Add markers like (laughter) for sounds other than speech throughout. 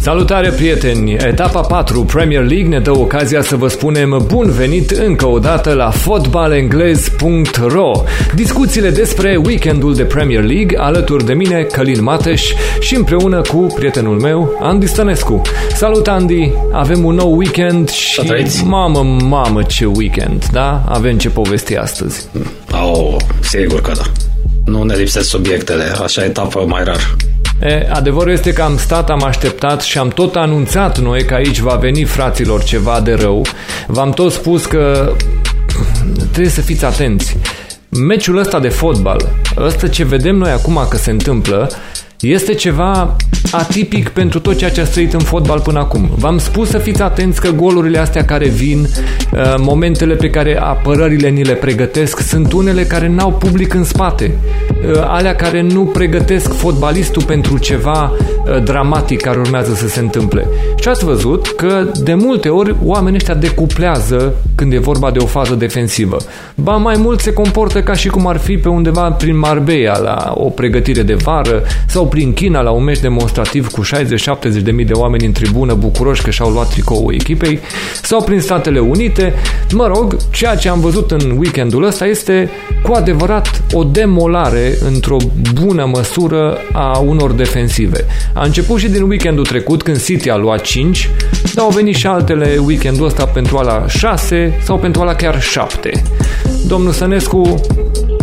Salutare prieteni! Etapa 4 Premier League ne dă ocazia să vă spunem bun venit încă o dată la fotbalenglez.ro Discuțiile despre weekendul de Premier League alături de mine, Călin Mateș și împreună cu prietenul meu, Andy Stănescu. Salut Andy! Avem un nou weekend și mamă, mamă ce weekend, da? Avem ce povesti astăzi. Oh, sigur că da. Nu ne lipsesc subiectele, așa etapă mai rar. E, adevărul este că am stat, am așteptat și am tot anunțat noi că aici va veni fraților ceva de rău. V-am tot spus că trebuie să fiți atenți. Meciul ăsta de fotbal, ăsta ce vedem noi acum că se întâmplă, este ceva atipic pentru tot ceea ce a trăit în fotbal până acum. V-am spus să fiți atenți că golurile astea care vin, uh, momentele pe care apărările ni le pregătesc, sunt unele care n-au public în spate. Uh, alea care nu pregătesc fotbalistul pentru ceva uh, dramatic care urmează să se întâmple. Și ați văzut că de multe ori oamenii ăștia decuplează când e vorba de o fază defensivă. Ba mai mult se comportă ca și cum ar fi pe undeva prin Marbella la o pregătire de vară sau prin China la un meci demonstrativ cu 60-70 de mii de oameni în tribună bucuroși că și-au luat tricoul echipei sau prin Statele Unite. Mă rog, ceea ce am văzut în weekendul ăsta este cu adevărat o demolare într-o bună măsură a unor defensive. A început și din weekendul trecut când City a luat 5, dar au venit și altele weekendul ăsta pentru ala 6 sau pentru ala chiar 7. Domnul Sănescu,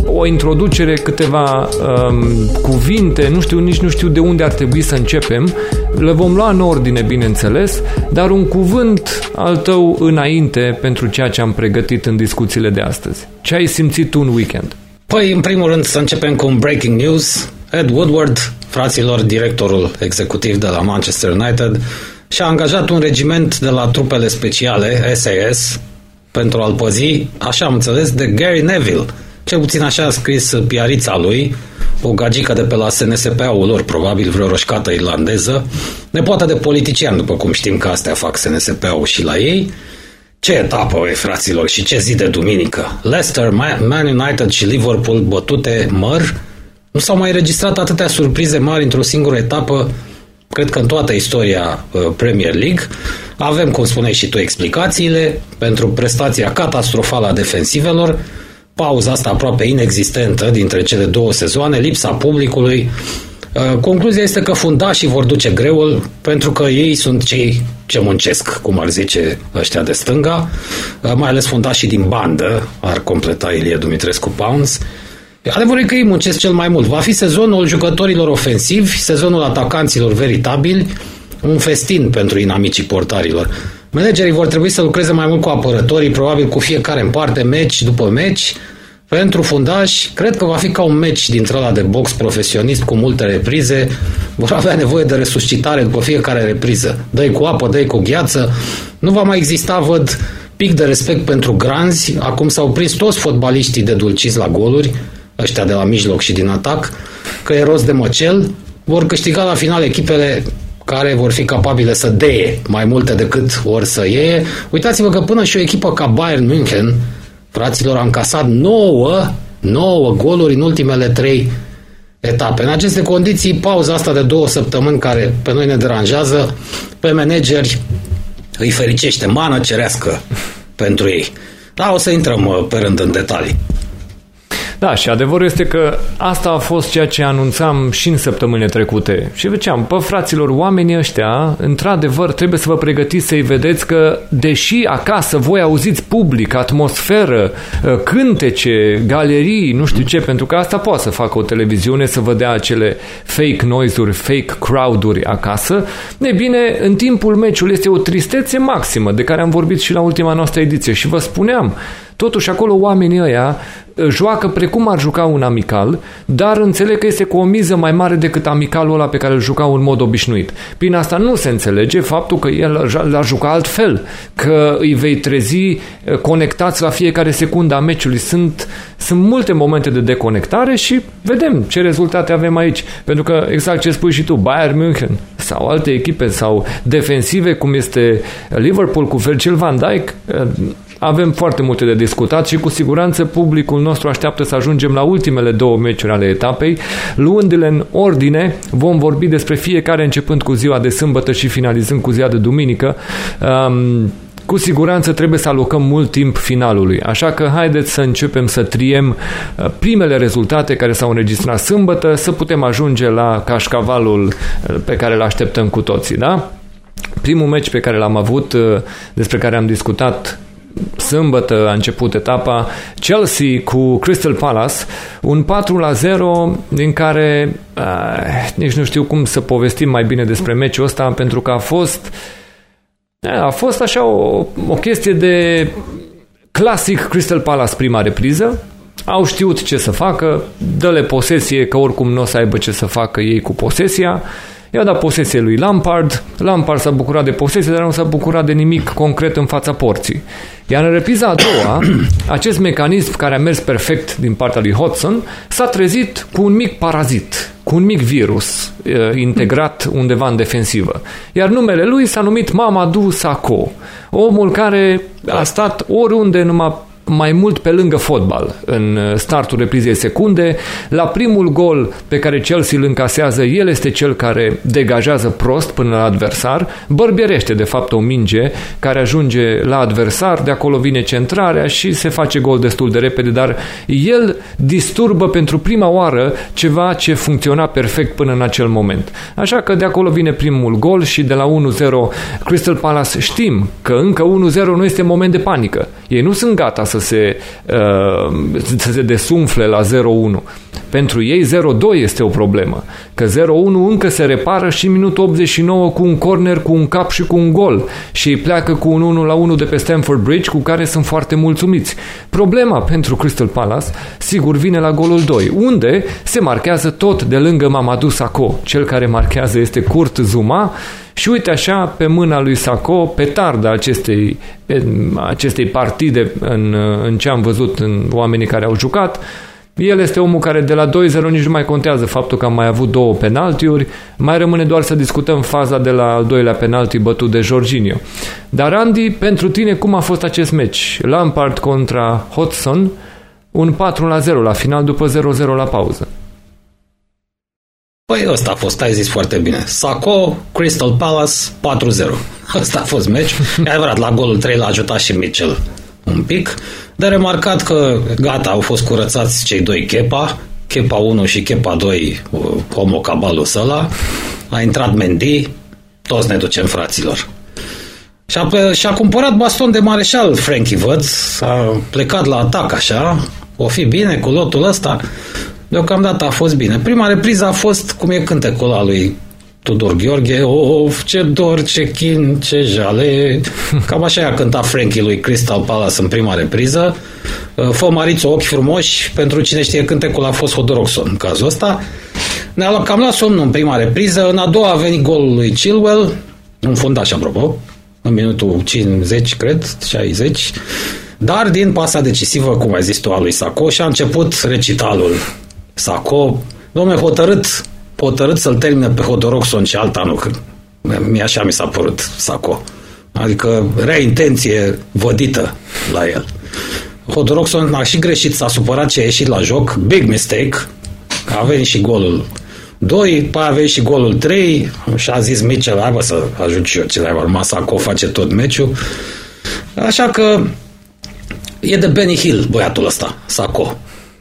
o introducere, câteva um, cuvinte, nu știu, nici nu știu de unde ar trebui să începem. Le vom lua în ordine, bineînțeles, dar un cuvânt al tău înainte pentru ceea ce am pregătit în discuțiile de astăzi. Ce ai simțit tu în weekend? Păi, în primul rând, să începem cu un breaking news. Ed Woodward, fraților, directorul executiv de la Manchester United, și-a angajat un regiment de la trupele speciale, SAS, pentru a-l păzi, așa am înțeles, de Gary Neville, cel puțin așa a scris piarița lui, o gagică de pe la SNSP-ul lor, probabil vreo roșcată irlandeză, nepoată de politician, după cum știm că astea fac SNSP-ul și la ei. Ce etapă, e, fraților, și ce zi de duminică! Leicester, Man United și Liverpool bătute măr, nu s-au mai registrat atâtea surprize mari într-o singură etapă, cred că în toată istoria uh, Premier League. Avem, cum spuneai și tu, explicațiile pentru prestația catastrofală a defensivelor, pauza asta aproape inexistentă dintre cele două sezoane, lipsa publicului. Uh, concluzia este că fundașii vor duce greul pentru că ei sunt cei ce muncesc, cum ar zice ăștia de stânga, uh, mai ales fundașii din bandă, ar completa Ilie Dumitrescu Pounds. Adevărul e că ei muncesc cel mai mult. Va fi sezonul jucătorilor ofensivi, sezonul atacanților veritabili, un festin pentru inamicii portarilor. Managerii vor trebui să lucreze mai mult cu apărătorii, probabil cu fiecare în parte, meci după meci. Pentru fundași, cred că va fi ca un meci dintre ăla de box profesionist cu multe reprize. Vor avea nevoie de resuscitare după fiecare repriză. dă cu apă, dă cu gheață. Nu va mai exista, văd, pic de respect pentru granzi. Acum s-au prins toți fotbaliștii de dulciți la goluri, ăștia de la mijloc și din atac, că e rost de măcel. Vor câștiga la final echipele care vor fi capabile să deie mai multe decât ori să iei. Uitați-vă că până și o echipă ca Bayern München, fraților, a încasat 9, 9 goluri în ultimele 3 etape. În aceste condiții, pauza asta de două săptămâni care pe noi ne deranjează, pe manageri îi fericește, mană cerească pentru ei. Da, o să intrăm uh, pe rând în detalii. Da, și adevărul este că asta a fost ceea ce anunțam și în săptămânile trecute. Și ziceam, pă, fraților, oamenii ăștia, într-adevăr, trebuie să vă pregătiți să-i vedeți că, deși acasă voi auziți public, atmosferă, ă, cântece, galerii, nu știu ce, pentru că asta poate să facă o televiziune, să vă dea acele fake noise-uri, fake crowd-uri acasă, e bine, în timpul meciului este o tristețe maximă, de care am vorbit și la ultima noastră ediție. Și vă spuneam, Totuși, acolo oamenii ăia ă, joacă precum ar juca un amical, dar înțeleg că este cu o miză mai mare decât amicalul ăla pe care îl jucau în mod obișnuit. Prin asta nu se înțelege faptul că el l-a jucat altfel, că îi vei trezi ă, conectați la fiecare secundă a meciului. Sunt, sunt multe momente de deconectare și vedem ce rezultate avem aici. Pentru că, exact ce spui și tu, Bayern München sau alte echipe sau defensive, cum este Liverpool cu Virgil van Dijk, ă, avem foarte multe de discutat și cu siguranță publicul nostru așteaptă să ajungem la ultimele două meciuri ale etapei. Luându-le în ordine, vom vorbi despre fiecare începând cu ziua de sâmbătă și finalizând cu ziua de duminică. Um, cu siguranță trebuie să alocăm mult timp finalului, așa că haideți să începem să triem uh, primele rezultate care s-au înregistrat sâmbătă, să putem ajunge la cașcavalul uh, pe care îl așteptăm cu toții, da? Primul meci pe care l-am avut, uh, despre care am discutat sâmbătă a început etapa Chelsea cu Crystal Palace, un 4 la 0 din care uh, nici nu știu cum să povestim mai bine despre meciul ăsta pentru că a fost a fost așa o, o chestie de clasic Crystal Palace prima repriză, au știut ce să facă, dă-le posesie că oricum nu o să aibă ce să facă ei cu posesia, I-a dat posesie lui Lampard, Lampard s-a bucurat de posesie, dar nu s-a bucurat de nimic concret în fața porții. Iar în repriza a doua, (clears throat) acest mecanism care a mers perfect din partea lui Hodgson s-a trezit cu un mic parazit, cu un mic virus uh, integrat undeva în defensivă. Iar numele lui s-a numit Mamadou Sakho, omul care a stat oriunde numai mai mult pe lângă fotbal în uh, startul reprizei secunde. La primul gol pe care Chelsea îl încasează, el este cel care degajează prost până la adversar, bărbierește de fapt o minge care ajunge la adversar, de acolo vine centrarea și se face gol destul de repede, dar el disturbă pentru prima oară ceva ce funcționa perfect până în acel moment. Așa că de acolo vine primul gol și de la 1-0 Crystal Palace știm că încă 1-0 nu este moment de panică. Ei nu sunt gata să se, uh, să se desumfle la 0-1. Pentru ei 0-2 este o problemă, că 0-1 încă se repară și minutul 89 cu un corner, cu un cap și cu un gol și îi pleacă cu un 1-1 de pe Stamford Bridge cu care sunt foarte mulțumiți. Problema pentru Crystal Palace sigur vine la golul 2, unde se marchează tot de lângă Mamadou Sakho. Cel care marchează este Kurt Zuma și uite așa, pe mâna lui Saco, pe tarda acestei, acestei partide în, în ce am văzut în oamenii care au jucat, el este omul care de la 2-0 nici nu mai contează faptul că am mai avut două penaltiuri, mai rămâne doar să discutăm faza de la al doilea penalti bătut de Jorginho. Dar Andy, pentru tine cum a fost acest meci? Lampard contra Hodgson, un 4 0 la final după 0-0 la pauză. Păi ăsta a fost, ai zis foarte bine. Saco, Crystal Palace, 4-0. Ăsta a fost meci. E adevărat, la golul 3 l-a ajutat și Mitchell un pic. De remarcat că gata, au fost curățați cei doi Kepa, Kepa 1 și Kepa 2, uh, Homo Cabalus ăla. A intrat Mendy, toți ne ducem fraților. Și-a, și-a cumpărat baston de mareșal Frankie văd, s-a plecat la atac așa, o fi bine cu lotul ăsta. Deocamdată a fost bine. Prima repriză a fost cum e cântecul ăla lui Tudor Gheorghe, of, ce dor, ce chin, ce jale. (laughs) Cam așa i-a cântat Frankie lui Crystal Palace în prima repriză. Uh, fă mariță ochi frumoși, pentru cine știe cântecul a fost Hodoroxon în cazul ăsta. Ne-a luat, cam la somn în prima repriză, în a doua a venit golul lui Chilwell, un fundaș apropo, în minutul 50, cred, 60, dar din pasa decisivă, cum ai zis tu, a lui Saco și a început recitalul Saco, domnule, hotărât, hotărât să-l termine pe Hodoroxon și alta nu, că mi așa mi s-a părut Saco. Adică rea intenție vădită la el. Hodoroxon a și greșit, s-a supărat ce a ieșit la joc, big mistake, a venit și golul 2, după a venit și golul 3 și a zis Mitchell, hai bă să ajut și eu ce le urma, Saco face tot meciul. Așa că e de Benny Hill băiatul ăsta, Saco.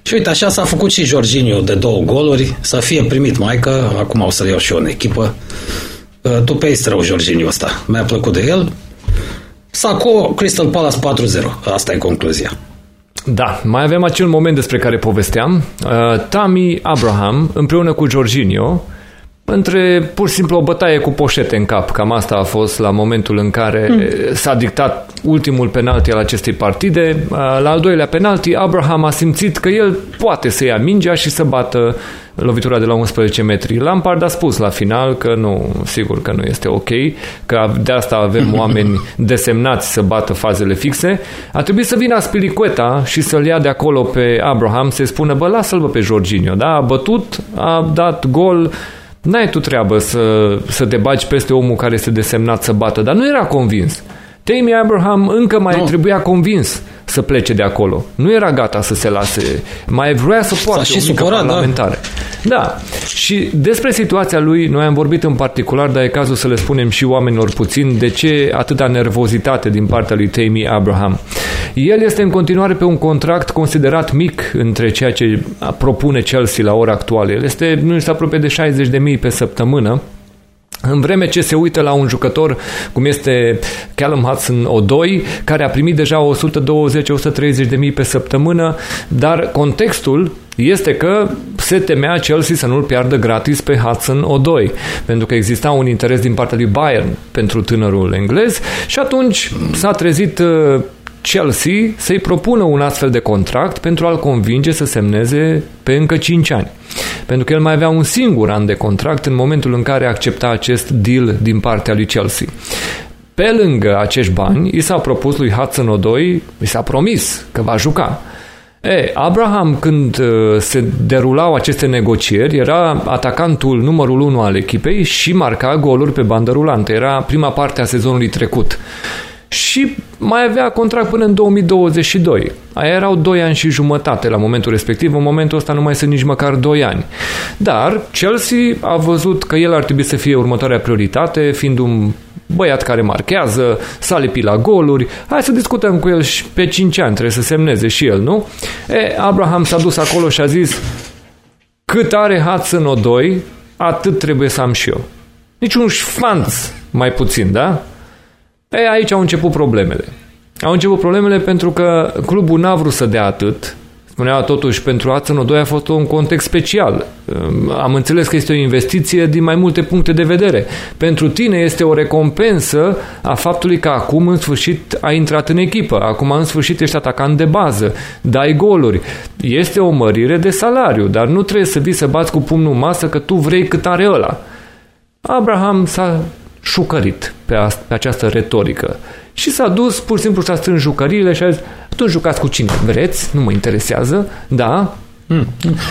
Și uite, așa s-a făcut și Jorginho de două goluri, să fie primit maică, acum o să-l iau și eu în echipă. Uh, tu pe rău Jorginho ăsta, mi-a plăcut de el. Saco, Crystal Palace 4-0, asta e concluzia. Da, mai avem acel moment despre care povesteam. Uh, Tammy Abraham împreună cu Jorginho între pur și simplu o bătaie cu poșete în cap. Cam asta a fost la momentul în care mm. s-a dictat ultimul penalti al acestei partide. La al doilea penalti, Abraham a simțit că el poate să ia mingea și să bată lovitura de la 11 metri. Lampard a spus la final că nu, sigur că nu este ok, că de asta avem (laughs) oameni desemnați să bată fazele fixe. A trebuit să vină Aspilicueta și să-l ia de acolo pe Abraham, să-i spună, bă, lasă-l bă pe Jorginho, da? A bătut, a dat gol, N-ai tu treabă să, să te bagi peste omul care este desemnat să bată, dar nu era convins. Tammy Abraham încă mai no. trebuia convins să plece de acolo. Nu era gata să se lase. Mai vrea să poată și o mică supărat, da. parlamentare. Da. da. Și despre situația lui, noi am vorbit în particular, dar e cazul să le spunem și oamenilor puțin de ce atâta nervozitate din partea lui Tammy Abraham. El este în continuare pe un contract considerat mic între ceea ce propune Chelsea la ora actuală. El este, nu este aproape de 60.000 pe săptămână, în vreme ce se uită la un jucător cum este Callum Hudson O2, care a primit deja 120-130 de mii pe săptămână, dar contextul este că se temea Chelsea să nu-l piardă gratis pe Hudson O2, pentru că exista un interes din partea lui Bayern pentru tânărul englez și atunci s-a trezit uh, Chelsea să-i propună un astfel de contract pentru a-l convinge să semneze pe încă 5 ani. Pentru că el mai avea un singur an de contract în momentul în care accepta acest deal din partea lui Chelsea. Pe lângă acești bani, i s-a propus lui Hudson Odoi, i s-a promis că va juca. E, Abraham, când uh, se derulau aceste negocieri, era atacantul numărul 1 al echipei și marca goluri pe bandă rulantă. Era prima parte a sezonului trecut și mai avea contract până în 2022. Aia erau 2 ani și jumătate la momentul respectiv, în momentul ăsta nu mai sunt nici măcar 2 ani. Dar Chelsea a văzut că el ar trebui să fie următoarea prioritate, fiind un băiat care marchează, s-a lipit la goluri, hai să discutăm cu el și pe 5 ani, trebuie să semneze și el, nu? E, Abraham s-a dus acolo și a zis cât are Hudson O2, atât trebuie să am și eu. Nici un șfanț mai puțin, da? E, aici au început problemele. Au început problemele pentru că clubul n-a vrut să dea atât. Spunea totuși, pentru Hudson 2 a fost un context special. Am înțeles că este o investiție din mai multe puncte de vedere. Pentru tine este o recompensă a faptului că acum în sfârșit ai intrat în echipă, acum în sfârșit ești atacant de bază, dai goluri. Este o mărire de salariu, dar nu trebuie să vii să bați cu pumnul în masă că tu vrei cât are ăla. Abraham s-a șucărit pe, a, pe această retorică. Și s-a dus, pur și simplu și-a strâns jucăriile și a zis, atunci jucați cu cine vreți, nu mă interesează, da, Mm.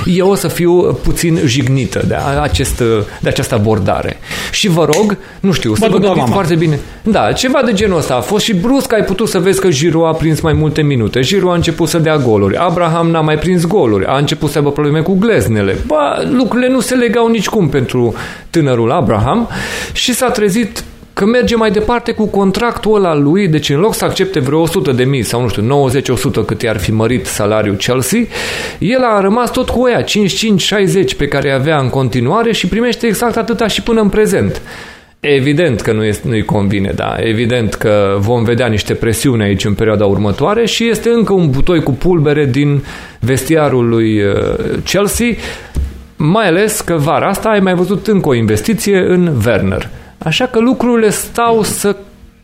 Eu o să fiu puțin jignită de, acest, de această abordare. Și vă rog, nu știu, să vă gândiți foarte bine. Da, ceva de genul ăsta a fost și brusc ai putut să vezi că Giroud a prins mai multe minute. Giroud a început să dea goluri. Abraham n-a mai prins goluri. A început să aibă probleme cu gleznele. Ba, lucrurile nu se legau nicicum pentru tânărul Abraham și s-a trezit că merge mai departe cu contractul ăla lui, deci în loc să accepte vreo 100 de mii sau nu știu, 90-100 cât i-ar fi mărit salariul Chelsea, el a rămas tot cu ea, 55-60 pe care avea în continuare și primește exact atâta și până în prezent. Evident că nu nu-i convine, da. Evident că vom vedea niște presiuni aici în perioada următoare și este încă un butoi cu pulbere din vestiarul lui uh, Chelsea, mai ales că vara asta ai mai văzut încă o investiție în Werner. Așa că lucrurile stau să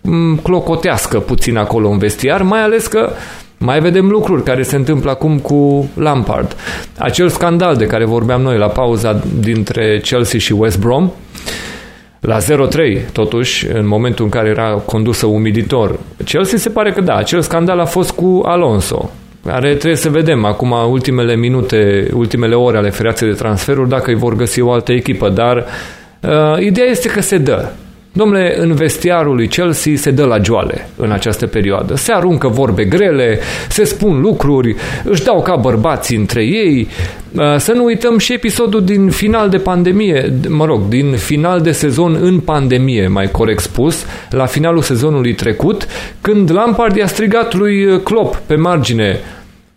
mm, clocotească puțin acolo în vestiar, mai ales că mai vedem lucruri care se întâmplă acum cu Lampard. Acel scandal de care vorbeam noi la pauza dintre Chelsea și West Brom, la 0-3, totuși, în momentul în care era condusă umiditor. Chelsea se pare că da, acel scandal a fost cu Alonso, care trebuie să vedem acum ultimele minute, ultimele ore ale feriaței de transferuri, dacă îi vor găsi o altă echipă, dar Uh, ideea este că se dă. Domnule, în vestiarul lui Chelsea se dă la joale în această perioadă. Se aruncă vorbe grele, se spun lucruri, își dau ca bărbații între ei. Uh, să nu uităm și episodul din final de pandemie, mă rog, din final de sezon în pandemie, mai corect spus, la finalul sezonului trecut, când Lampard i-a strigat lui Klopp pe margine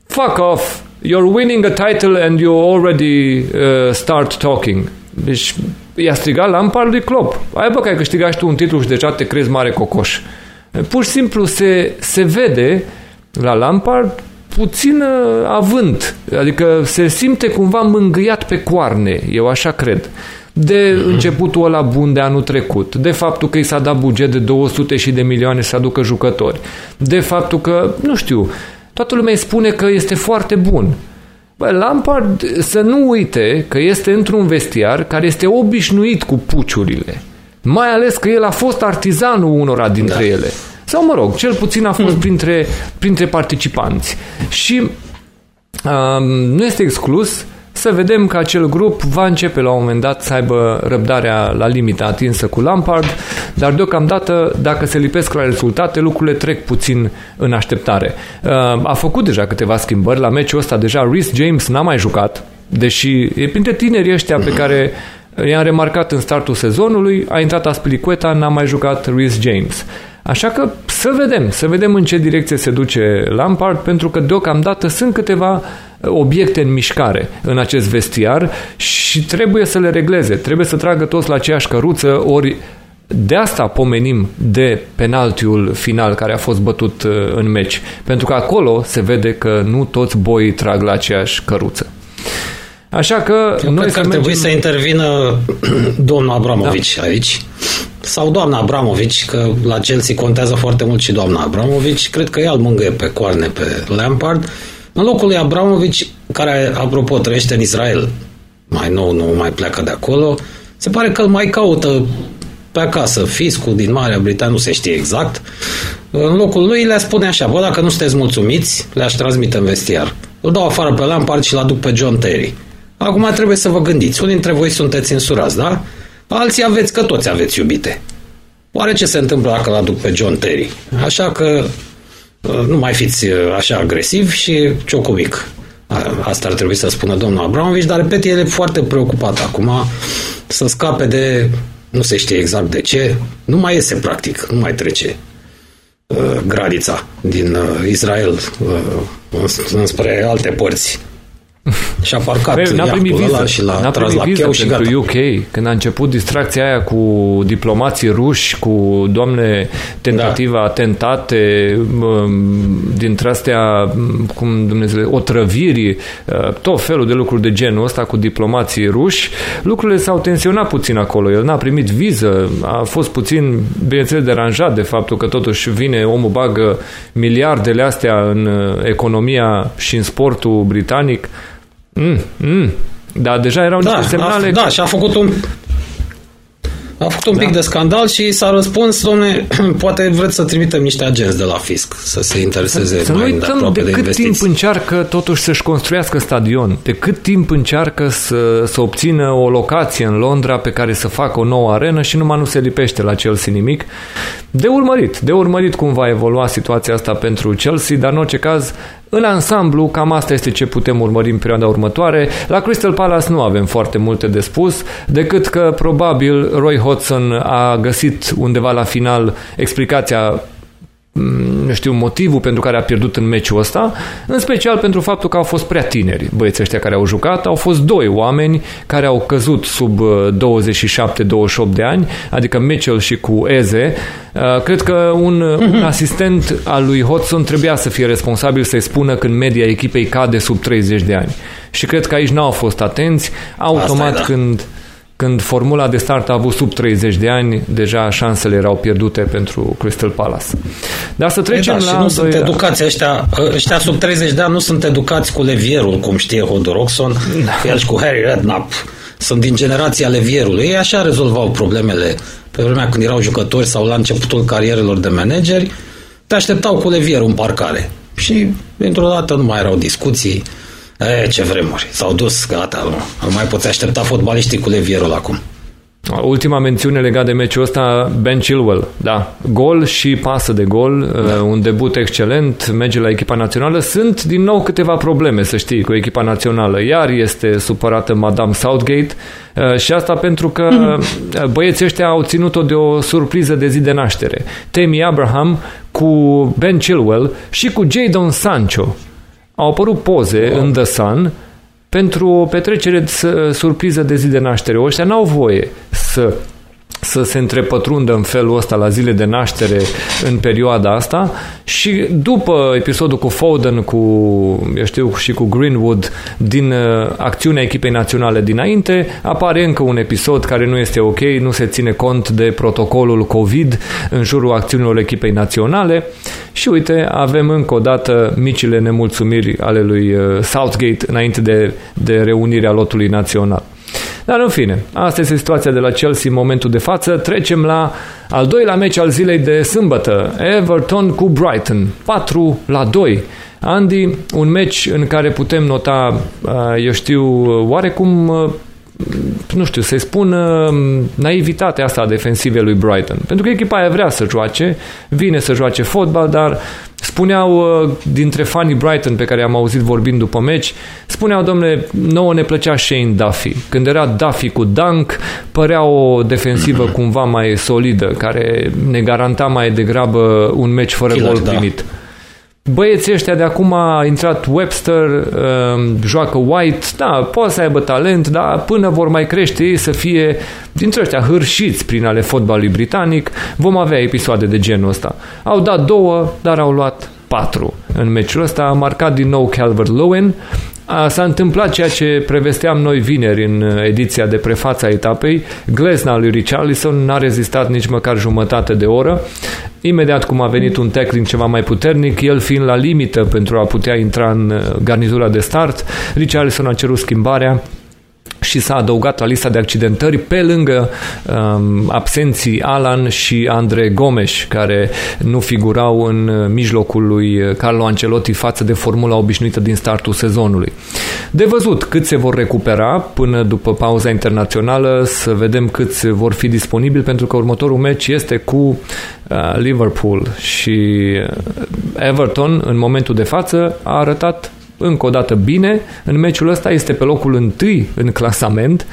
Fuck off! You're winning a title and you already uh, start talking. Deci i-a strigat Lampard lui Klopp. Ai bă că ai câștigat și tu un titlu și deja te crezi mare cocoș. Pur și simplu se, se vede la Lampard puțin uh, avânt. Adică se simte cumva mângâiat pe coarne, eu așa cred. De începutul ăla bun de anul trecut, de faptul că i s-a dat buget de 200 și de milioane să aducă jucători, de faptul că, nu știu, toată lumea îi spune că este foarte bun. Bă, Lampard să nu uite că este într-un vestiar care este obișnuit cu puciurile. Mai ales că el a fost artizanul unora dintre da. ele. Sau mă rog, cel puțin a fost hmm. printre, printre participanți. Și um, nu este exclus să vedem că acel grup va începe la un moment dat să aibă răbdarea la limită atinsă cu Lampard, dar deocamdată, dacă se lipesc la rezultate, lucrurile trec puțin în așteptare. Uh, a făcut deja câteva schimbări, la meciul ăsta deja Rhys James n-a mai jucat, deși e printre tinerii ăștia pe care i-am remarcat în startul sezonului, a intrat Aspilicueta, n-a mai jucat Rhys James. Așa că să vedem, să vedem în ce direcție se duce Lampard, pentru că deocamdată sunt câteva obiecte în mișcare în acest vestiar și trebuie să le regleze, trebuie să tragă toți la aceeași căruță, ori de asta pomenim de penaltiul final care a fost bătut uh, în meci, pentru că acolo se vede că nu toți boii trag la aceeași căruță. Așa că Eu noi cred că ar mergem... trebui să intervină (clears throat) domnul Abramovici da. aici sau doamna Abramovici, că la Chelsea contează foarte mult și doamna Abramovici. Cred că ea îl mângâie pe coarne pe Lampard. În locul lui Abramovici, care, apropo, trăiește în Israel, mai nou nu mai pleacă de acolo, se pare că îl mai caută pe acasă fiscul din Marea Britanie, nu se știe exact. În locul lui le spune așa, bă, dacă nu sunteți mulțumiți, le-aș transmite în vestiar. Îl dau afară pe Lampard și-l aduc pe John Terry. Acum trebuie să vă gândiți. Unii dintre voi sunteți însurați, da? Alții aveți, că toți aveți iubite. Oare ce se întâmplă dacă îl aduc pe John Terry? Așa că uh, nu mai fiți uh, așa agresiv și ciocomic. Asta ar trebui să spună domnul Abramovici, dar repet, el e foarte preocupat acum să scape de, nu se știe exact de ce, nu mai iese practic, nu mai trece uh, granița din uh, Israel uh, înspre alte părți (laughs) și a parcat Bă, n-a primit viză, și l-a n-a tras primit la viză cheu și pentru gata. UK, când a început distracția aia cu diplomații ruși, cu doamne tentativa, da. atentate, m- dintre astea, m- cum Dumnezeu, otrăviri, uh, tot felul de lucruri de genul ăsta cu diplomații ruși, lucrurile s-au tensionat puțin acolo. El n-a primit viză, a fost puțin, bineînțeles, deranjat de faptul că totuși vine omul bagă miliardele astea în uh, economia și în sportul britanic. Mm, mm. Dar deja erau niște Da, semnale. a, da, și a făcut un a făcut un pic Da. de scandal și s-a răspuns, domne, (clears throat) poate vreți să trimitem niște agenți de la fisc să se intereseze Să nu mai uităm îndeaproape de de, cât investiții. timp încearcă totuși să-și construiască stadion, de cât timp încearcă să, să obțină o locație în Londra pe care să facă o nouă arenă și numai nu se lipește la Chelsea nimic. De urmărit, de urmărit cum va evolua situația asta pentru Chelsea, dar în orice caz, în ansamblu, cam asta este ce putem urmări în perioada următoare. La Crystal Palace nu avem foarte multe de spus, decât că probabil Roy Hodgson a găsit undeva la final explicația nu știu, motivul pentru care a pierdut în meciul ăsta, în special pentru faptul că au fost prea tineri băieții ăștia care au jucat. Au fost doi oameni care au căzut sub uh, 27-28 de ani, adică Mitchell și cu Eze. Uh, Cred că un, un asistent al lui Hodgson trebuia să fie responsabil să-i spună când media echipei cade sub 30 de ani. Și cred că aici n-au fost atenți. Automat Asta e, da. când când formula de start a avut sub 30 de ani, deja șansele erau pierdute pentru Crystal Palace. Dar să Păi trecem da, la și nu sunt doilea- educați ăștia, ăștia sub 30 de ani nu sunt educați cu levierul, cum știe Hodoroxon, Da. el și cu Harry Redknapp. Sunt din generația levierului. Ei așa rezolvau problemele pe vremea când erau jucători sau la începutul carierelor de manageri. Te așteptau cu levierul în parcare. Și dintr-o dată nu mai erau discuții. E, ce vremuri. S-au dus, gata, nu, nu mai poți aștepta fotbaliștii cu levierul acum. Ultima mențiune legată de meciul ăsta, Ben Chilwell, da. Gol și pasă de gol, da. un debut excelent, merge la echipa națională. Sunt din nou câteva probleme, să știi, cu echipa națională. Iar este supărată Madame Southgate uh, și asta pentru că uh, băieții ăștia au ținut-o de o surpriză de zi de naștere. Temi Abraham cu Ben Chilwell și cu Jadon Sancho. Au apărut poze wow. în The Sun pentru o petrecere de s- surpriză de zi de naștere. Ăștia n-au voie să să se întrepătrundă în felul ăsta la zile de naștere în perioada asta și după episodul cu Foden, cu, eu știu, și cu Greenwood din uh, acțiunea echipei naționale dinainte, apare încă un episod care nu este ok, nu se ține cont de protocolul COVID în jurul acțiunilor echipei naționale și uite, avem încă o dată micile nemulțumiri ale lui uh, Southgate înainte de, de reunirea lotului național. Dar în fine, asta este situația de la Chelsea în momentul de față. Trecem la al doilea meci al zilei de sâmbătă. Everton cu Brighton. 4 la 2. Andy, un meci în care putem nota, eu știu, oarecum nu știu, să-i spun naivitatea asta a defensivei lui Brighton. Pentru că echipa aia vrea să joace, vine să joace fotbal, dar spuneau uh, dintre fanii Brighton pe care am auzit vorbind după meci, spuneau, domnule, nouă ne plăcea Shane Duffy. Când era Duffy cu Dunk, părea o defensivă cumva mai solidă, care ne garanta mai degrabă un meci fără Killer, gol da. primit. Da. Băieții ăștia de acum a intrat Webster, uh, joacă White, da, poate să aibă talent, dar până vor mai crește ei să fie dintre ăștia hârșiți prin ale fotbalului britanic, vom avea episoade de genul ăsta. Au dat două, dar au luat patru în meciul ăsta. A marcat din nou Calvert-Lewin, S-a întâmplat ceea ce prevesteam noi vineri în ediția de prefață a etapei. Glezna lui Richarlison n-a rezistat nici măcar jumătate de oră. Imediat cum a venit un tackling ceva mai puternic, el fiind la limită pentru a putea intra în garnitura de start, Richarlison a cerut schimbarea și s-a adăugat la lista de accidentări pe lângă um, absenții Alan și Andre Gomes, care nu figurau în mijlocul lui Carlo Ancelotti față de formula obișnuită din startul sezonului. De văzut cât se vor recupera până după pauza internațională, să vedem câți vor fi disponibili, pentru că următorul meci este cu uh, Liverpool și Everton, în momentul de față, a arătat încă o dată bine în meciul ăsta, este pe locul întâi în clasament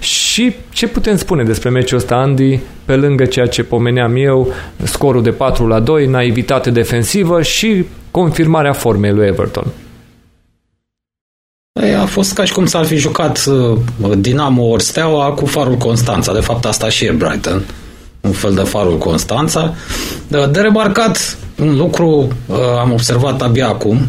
și ce putem spune despre meciul ăsta, Andy, pe lângă ceea ce pomeneam eu, scorul de 4 la 2, naivitate defensivă și confirmarea formei lui Everton? A fost ca și cum s-ar fi jucat uh, Dinamo ori Steaua cu farul Constanța. De fapt, asta și e Brighton. Un fel de farul Constanța. De, de remarcat un lucru uh, am observat abia acum.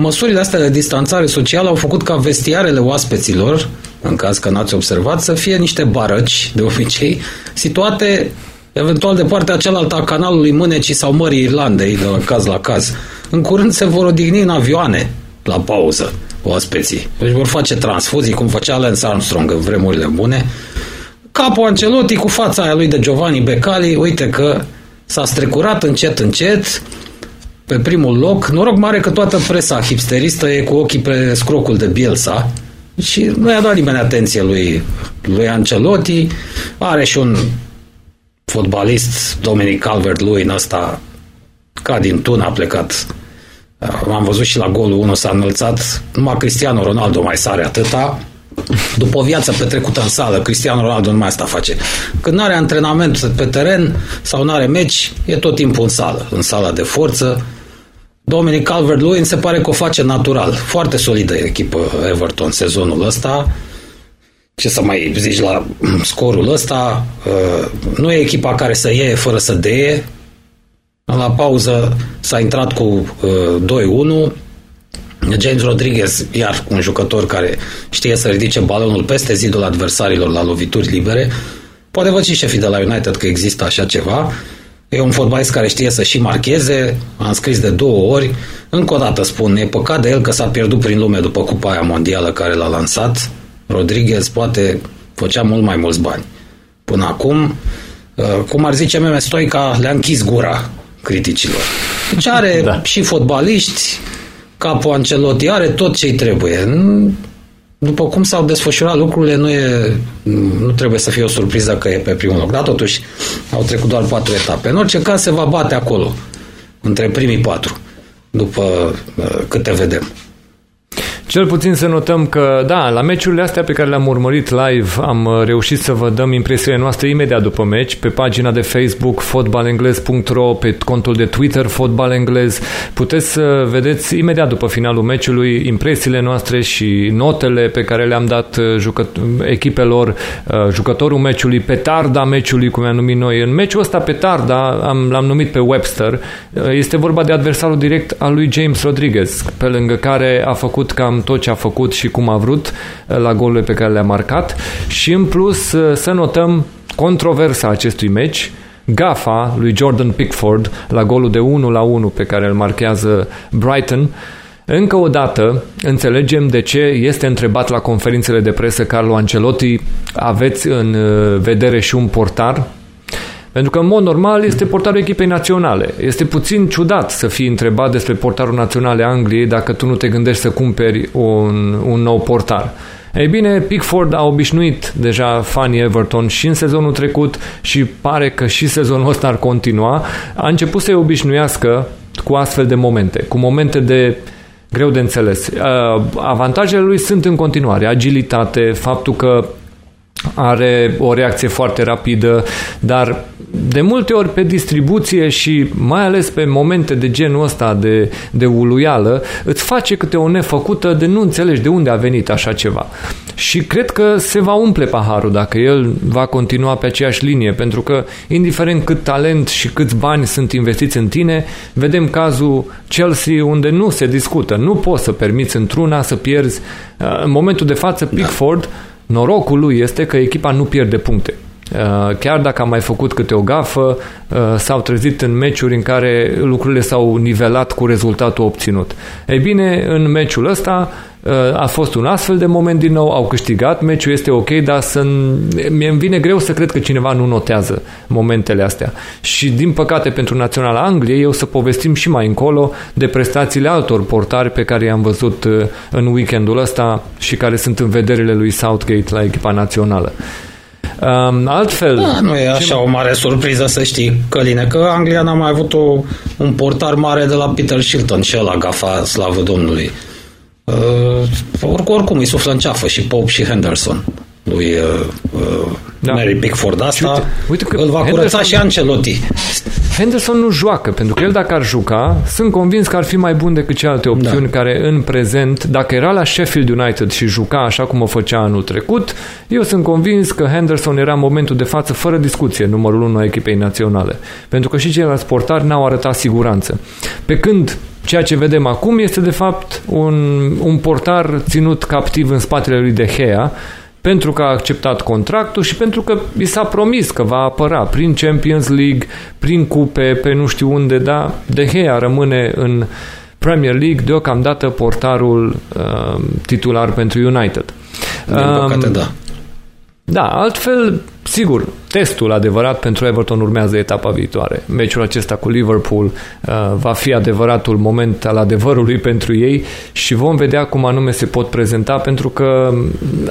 Măsurile astea de distanțare socială au făcut ca vestiarele oaspeților, în caz că n-ați observat, să fie niște barăci, de obicei, situate eventual de partea cealaltă a canalului Mânecii sau Mării Irlandei, de la caz la caz. În curând se vor odihni în avioane la pauză oaspeții. Deci vor face transfuzii, cum făcea Lance Armstrong în vremurile bune. Capul Ancelotti cu fața aia lui de Giovanni Becali, uite că s-a strecurat încet, încet, pe primul loc. Noroc mare că toată presa hipsteristă e cu ochii pe scrocul de Bielsa și nu i-a dat nimeni atenție lui, lui Ancelotti. Are și un fotbalist, Dominic Calvert-Lewin, ăsta ca din tun a plecat. Am văzut și la golul 1 s-a înălțat. Numai Cristiano Ronaldo mai sare atâta. După o viață petrecută în sală, Cristiano Ronaldo nu mai asta face. Când nu are antrenament pe teren sau nu are meci, e tot timpul în sală, în sala de forță Dominic Calvert-Lewin se pare că o face natural. Foarte solidă echipă Everton sezonul ăsta. Ce să mai zici la scorul ăsta? Uh, nu e echipa care să iei fără să deie. La pauză s-a intrat cu 2-1. Uh, James Rodriguez, iar un jucător care știe să ridice balonul peste zidul adversarilor la lovituri libere. Poate văd și șefii de la United că există așa ceva. E un fotbalist care știe să și marcheze, am scris de două ori. Încă o dată spun, e păcat de el că s-a pierdut prin lume după cupa aia mondială care l-a lansat. Rodriguez poate făcea mult mai mulți bani. Până acum, uh, cum ar zice meme Stoica, le-a închis gura criticilor. Deci are da. și fotbaliști, capul Ancelotti, are tot ce-i trebuie după cum s-au desfășurat lucrurile, nu, e, nu trebuie să fie o surpriză că e pe primul loc. Dar totuși au trecut doar patru etape. În orice caz se va bate acolo, între primii patru, după uh, câte vedem. Cel puțin să notăm că, da, la meciurile astea pe care le-am urmărit live am uh, reușit să vă dăm impresiile noastre imediat după meci, pe pagina de Facebook fotbalenglez.ro, pe contul de Twitter fotbalenglez. Puteți să vedeți imediat după finalul meciului impresiile noastre și notele pe care le-am dat uh, jucă- echipelor, uh, jucătorul meciului, petarda meciului, cum i-am numit noi. În meciul ăsta petarda am, l-am numit pe Webster. Este vorba de adversarul direct al lui James Rodriguez, pe lângă care a făcut cam tot ce a făcut și cum a vrut uh, la golurile pe care le-a marcat și în plus uh, să notăm controversa acestui meci, gafa lui Jordan Pickford la golul de 1 la 1 pe care îl marchează Brighton Încă o dată, înțelegem de ce este întrebat la conferințele de presă Carlo Ancelotti, aveți în uh, vedere și un portar? Pentru că, în mod normal, este portarul echipei naționale. Este puțin ciudat să fii întrebat despre portarul național Angliei dacă tu nu te gândești să cumperi un, un nou portar. Ei bine, Pickford a obișnuit deja fanii Everton și în sezonul trecut și pare că și sezonul ăsta ar continua. A început să-i obișnuiască cu astfel de momente, cu momente de greu de înțeles. Uh, avantajele lui sunt în continuare agilitate, faptul că are o reacție foarte rapidă, dar de multe ori pe distribuție și mai ales pe momente de genul ăsta de, de uluială, îți face câte o nefăcută de nu înțelegi de unde a venit așa ceva. Și cred că se va umple paharul dacă el va continua pe aceeași linie, pentru că indiferent cât talent și câți bani sunt investiți în tine, vedem cazul Chelsea unde nu se discută. Nu poți să permiți într-una să pierzi. În momentul de față, Pickford da Norocul lui este că echipa nu pierde puncte. Uh, chiar dacă a mai făcut câte o gafă, uh, s-au trezit în meciuri în care lucrurile s-au nivelat cu rezultatul obținut. Ei bine, în meciul ăsta uh, a fost un astfel de moment din nou, au câștigat, meciul este ok, dar să mi-e vine greu să cred că cineva nu notează momentele astea. Și din păcate pentru Naționala Angliei, eu să povestim și mai încolo de prestațiile altor portari pe care i-am văzut în weekendul ăsta și care sunt în vederile lui Southgate la echipa națională. Um, altfel... Da, nu e așa ce... o mare surpriză să știi, Căline, că Anglia n-a mai avut o, un portar mare de la Peter Shilton și ăla gafa, slavă Domnului. Uh, oricum îi suflă în ceafă și Pope și Henderson lui uh, uh, da. Mary Pickford asta, uite, uite că îl va Henderson, curăța și Ancelotti. Henderson nu joacă, pentru că el dacă ar juca, sunt convins că ar fi mai bun decât celelalte opțiuni da. care în prezent, dacă era la Sheffield United și juca așa cum o făcea anul trecut, eu sunt convins că Henderson era în momentul de față fără discuție numărul 1 a echipei naționale. Pentru că și ceilalți portari n-au arătat siguranță. Pe când Ceea ce vedem acum este de fapt un, un portar ținut captiv în spatele lui De Gea, pentru că a acceptat contractul și pentru că i s-a promis că va apăra prin Champions League, prin cupe, pe nu știu unde, da, De Gea rămâne în Premier League deocamdată portarul uh, titular pentru United. Din păcate, um, da. Da, altfel, sigur, testul adevărat pentru Everton urmează etapa viitoare. Meciul acesta cu Liverpool uh, va fi adevăratul moment al adevărului pentru ei și vom vedea cum anume se pot prezenta pentru că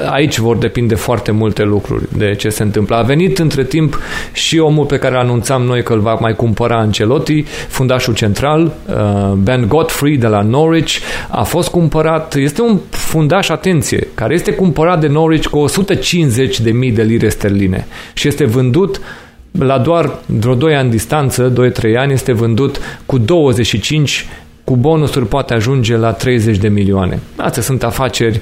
aici vor depinde foarte multe lucruri de ce se întâmplă. A venit între timp și omul pe care anunțam noi că îl va mai cumpăra Ancelotti, fundașul central, uh, Ben Godfrey de la Norwich, a fost cumpărat, este un fundaș, atenție, care este cumpărat de Norwich cu 150 de mii de lire sterline și este vândut la doar vreo 2 ani distanță, 2-3 ani, este vândut cu 25 cu bonusuri poate ajunge la 30 de milioane. Astea sunt afaceri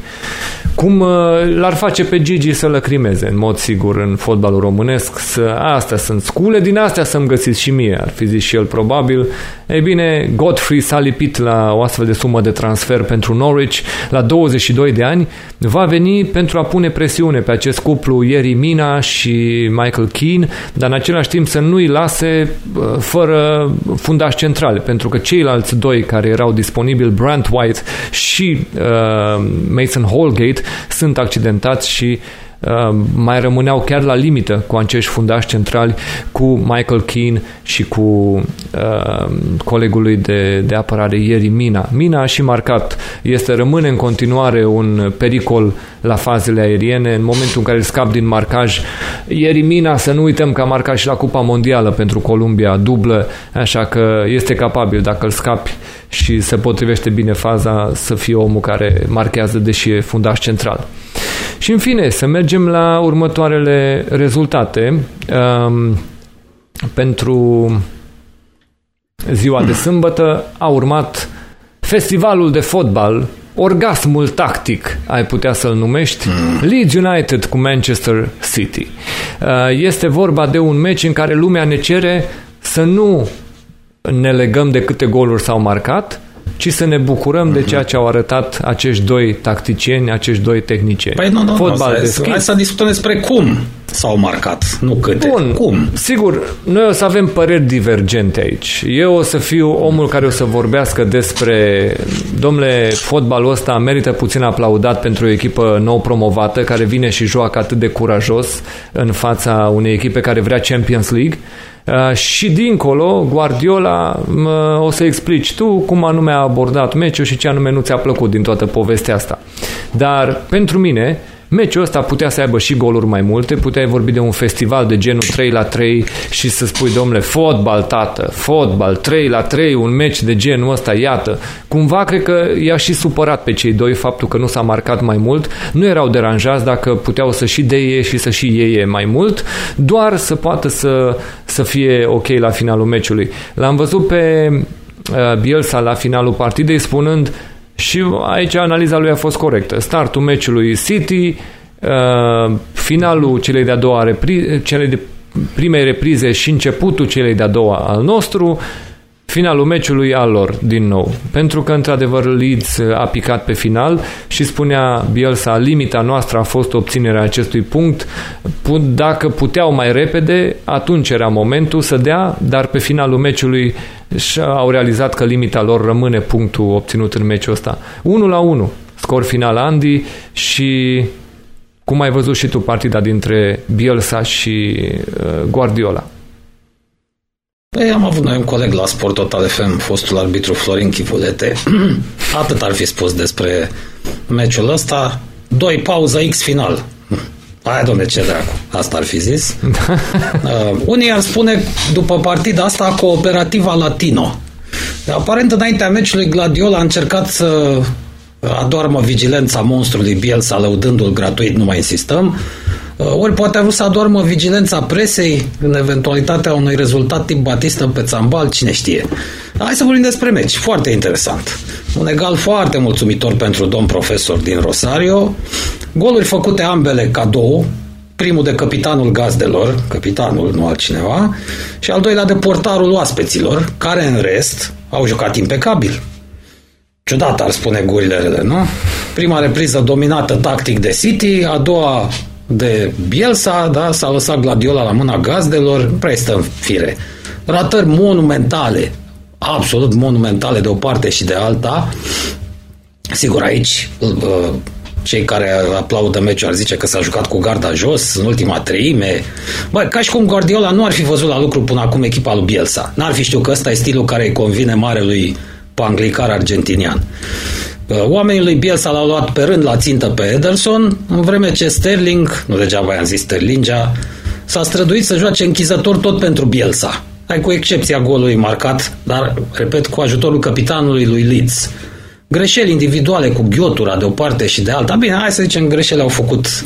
cum uh, l-ar face pe Gigi să lăcrimeze, în mod sigur, în fotbalul românesc. Să, astea sunt scule, din astea să-mi găsiți și mie, ar fi zis și el probabil. Ei bine, Godfrey s-a lipit la o astfel de sumă de transfer pentru Norwich la 22 de ani. Va veni pentru a pune presiune pe acest cuplu Ieri Mina și Michael Keane, dar în același timp să nu-i lase uh, fără fundaș centrale, pentru că ceilalți doi care erau disponibili, Brant White și uh, Mason Holgate, sunt accidentați și uh, mai rămâneau chiar la limită cu acești fundași centrali, cu Michael Keane și cu uh, colegul lui de, de apărare ieri Mina. Mina a și marcat. Este rămâne în continuare un pericol la fazele aeriene în momentul în care scap din marcaj. Ieri Mina, să nu uităm că a marcat și la Cupa Mondială pentru Columbia, dublă, așa că este capabil dacă îl scapi și se potrivește bine faza să fie omul care marchează deși e fundaș central. Și în fine, să mergem la următoarele rezultate. Um, pentru ziua de sâmbătă a urmat festivalul de fotbal, orgasmul tactic, ai putea să-l numești, Leeds United cu Manchester City. Uh, este vorba de un meci în care lumea ne cere să nu ne legăm de câte goluri s-au marcat, ci să ne bucurăm uh-huh. de ceea ce au arătat acești doi tacticieni, acești doi tehnicieni. Păi nu, nu, Fotbal nu, deschis. hai să discutăm despre cum s-au marcat, nu câte. Bun, cum? Sigur, noi o să avem păreri divergente aici. Eu o să fiu omul care o să vorbească despre, domnule, fotbalul ăsta merită puțin aplaudat pentru o echipă nou promovată, care vine și joacă atât de curajos în fața unei echipe care vrea Champions League. Uh, și dincolo, Guardiola, o să explici tu cum anume a abordat meciul și ce anume nu ți-a plăcut din toată povestea asta. Dar pentru mine, Meciul ăsta putea să aibă și goluri mai multe, puteai vorbi de un festival de genul 3 la 3 și să spui, domnule, fotbal, tată, fotbal, 3 la 3, un meci de genul ăsta, iată. Cumva cred că i-a și supărat pe cei doi faptul că nu s-a marcat mai mult. Nu erau deranjați dacă puteau să și deie și să și iei mai mult, doar să poată să, să fie ok la finalul meciului. L-am văzut pe uh, Bielsa la finalul partidei spunând și aici analiza lui a fost corectă. Startul meciului City, uh, finalul celei de-a doua repri, celei de primei reprize și începutul celei de-a doua al nostru, finalul meciului al lor, din nou. Pentru că, într-adevăr, Leeds a picat pe final și spunea Bielsa, limita noastră a fost obținerea acestui punct. Dacă puteau mai repede, atunci era momentul să dea, dar pe finalul meciului și au realizat că limita lor rămâne punctul obținut în meciul ăsta. 1 la 1, scor final Andy și cum ai văzut și tu partida dintre Bielsa și uh, Guardiola? Păi am avut noi un coleg la Sport Total FM, fostul arbitru Florin Chivulete. (clears throat) Atât ar fi spus despre meciul ăsta. Doi pauză X final. Aia, domne, ce dracu. Asta ar fi zis. (laughs) uh, unii ar spune, după partida asta, cooperativa latino. Aparent, înaintea meciului, Gladiola a încercat să adoarmă vigilența monstrului Bielsa, lăudându-l gratuit, nu mai insistăm. Uh, ori poate a vrut să adormă vigilența presei în eventualitatea unui rezultat tip Batista pe țambal, cine știe. Hai să vorbim despre meci. Foarte interesant. Un egal foarte mulțumitor pentru domn profesor din Rosario. Goluri făcute ambele cadou, primul de capitanul gazdelor, capitanul, nu altcineva, și al doilea de portarul oaspeților, care în rest au jucat impecabil. Ciudat ar spune gurile rele, nu? Prima repriză dominată tactic de City, a doua de Bielsa, da, s-a lăsat Gladiola la mâna gazdelor, nu prea stă în fire. Ratări monumentale, absolut monumentale de o parte și de alta. Sigur, aici uh, cei care aplaudă meciul ar zice că s-a jucat cu garda jos în ultima treime. Băi, ca și cum Guardiola nu ar fi văzut la lucru până acum echipa lui Bielsa. N-ar fi știut că ăsta e stilul care îi convine marelui panglicar argentinian. Uh, oamenii lui Bielsa l-au luat pe rând la țintă pe Ederson, în vreme ce Sterling, nu degeaba i-am zis Sterlingea, s-a străduit să joace închizător tot pentru Bielsa. Hai cu excepția golului marcat, dar, repet, cu ajutorul capitanului lui Leeds. Greșeli individuale cu ghiotura de o parte și de alta. Bine, hai să zicem, greșeli au făcut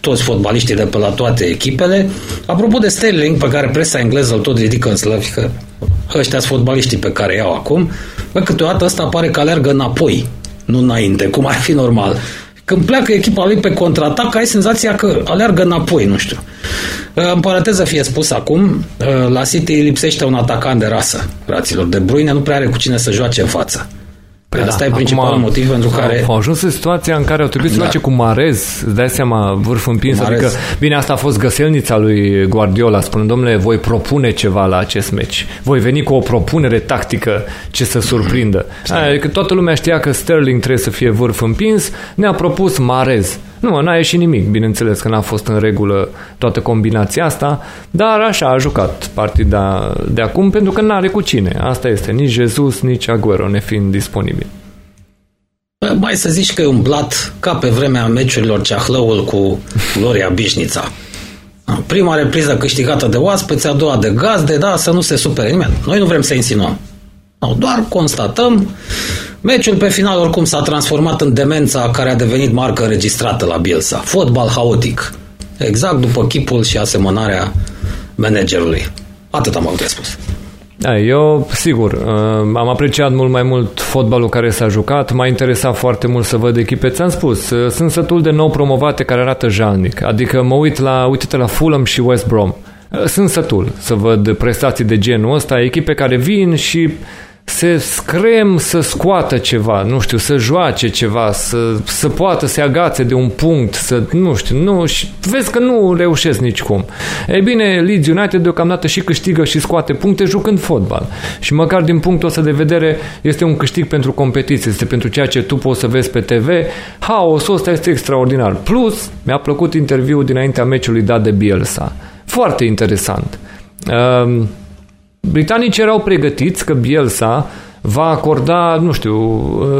toți fotbaliștii de pe la toate echipele. Apropo de Sterling, pe care presa engleză îl tot ridică în slăvi, că ăștia sunt fotbaliștii pe care iau acum, bă, câteodată ăsta pare că alergă înapoi nu înainte, cum ar fi normal. Când pleacă echipa lui pe contraatac, ai senzația că aleargă înapoi, nu știu. Uh, în paranteză fie spus acum, uh, la City lipsește un atacant de rasă, fraților. De Bruyne nu prea are cu cine să joace în față. Păi Asta da, e principalul acum, motiv pentru care... Au ajuns în situația în care au trebuit să da. joace cu Marez, îți dai seama, vârf împins, Marez. adică, bine, asta a fost găselnița lui Guardiola, spunând, domnule, voi propune ceva la acest meci, voi veni cu o propunere tactică ce să surprindă. Adică toată lumea știa că Sterling trebuie să fie vârf împins, ne-a propus Marez. Nu, n-a ieșit nimic, bineînțeles că n-a fost în regulă toată combinația asta, dar așa a jucat partida de acum pentru că n-are cu cine. Asta este, nici Jesus, nici Aguero nefiind disponibil. Mai să zici că e un blat ca pe vremea meciurilor Ceahlăul cu Gloria Bișnița. Prima repriză câștigată de oaspeți, a doua de gazde, da, să nu se supere nimeni. Noi nu vrem să insinuăm. No, doar constatăm Meciul pe final oricum s-a transformat în demența care a devenit marcă înregistrată la Bielsa. Fotbal haotic. Exact după chipul și asemănarea managerului. Atât am avut de spus. Da, eu, sigur, uh, am apreciat mult mai mult fotbalul care s-a jucat, m-a interesat foarte mult să văd echipe. Ți-am spus, uh, sunt sătul de nou promovate care arată jalnic. Adică mă uit la, uite-te la Fulham și West Brom. Uh, sunt sătul să văd prestații de genul ăsta, echipe care vin și se screm să scoată ceva, nu știu, să joace ceva, să, să poată să agațe de un punct, să, nu știu, nu, și vezi că nu reușesc nicicum. Ei bine, Leeds United deocamdată și câștigă și scoate puncte jucând fotbal. Și măcar din punctul ăsta de vedere este un câștig pentru competiție, este pentru ceea ce tu poți să vezi pe TV. Haosul ăsta este extraordinar. Plus, mi-a plăcut interviul dinaintea meciului dat de Bielsa. Foarte interesant. Uh, Britanicii erau pregătiți că Bielsa va acorda, nu știu,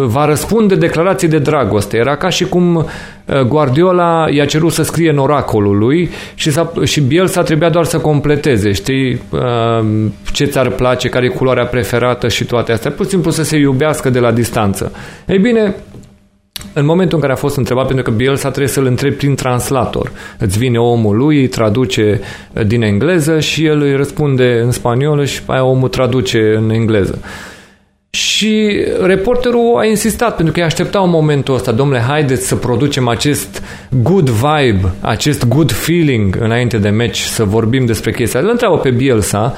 va răspunde declarații de dragoste. Era ca și cum uh, Guardiola i-a cerut să scrie în oracolul lui și, și Bielsa trebuia doar să completeze, știi, uh, ce ți-ar place, care e culoarea preferată și toate astea. Pur și simplu să se iubească de la distanță. Ei bine, în momentul în care a fost întrebat, pentru că Bielsa trebuie să-l întrebi prin translator. Îți vine omul lui, îi traduce din engleză și el îi răspunde în spaniolă și aia omul traduce în engleză. Și reporterul a insistat, pentru că îi aștepta un momentul ăsta, domnule, haideți să producem acest good vibe, acest good feeling înainte de meci, să vorbim despre chestia. Îl întreabă pe Bielsa,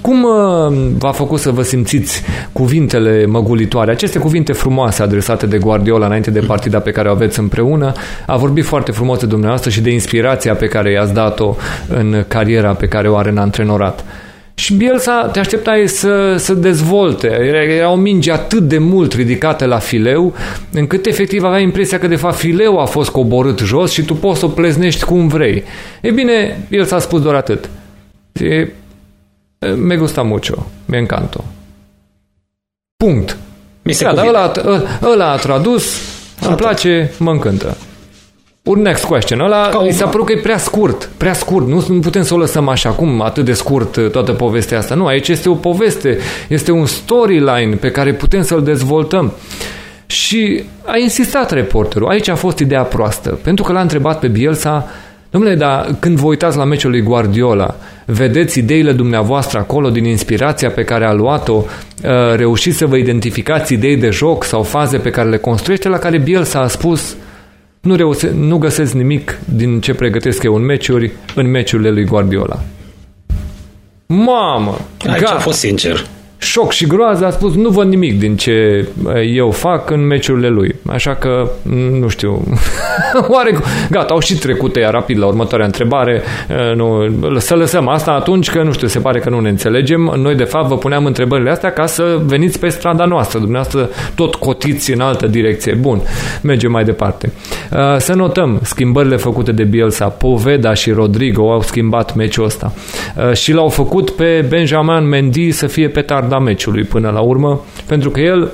cum uh, v-a făcut să vă simțiți cuvintele măgulitoare, aceste cuvinte frumoase adresate de Guardiola înainte de partida pe care o aveți împreună? A vorbit foarte frumos de dumneavoastră și de inspirația pe care i-ați dat-o în cariera pe care o are în antrenorat. Și Bielsa te așteptai să, să dezvolte. Era o minge atât de mult ridicată la fileu, încât efectiv avea impresia că de fapt fileu a fost coborât jos și tu poți să o pleznești cum vrei. E bine, el s-a spus doar atât. E, me gusta mucho, me encanto. Punct. Mi se da, dar ăla, ăla a tradus, îmi place, mă încântă. Un next question. Ăla Ca mi s-a părut că e prea scurt. Prea scurt. Nu, nu putem să o lăsăm așa cum, atât de scurt uh, toată povestea asta. Nu, aici este o poveste. Este un storyline pe care putem să-l dezvoltăm. Și a insistat reporterul. Aici a fost ideea proastă. Pentru că l-a întrebat pe Bielsa Domnule, dar când vă uitați la meciul lui Guardiola, vedeți ideile dumneavoastră acolo din inspirația pe care a luat-o, uh, reușiți să vă identificați idei de joc sau faze pe care le construiește, la care Bielsa a spus – nu, reuse, nu găsesc nimic din ce pregătesc eu în meciuri, în meciurile lui Guardiola. Mamă! Aici gata. a fost sincer șoc și groază, a spus nu văd nimic din ce eh, eu fac în meciurile lui. Așa că, nu știu, (laughs) oare, gata, au și trecut ea rapid la următoarea întrebare. Eh, nu, să lăsăm asta atunci că, nu știu, se pare că nu ne înțelegem. Noi, de fapt, vă puneam întrebările astea ca să veniți pe strada noastră. Dumneavoastră tot cotiți în altă direcție. Bun, mergem mai departe. Eh, să notăm schimbările făcute de Bielsa. Poveda și Rodrigo au schimbat meciul ăsta. Și l-au făcut pe Benjamin Mendy să fie petard da meciului până la urmă, pentru că el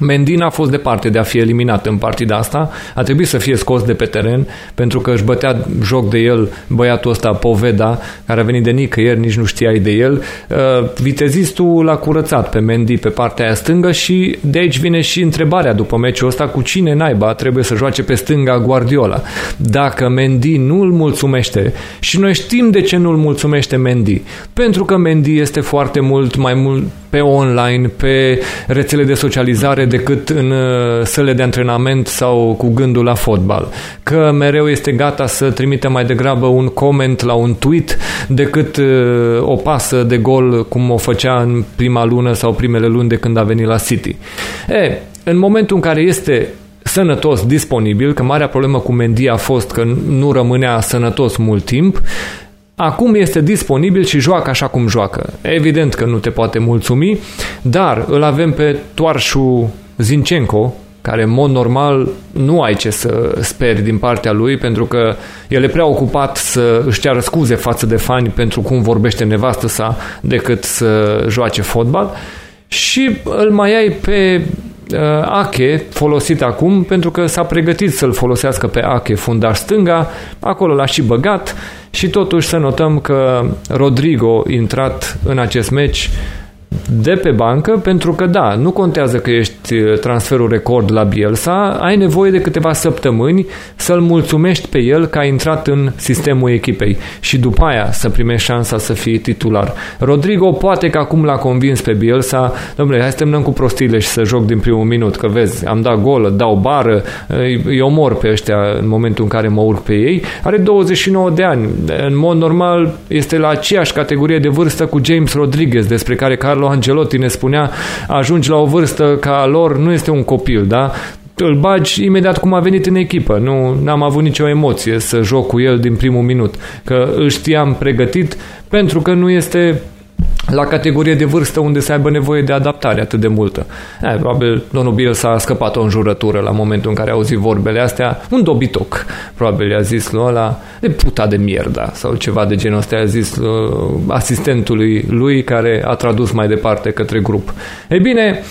Mendin a fost departe de a fi eliminat în partida asta, a trebuit să fie scos de pe teren pentru că își bătea joc de el băiatul ăsta Poveda, care a venit de nicăieri, nici nu știai de el. Uh, vitezistul l-a curățat pe Mendy pe partea aia stângă și de aici vine și întrebarea după meciul ăsta cu cine naiba trebuie să joace pe stânga Guardiola. Dacă Mendy nu îl mulțumește și noi știm de ce nu îl mulțumește Mendy, pentru că Mendy este foarte mult mai mult pe online, pe rețele de socializare decât în uh, săle de antrenament sau cu gândul la fotbal. Că mereu este gata să trimite mai degrabă un coment la un tweet decât uh, o pasă de gol cum o făcea în prima lună sau primele luni de când a venit la City. E, în momentul în care este sănătos disponibil, că marea problemă cu Mendy a fost că nu rămânea sănătos mult timp, Acum este disponibil și joacă așa cum joacă. Evident că nu te poate mulțumi, dar îl avem pe toarșul Zinchenko, care în mod normal nu ai ce să speri din partea lui pentru că el e prea ocupat să își ceară scuze față de fani pentru cum vorbește nevastă sa decât să joace fotbal și îl mai ai pe uh, Ache folosit acum pentru că s-a pregătit să-l folosească pe Ache fundaș stânga, acolo l-a și băgat și totuși să notăm că Rodrigo intrat în acest meci de pe bancă, pentru că da, nu contează că ești uh, transferul record la Bielsa, ai nevoie de câteva săptămâni să-l mulțumești pe el că a intrat în sistemul echipei și după aia să primești șansa să fii titular. Rodrigo poate că acum l-a convins pe Bielsa, domnule, hai să terminăm cu prostile și să joc din primul minut, că vezi, am dat gol, dau bară, îi omor pe ăștia în momentul în care mă urc pe ei. Are 29 de ani. În mod normal este la aceeași categorie de vârstă cu James Rodriguez, despre care Carlo Angelotti ne spunea, ajungi la o vârstă ca lor, nu este un copil, da? îl bagi imediat cum a venit în echipă. Nu am avut nicio emoție să joc cu el din primul minut, că îl știam pregătit pentru că nu este la categorie de vârstă unde să aibă nevoie de adaptare atât de multă. E, probabil domnul Bill s-a scăpat o înjurătură la momentul în care a auzit vorbele astea, un dobitoc, probabil i-a zis lui ăla, de puta de mierda sau ceva de genul ăsta, i-a zis uh, asistentului lui care a tradus mai departe către grup. Ei bine,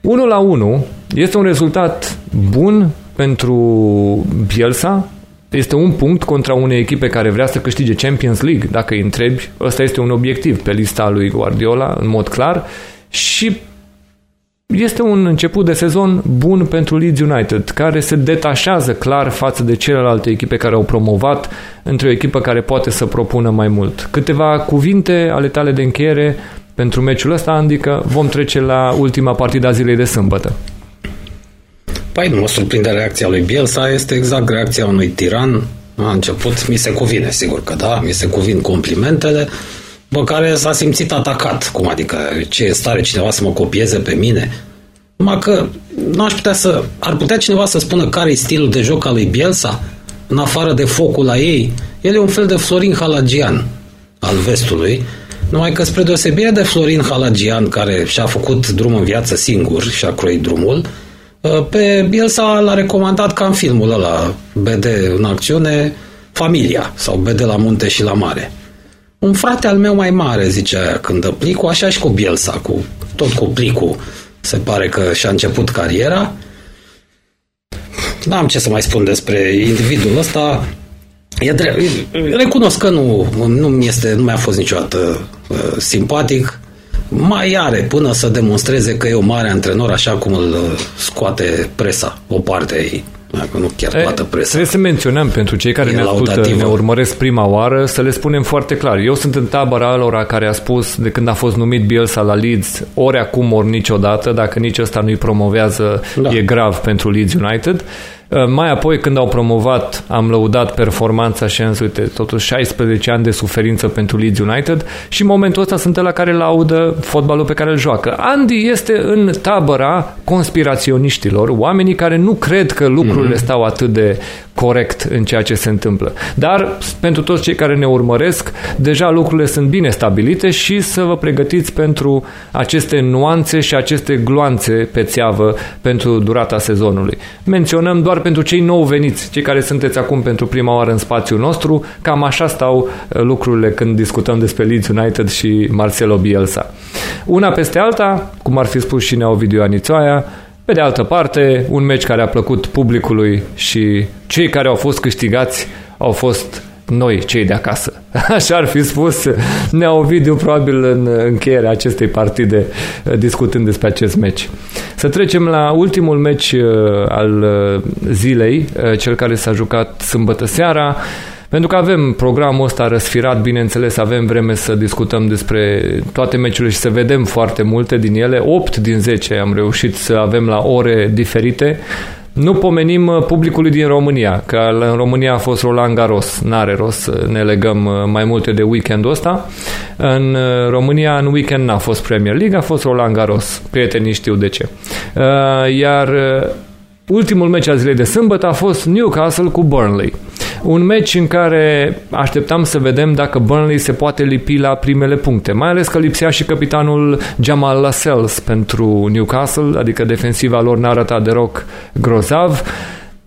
1 la 1 este un rezultat bun pentru Bielsa, este un punct contra unei echipe care vrea să câștige Champions League. Dacă îi întrebi, ăsta este un obiectiv pe lista lui Guardiola, în mod clar, și este un început de sezon bun pentru Leeds United, care se detașează clar față de celelalte echipe care au promovat într-o echipă care poate să propună mai mult. Câteva cuvinte ale tale de încheiere pentru meciul ăsta, Andică, vom trece la ultima partidă a zilei de sâmbătă. Păi nu mă surprinde reacția lui Bielsa, este exact reacția unui tiran. A început, mi se cuvine, sigur că da, mi se cuvin complimentele, bă, care s-a simțit atacat. Cum adică, ce e stare cineva să mă copieze pe mine? Numai că nu aș putea să... Ar putea cineva să spună care e stilul de joc al lui Bielsa, în afară de focul la ei? El e un fel de Florin Halagian al vestului, numai că spre deosebire de Florin Halagian, care și-a făcut drum în viață singur și a croit drumul, Uh, pe Bielsa l-a recomandat ca în filmul ăla, BD în acțiune, Familia sau BD la munte și la mare. Un frate al meu mai mare, zicea când dă plicul, așa și cu Bielsa, cu, tot cu plicul. Se pare că și-a început cariera. N-am ce să mai spun despre individul ăsta. E drept, recunosc că nu, nu, mi este, nu mi-a fost niciodată uh, simpatic mai are până să demonstreze că e un mare antrenor, așa cum îl uh, scoate presa, o parte ei. Dacă nu chiar toată presa. Trebuie să menționăm pentru cei care ne ascultă, ne urmăresc prima oară, să le spunem foarte clar. Eu sunt în tabăra alora care a spus de când a fost numit Bielsa la Leeds, ori acum, ori niciodată, dacă nici ăsta nu-i promovează, da. e grav pentru Leeds United. Uh, mai apoi, când au promovat, am lăudat performanța și am zis, uite, totuși 16 ani de suferință pentru Leeds United și în momentul ăsta sunt la care laudă fotbalul pe care îl joacă. Andy este în tabăra conspiraționiștilor, oamenii care nu cred că lucrurile mm-hmm. stau atât de corect în ceea ce se întâmplă. Dar pentru toți cei care ne urmăresc, deja lucrurile sunt bine stabilite și să vă pregătiți pentru aceste nuanțe și aceste gloanțe pe țeavă pentru durata sezonului. Menționăm doar pentru cei nou veniți, cei care sunteți acum pentru prima oară în spațiul nostru, cam așa stau uh, lucrurile când discutăm despre Leeds United și Marcelo Bielsa. Una peste alta, cum ar fi spus și Neovidiu Anițoaia, pe de altă parte, un meci care a plăcut publicului și cei care au fost câștigați au fost noi, cei de acasă. (laughs) Așa ar fi spus Neovidiu probabil în încheierea acestei partide discutând despre acest meci. Să trecem la ultimul meci uh, al uh, zilei, uh, cel care s-a jucat sâmbătă seara. Pentru că avem programul ăsta răsfirat, bineînțeles, avem vreme să discutăm despre toate meciurile și să vedem foarte multe din ele. 8 din 10 am reușit să avem la ore diferite. Nu pomenim uh, publicului din România, că în România a fost Roland Garros, n-are rost să ne legăm uh, mai multe de weekendul ăsta. În uh, România în weekend n-a fost Premier League, a fost Roland Garros, prietenii știu de ce. Iar ultimul meci al zilei de sâmbătă a fost Newcastle cu Burnley. Un meci în care așteptam să vedem dacă Burnley se poate lipi la primele puncte, mai ales că lipsea și capitanul Jamal Lascelles pentru Newcastle, adică defensiva lor n-a arătat deloc grozav.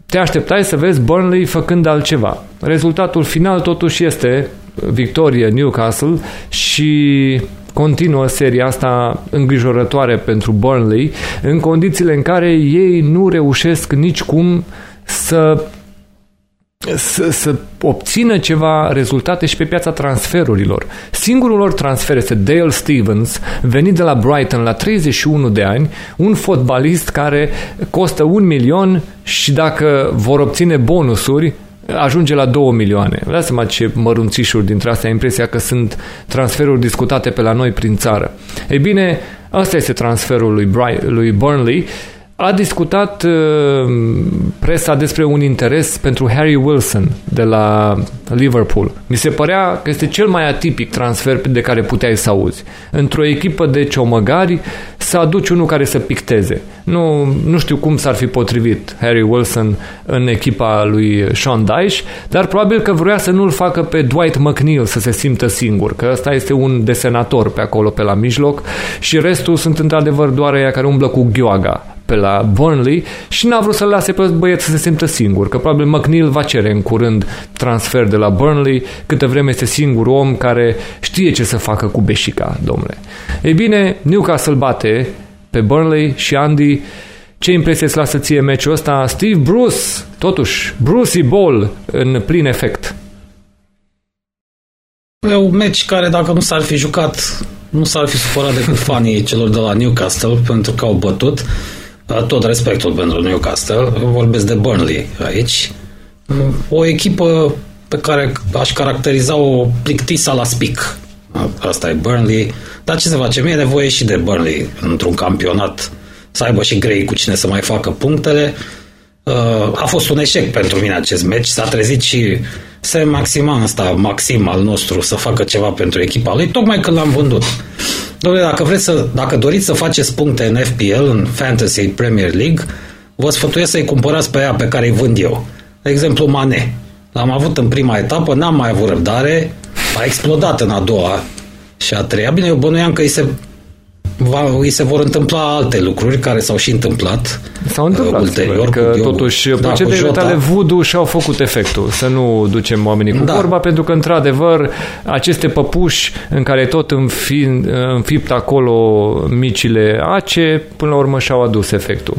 Te așteptai să vezi Burnley făcând altceva. Rezultatul final totuși este victorie Newcastle și continuă seria asta îngrijorătoare pentru Burnley în condițiile în care ei nu reușesc nicicum să să, să obțină ceva rezultate și pe piața transferurilor. Singurul lor transfer este Dale Stevens, venit de la Brighton la 31 de ani, un fotbalist care costă un milion și dacă vor obține bonusuri, ajunge la 2 milioane. Vă dați seama ce mărunțișuri dintre astea, impresia că sunt transferuri discutate pe la noi prin țară. Ei bine, asta este transferul lui, Bry- lui Burnley a discutat uh, presa despre un interes pentru Harry Wilson de la Liverpool. Mi se părea că este cel mai atipic transfer de care puteai să auzi. Într-o echipă de ciomăgari să aduci unul care să picteze. Nu, nu știu cum s-ar fi potrivit Harry Wilson în echipa lui Sean Dyche, dar probabil că vrea să nu-l facă pe Dwight McNeil să se simtă singur, că ăsta este un desenator pe acolo, pe la mijloc și restul sunt într-adevăr doar aia care umblă cu ghioaga pe la Burnley și n-a vrut să-l lase pe băieț să se simtă singur, că probabil McNeil va cere în curând transfer de la Burnley, câtă vreme este singur om care știe ce să facă cu beșica, domnule. Ei bine, Newcastle bate pe Burnley și Andy ce impresie îți lasă ție meciul ăsta? Steve Bruce, totuși, Brucey Ball în plin efect. E un meci care dacă nu s-ar fi jucat nu s-ar fi supărat decât fanii celor de la Newcastle pentru că au bătut tot respectul pentru Newcastle, vorbesc de Burnley aici, o echipă pe care aș caracteriza-o plictisa la spic. Asta e Burnley. Dar ce se face? Mie e nevoie și de Burnley într-un campionat să aibă și grei cu cine să mai facă punctele. A fost un eșec pentru mine acest meci. S-a trezit și se maxima asta, Maxim al nostru, să facă ceva pentru echipa lui, tocmai când l-am vândut. Domnule, dacă vreți să, dacă doriți să faceți puncte în FPL, în Fantasy Premier League, vă sfătuiesc să-i cumpărați pe aia pe care îi vând eu. De exemplu, Mane. L-am avut în prima etapă, n-am mai avut răbdare, a explodat în a doua și a treia. Bine, eu bănuiam că îi se va, îi se vor întâmpla alte lucruri care s-au și întâmplat S-au întâmplat, uh, ulterior. Că eu, totuși da, procedeile tale voodoo și-au făcut efectul. Să nu ducem oamenii cu da. vorba, pentru că într-adevăr aceste păpuși în care tot înfi, înfipt acolo micile ace, până la urmă și-au adus efectul.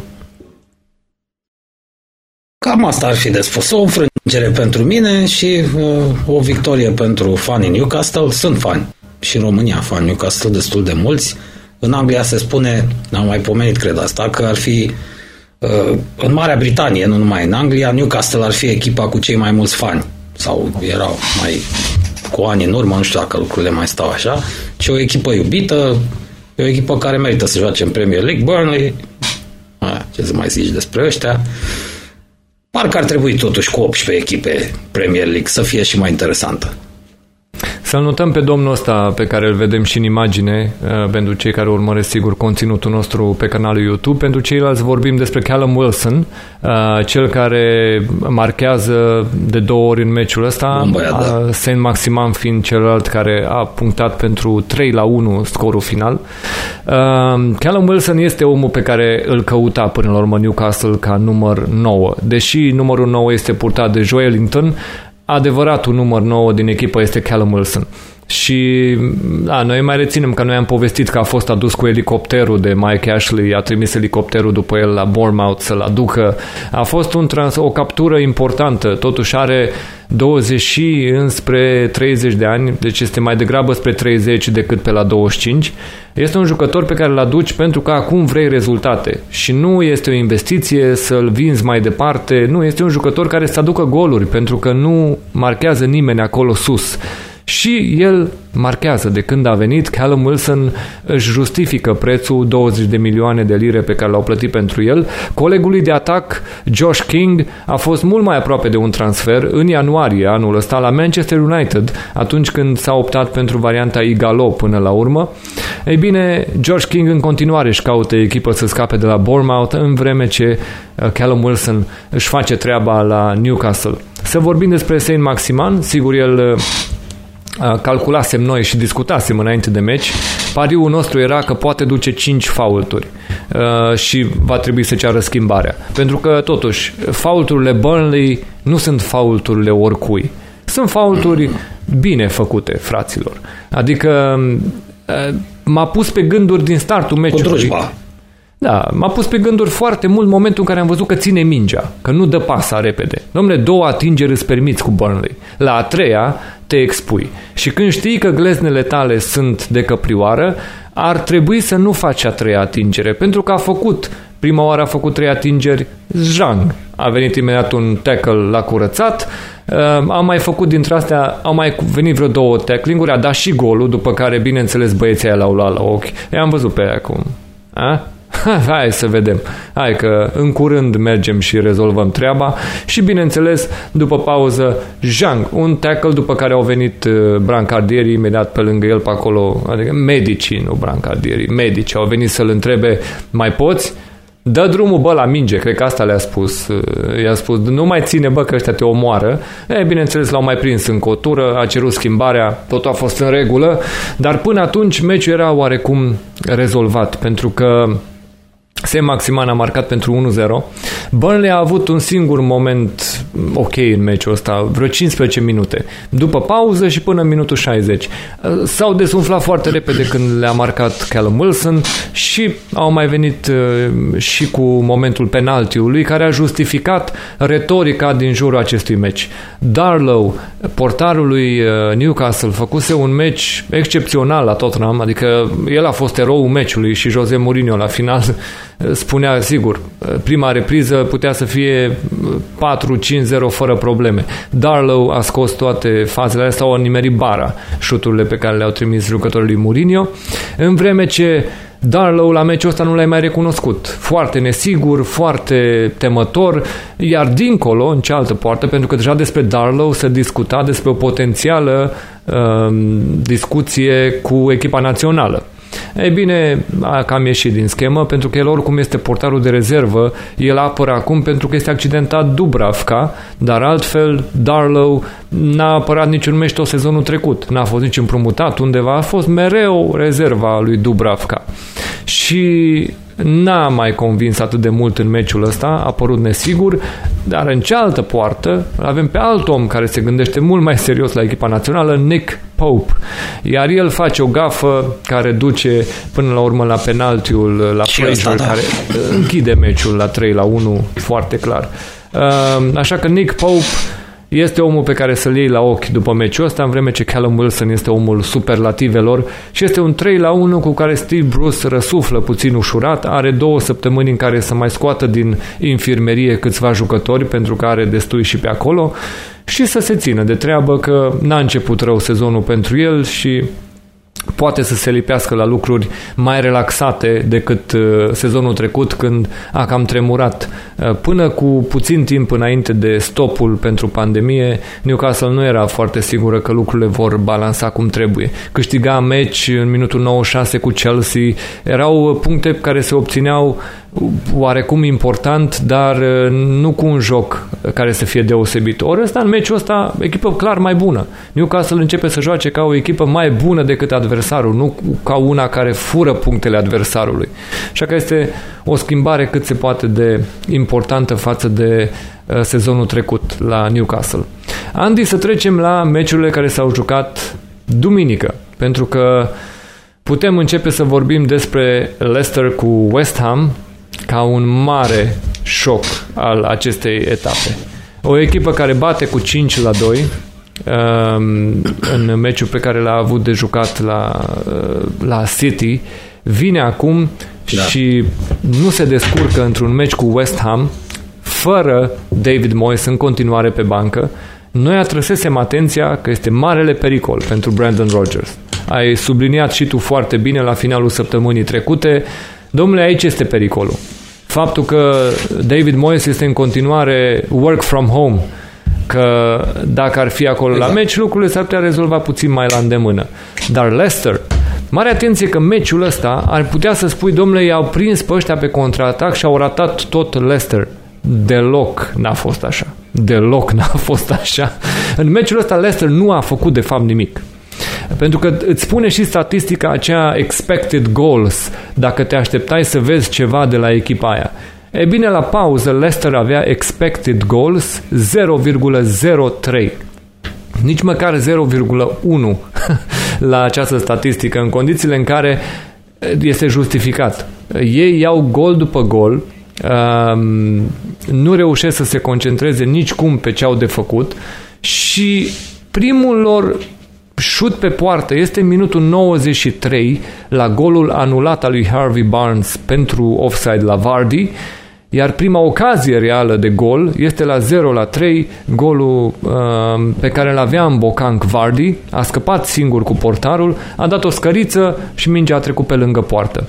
Cam asta ar fi de spus. O înfrângere pentru mine și uh, o victorie pentru fanii Newcastle. Sunt fani și în România fani Newcastle destul de mulți. În Anglia se spune, n-am mai pomenit, cred asta, că ar fi uh, în Marea Britanie, nu numai în Anglia, Newcastle ar fi echipa cu cei mai mulți fani. Sau erau mai cu ani în urmă, nu știu dacă lucrurile mai stau așa, ci o echipă iubită, e o echipă care merită să joace în Premier League, Burnley, a, ce să mai zici despre ăștia, parcă ar trebui totuși cu 18 echipe Premier League să fie și mai interesantă. Să-l notăm pe domnul ăsta pe care îl vedem și în imagine, uh, pentru cei care urmăresc sigur conținutul nostru pe canalul YouTube. Pentru ceilalți vorbim despre Callum Wilson, uh, cel care marchează de două ori în meciul ăsta, da. Saint Maximan fiind celălalt care a punctat pentru 3 la 1 scorul final. Uh, Callum Wilson este omul pe care îl căuta până la urmă Newcastle ca număr 9. Deși numărul 9 este purtat de Joelinton, adevăratul număr 9 din echipă este Callum Wilson. Și da, noi mai reținem că noi am povestit că a fost adus cu elicopterul de Mike Ashley, a trimis elicopterul după el la Bournemouth să-l aducă. A fost un trans, o captură importantă, totuși are 20 și înspre 30 de ani, deci este mai degrabă spre 30 decât pe la 25. Este un jucător pe care îl aduci pentru că acum vrei rezultate și nu este o investiție să-l vinzi mai departe, nu, este un jucător care să aducă goluri pentru că nu marchează nimeni acolo sus și el marchează de când a venit, Callum Wilson își justifică prețul 20 de milioane de lire pe care l-au plătit pentru el. Colegului de atac, Josh King, a fost mult mai aproape de un transfer în ianuarie anul ăsta la Manchester United, atunci când s-a optat pentru varianta Igalo până la urmă. Ei bine, Josh King în continuare își caută echipă să scape de la Bournemouth, în vreme ce uh, Callum Wilson își face treaba la Newcastle. Să vorbim despre Saint Maximan, sigur el uh, calculasem noi și discutasem înainte de meci, pariul nostru era că poate duce 5 faulturi uh, și va trebui să ceară schimbarea. Pentru că, totuși, faulturile Burnley nu sunt faulturile oricui. Sunt faulturi bine făcute, fraților. Adică uh, m-a pus pe gânduri din startul meciului. Da, m-a pus pe gânduri foarte mult momentul în care am văzut că ține mingea, că nu dă pasa repede. Domnule, două atingeri îți permiți cu Burnley. La a treia te expui. Și când știi că gleznele tale sunt de căprioară, ar trebui să nu faci a treia atingere, pentru că a făcut Prima oară a făcut trei atingeri, Zhang. A venit imediat un tackle la curățat, uh, a mai făcut dintre astea, au mai venit vreo două tackling-uri, a dat și golul, după care, bineînțeles, băieții aia l-au luat la ochi. I-am văzut pe aia acum. A? (laughs) Hai să vedem. Hai că în curând mergem și rezolvăm treaba. Și bineînțeles, după pauză, Zhang, un tackle după care au venit uh, brancardieri imediat pe lângă el pe acolo, adică medicii, nu brancardieri, medici au venit să-l întrebe, mai poți? Dă drumul, bă, la minge, cred că asta le-a spus. Uh, i-a spus, nu mai ține, bă, că ăștia te omoară. E, bineînțeles, l-au mai prins în cotură, a cerut schimbarea, totul a fost în regulă, dar până atunci meciul era oarecum rezolvat, pentru că Sam Maximan a marcat pentru 1-0. Burnley a avut un singur moment ok în meciul ăsta, vreo 15 minute. După pauză și până în minutul 60. S-au desumflat foarte repede când le-a marcat Callum Wilson și au mai venit uh, și cu momentul penaltiului care a justificat retorica din jurul acestui meci. Darlow, portarul lui uh, Newcastle, făcuse un meci excepțional la Tottenham, adică el a fost eroul meciului și Jose Mourinho la final spunea, sigur, prima repriză putea să fie 4-5-0 fără probleme. Darlow a scos toate fazele astea, au nimerit bara șuturile pe care le-au trimis jucătorii lui Mourinho, în vreme ce Darlow la meciul ăsta nu l-ai mai recunoscut. Foarte nesigur, foarte temător, iar dincolo, în cealaltă poartă, pentru că deja despre Darlow se discuta despre o potențială um, discuție cu echipa națională. Ei bine, a cam ieșit din schemă, pentru că el oricum este portarul de rezervă, el apără acum pentru că este accidentat Dubravka, dar altfel Darlow n-a apărat niciun meci tot sezonul trecut, n-a fost nici împrumutat undeva, a fost mereu rezerva lui Dubravka. Și n-a mai convins atât de mult în meciul ăsta, a părut nesigur, dar în cealaltă poartă avem pe alt om care se gândește mult mai serios la echipa națională, Nick Pope. Iar el face o gafă care duce până la urmă la penaltiul la Fraser, da. care închide meciul la 3 la 1 foarte clar. Așa că Nick Pope este omul pe care să-l iei la ochi după meciul ăsta, în vreme ce Callum Wilson este omul superlativelor și este un 3 la 1 cu care Steve Bruce răsuflă puțin ușurat, are două săptămâni în care să mai scoată din infirmerie câțiva jucători, pentru că are destui și pe acolo, și să se țină de treabă că n-a început rău sezonul pentru el și poate să se lipească la lucruri mai relaxate decât uh, sezonul trecut când a cam tremurat. Uh, până cu puțin timp înainte de stopul pentru pandemie, Newcastle nu era foarte sigură că lucrurile vor balansa cum trebuie. Câștiga meci în minutul 96 cu Chelsea, erau puncte care se obțineau oarecum important, dar uh, nu cu un joc care să fie deosebit. Ori ăsta, în meciul ăsta, echipă clar mai bună. Newcastle începe să joace ca o echipă mai bună decât adversarul, nu ca una care fură punctele adversarului. Așa că este o schimbare cât se poate de importantă față de uh, sezonul trecut la Newcastle. Andy, să trecem la meciurile care s-au jucat duminică, pentru că putem începe să vorbim despre Leicester cu West Ham, ca un mare șoc al acestei etape. O echipă care bate cu 5 la 2 um, în meciul pe care l-a avut de jucat la, uh, la City, vine acum da. și nu se descurcă într-un meci cu West Ham fără David Moyes în continuare pe bancă. Noi atrăsesem atenția că este marele pericol pentru Brandon Rodgers. Ai subliniat și tu foarte bine la finalul săptămânii trecute. Domnule, aici este pericolul faptul că David Moyes este în continuare work from home, că dacă ar fi acolo exact. la meci, lucrurile s-ar putea rezolva puțin mai la îndemână. Dar Leicester, mare atenție că meciul ăsta ar putea să spui, domnule, i-au prins pe ăștia pe contraatac și au ratat tot Leicester. Deloc n-a fost așa. Deloc n-a (laughs) fost așa. În meciul ăsta Leicester nu a făcut de fapt nimic. Pentru că îți spune și statistica aceea expected goals, dacă te așteptai să vezi ceva de la echipa aia. E bine, la pauză Leicester avea expected goals 0,03. Nici măcar 0,1 (laughs) la această statistică, în condițiile în care este justificat. Ei iau gol după gol, um, nu reușesc să se concentreze nici cum pe ce au de făcut și primul lor șut pe poartă este minutul 93 la golul anulat al lui Harvey Barnes pentru offside la Vardy, iar prima ocazie reală de gol este la 0 la 3, golul uh, pe care îl avea în Bocanc Vardy, a scăpat singur cu portarul, a dat o scăriță și mingea a trecut pe lângă poartă.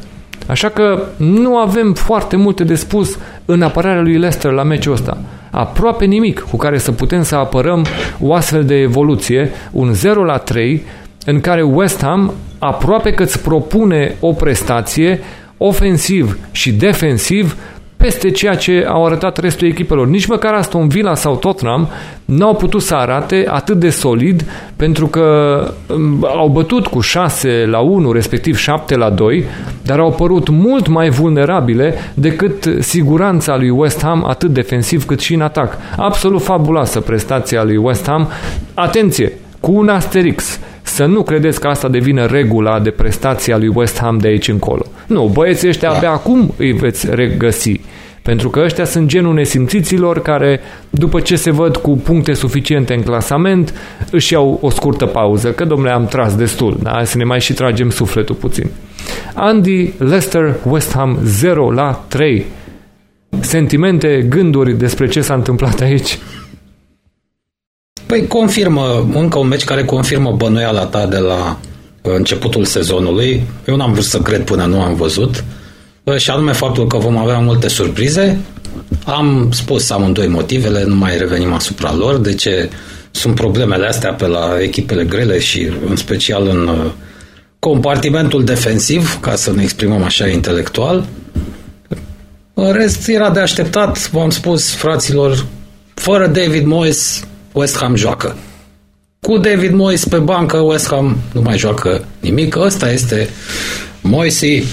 Așa că nu avem foarte multe de spus în apărarea lui Leicester la meciul ăsta. Aproape nimic cu care să putem să apărăm o astfel de evoluție, un 0 la 3, în care West Ham aproape că îți propune o prestație ofensiv și defensiv peste ceea ce au arătat restul echipelor. Nici măcar Aston Villa sau Tottenham n-au putut să arate atât de solid pentru că um, au bătut cu 6 la 1, respectiv 7 la 2, dar au părut mult mai vulnerabile decât siguranța lui West Ham, atât defensiv cât și în atac. Absolut fabuloasă prestația lui West Ham. Atenție, cu un asterix să nu credeți că asta devine regula de prestația lui West Ham de aici încolo. Nu, băieții ăștia da. abia acum îi veți regăsi. Pentru că ăștia sunt genul nesimțiților care, după ce se văd cu puncte suficiente în clasament, își iau o scurtă pauză, că domnule am tras destul, da? să ne mai și tragem sufletul puțin. Andy, Leicester, West Ham 0 la 3. Sentimente, gânduri despre ce s-a întâmplat aici? Păi confirmă, încă un meci care confirmă bănuiala ta de la începutul sezonului. Eu n-am vrut să cred până nu am văzut. Și anume faptul că vom avea multe surprize. Am spus amândoi motivele, nu mai revenim asupra lor, de ce sunt problemele astea pe la echipele grele și în special în uh, compartimentul defensiv, ca să ne exprimăm așa intelectual. În rest, era de așteptat, v-am spus, fraților, fără David Moyes, West Ham joacă. Cu David Moyes pe bancă, West Ham nu mai joacă nimic. Ăsta este Moisey.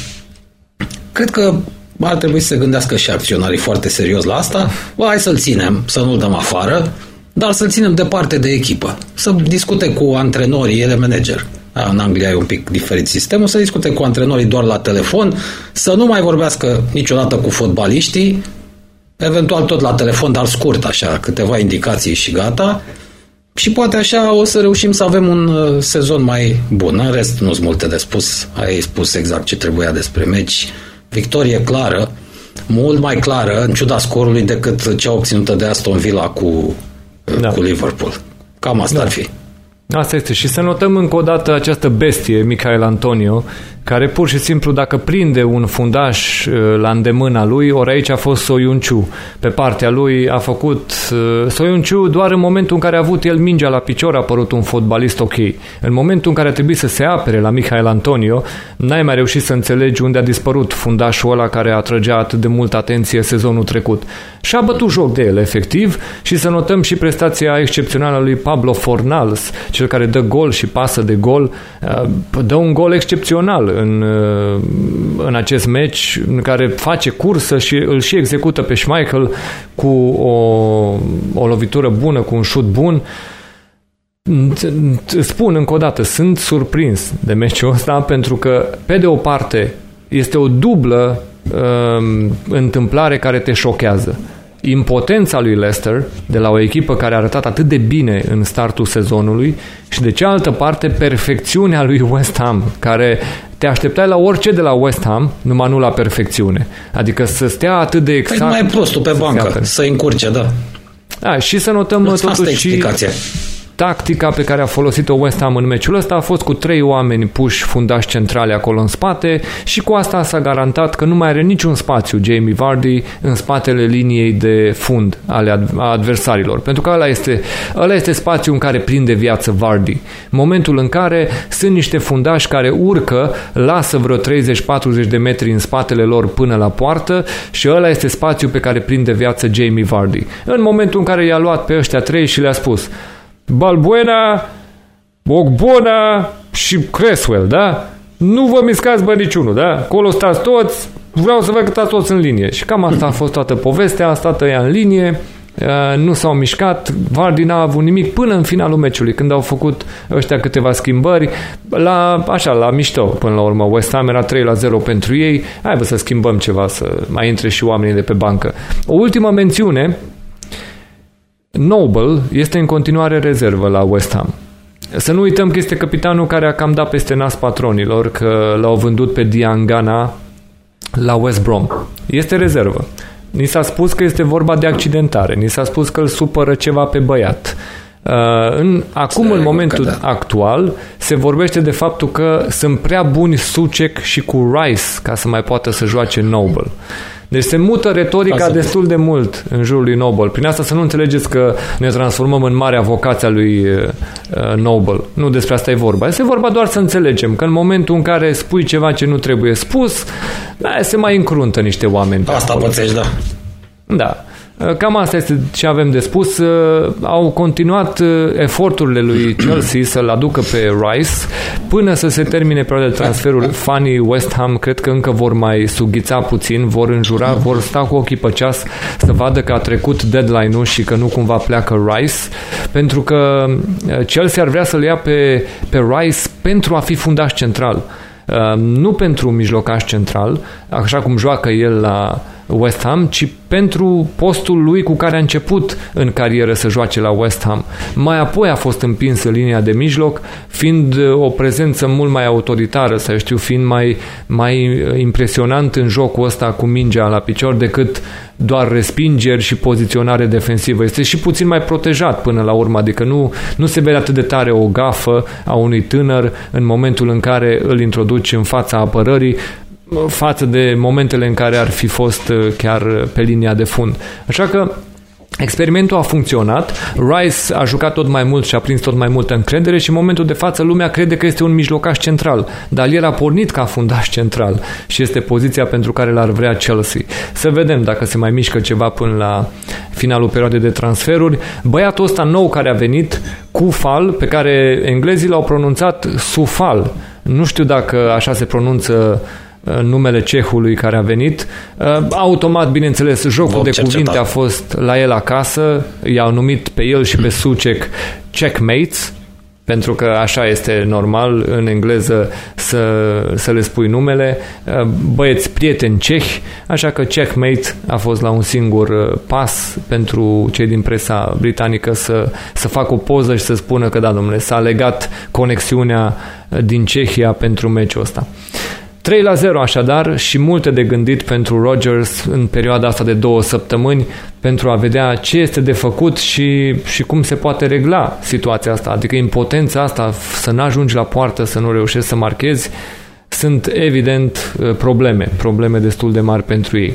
Cred că ar trebui să se gândească și acționarii foarte serios la asta. Bă, hai să-l ținem, să nu-l dăm afară, dar să-l ținem departe de echipă. Să discute cu antrenorii, ele manager. În Anglia e un pic diferit sistemul, să discute cu antrenorii doar la telefon, să nu mai vorbească niciodată cu fotbaliștii, eventual tot la telefon, dar scurt, așa, câteva indicații și gata. Și poate așa o să reușim să avem un uh, sezon mai bun. În rest, nu sunt multe de spus. Ai spus exact ce trebuia despre meci. Victorie clară, mult mai clară, în ciuda scorului, decât cea obținută de Aston Villa cu, uh, da. cu Liverpool. Cam asta da. ar fi. Asta este. Și să notăm încă o dată această bestie, Michael Antonio, care pur și simplu dacă prinde un fundaș uh, la îndemâna lui, ori aici a fost Soiunciu. Pe partea lui a făcut uh, Soiunciu doar în momentul în care a avut el mingea la picior a apărut un fotbalist ok. În momentul în care a trebuit să se apere la Michael Antonio, n-ai mai reușit să înțelegi unde a dispărut fundașul ăla care atrăgea atât de multă atenție sezonul trecut. Și a bătut joc de el, efectiv, și să notăm și prestația excepțională lui Pablo Fornals, cel care dă gol și pasă de gol, uh, dă un gol excepțional în, uh, în acest meci în care face cursă și îl și execută pe Schmeichel cu o, o lovitură bună, cu un șut bun. Spun încă o dată, sunt surprins de meciul ăsta pentru că, pe de o parte, este o dublă um, întâmplare care te șochează impotența lui Leicester de la o echipă care a arătat atât de bine în startul sezonului și de cealaltă parte perfecțiunea lui West Ham, care te așteptai la orice de la West Ham, numai nu la perfecțiune. Adică să stea atât de exact... Păi nu mai prostul pe bancă, să încurce, da. Da, și să notăm Asta totuși și tactica pe care a folosit-o West Ham în meciul ăsta a fost cu trei oameni puși fundași centrale acolo în spate și cu asta s-a garantat că nu mai are niciun spațiu Jamie Vardy în spatele liniei de fund ale adversarilor. Pentru că ăla este, ăla este spațiu în care prinde viață Vardy. Momentul în care sunt niște fundași care urcă, lasă vreo 30-40 de metri în spatele lor până la poartă și ăla este spațiu pe care prinde viață Jamie Vardy. În momentul în care i-a luat pe ăștia trei și le-a spus Balbuena, Ogbona și Creswell, da? Nu vă miscați bă niciunul, da? Acolo stați toți, vreau să văd că stați toți în linie. Și cam asta a fost toată povestea, a stat ea în linie, nu s-au mișcat, Vardy n-a avut nimic până în finalul meciului, când au făcut ăștia câteva schimbări, la, așa, la mișto, până la urmă. West Ham era 3 la 0 pentru ei, hai bă să schimbăm ceva, să mai intre și oamenii de pe bancă. O ultimă mențiune, Noble este în continuare rezervă la West Ham. Să nu uităm că este capitanul care a cam dat peste nas patronilor, că l-au vândut pe Diangana la West Brom. Este rezervă. Ni s-a spus că este vorba de accidentare, ni s-a spus că îl supără ceva pe băiat. Uh, în, acum, în momentul da. actual, se vorbește de faptul că sunt prea buni Sucek și cu Rice ca să mai poată să joace Noble. Deci se mută retorica destul de mult în jurul lui Noble. Prin asta să nu înțelegeți că ne transformăm în mare avocația lui uh, uh, Noble. Nu despre asta e vorba. Este vorba doar să înțelegem că în momentul în care spui ceva ce nu trebuie spus, da, se mai încruntă niște oameni. Asta pățești, da. Da. Uh, cam asta este ce avem de spus. Uh, au continuat uh, eforturile lui (clears throat) Chelsea să-l aducă pe Rice până să se termine perioada de transferuri. Fanii West Ham cred că încă vor mai sughița puțin, vor înjura, vor sta cu ochii pe ceas să vadă că a trecut deadline-ul și că nu cumva pleacă Rice, pentru că Chelsea ar vrea să-l ia pe, pe Rice pentru a fi fundaș central. Nu pentru mijlocaș central, așa cum joacă el la West Ham, ci pentru postul lui cu care a început în carieră să joace la West Ham. Mai apoi a fost împins în linia de mijloc, fiind uh, o prezență mult mai autoritară, să știu, fiind mai, mai uh, impresionant în jocul ăsta cu mingea la picior decât doar respingeri și poziționare defensivă. Este și puțin mai protejat până la urmă, adică nu, nu se vede atât de tare o gafă a unui tânăr în momentul în care îl introduci în fața apărării, față de momentele în care ar fi fost uh, chiar pe linia de fund. Așa că Experimentul a funcționat, Rice a jucat tot mai mult și a prins tot mai multă încredere și în momentul de față lumea crede că este un mijlocaș central, dar el a pornit ca fundaș central și este poziția pentru care l-ar vrea Chelsea. Să vedem dacă se mai mișcă ceva până la finalul perioadei de transferuri. Băiatul ăsta nou care a venit, Kufal, pe care englezii l-au pronunțat Sufal. Nu știu dacă așa se pronunță numele cehului care a venit. Uh, automat, bineînțeles, jocul de cuvinte a fost la el acasă, i-au numit pe el și pe (clears throat) Sucek checkmates, pentru că așa este normal în engleză să, să le spui numele, uh, băieți prieteni cehi, așa că checkmate a fost la un singur uh, pas pentru cei din presa britanică să, să facă o poză și să spună că da, domnule, s-a legat conexiunea din Cehia pentru meciul ăsta. 3 la 0 așadar și multe de gândit pentru Rodgers în perioada asta de două săptămâni pentru a vedea ce este de făcut și, și cum se poate regla situația asta. Adică impotența asta, să nu ajungi la poartă, să nu reușești să marchezi, sunt evident uh, probleme, probleme destul de mari pentru ei.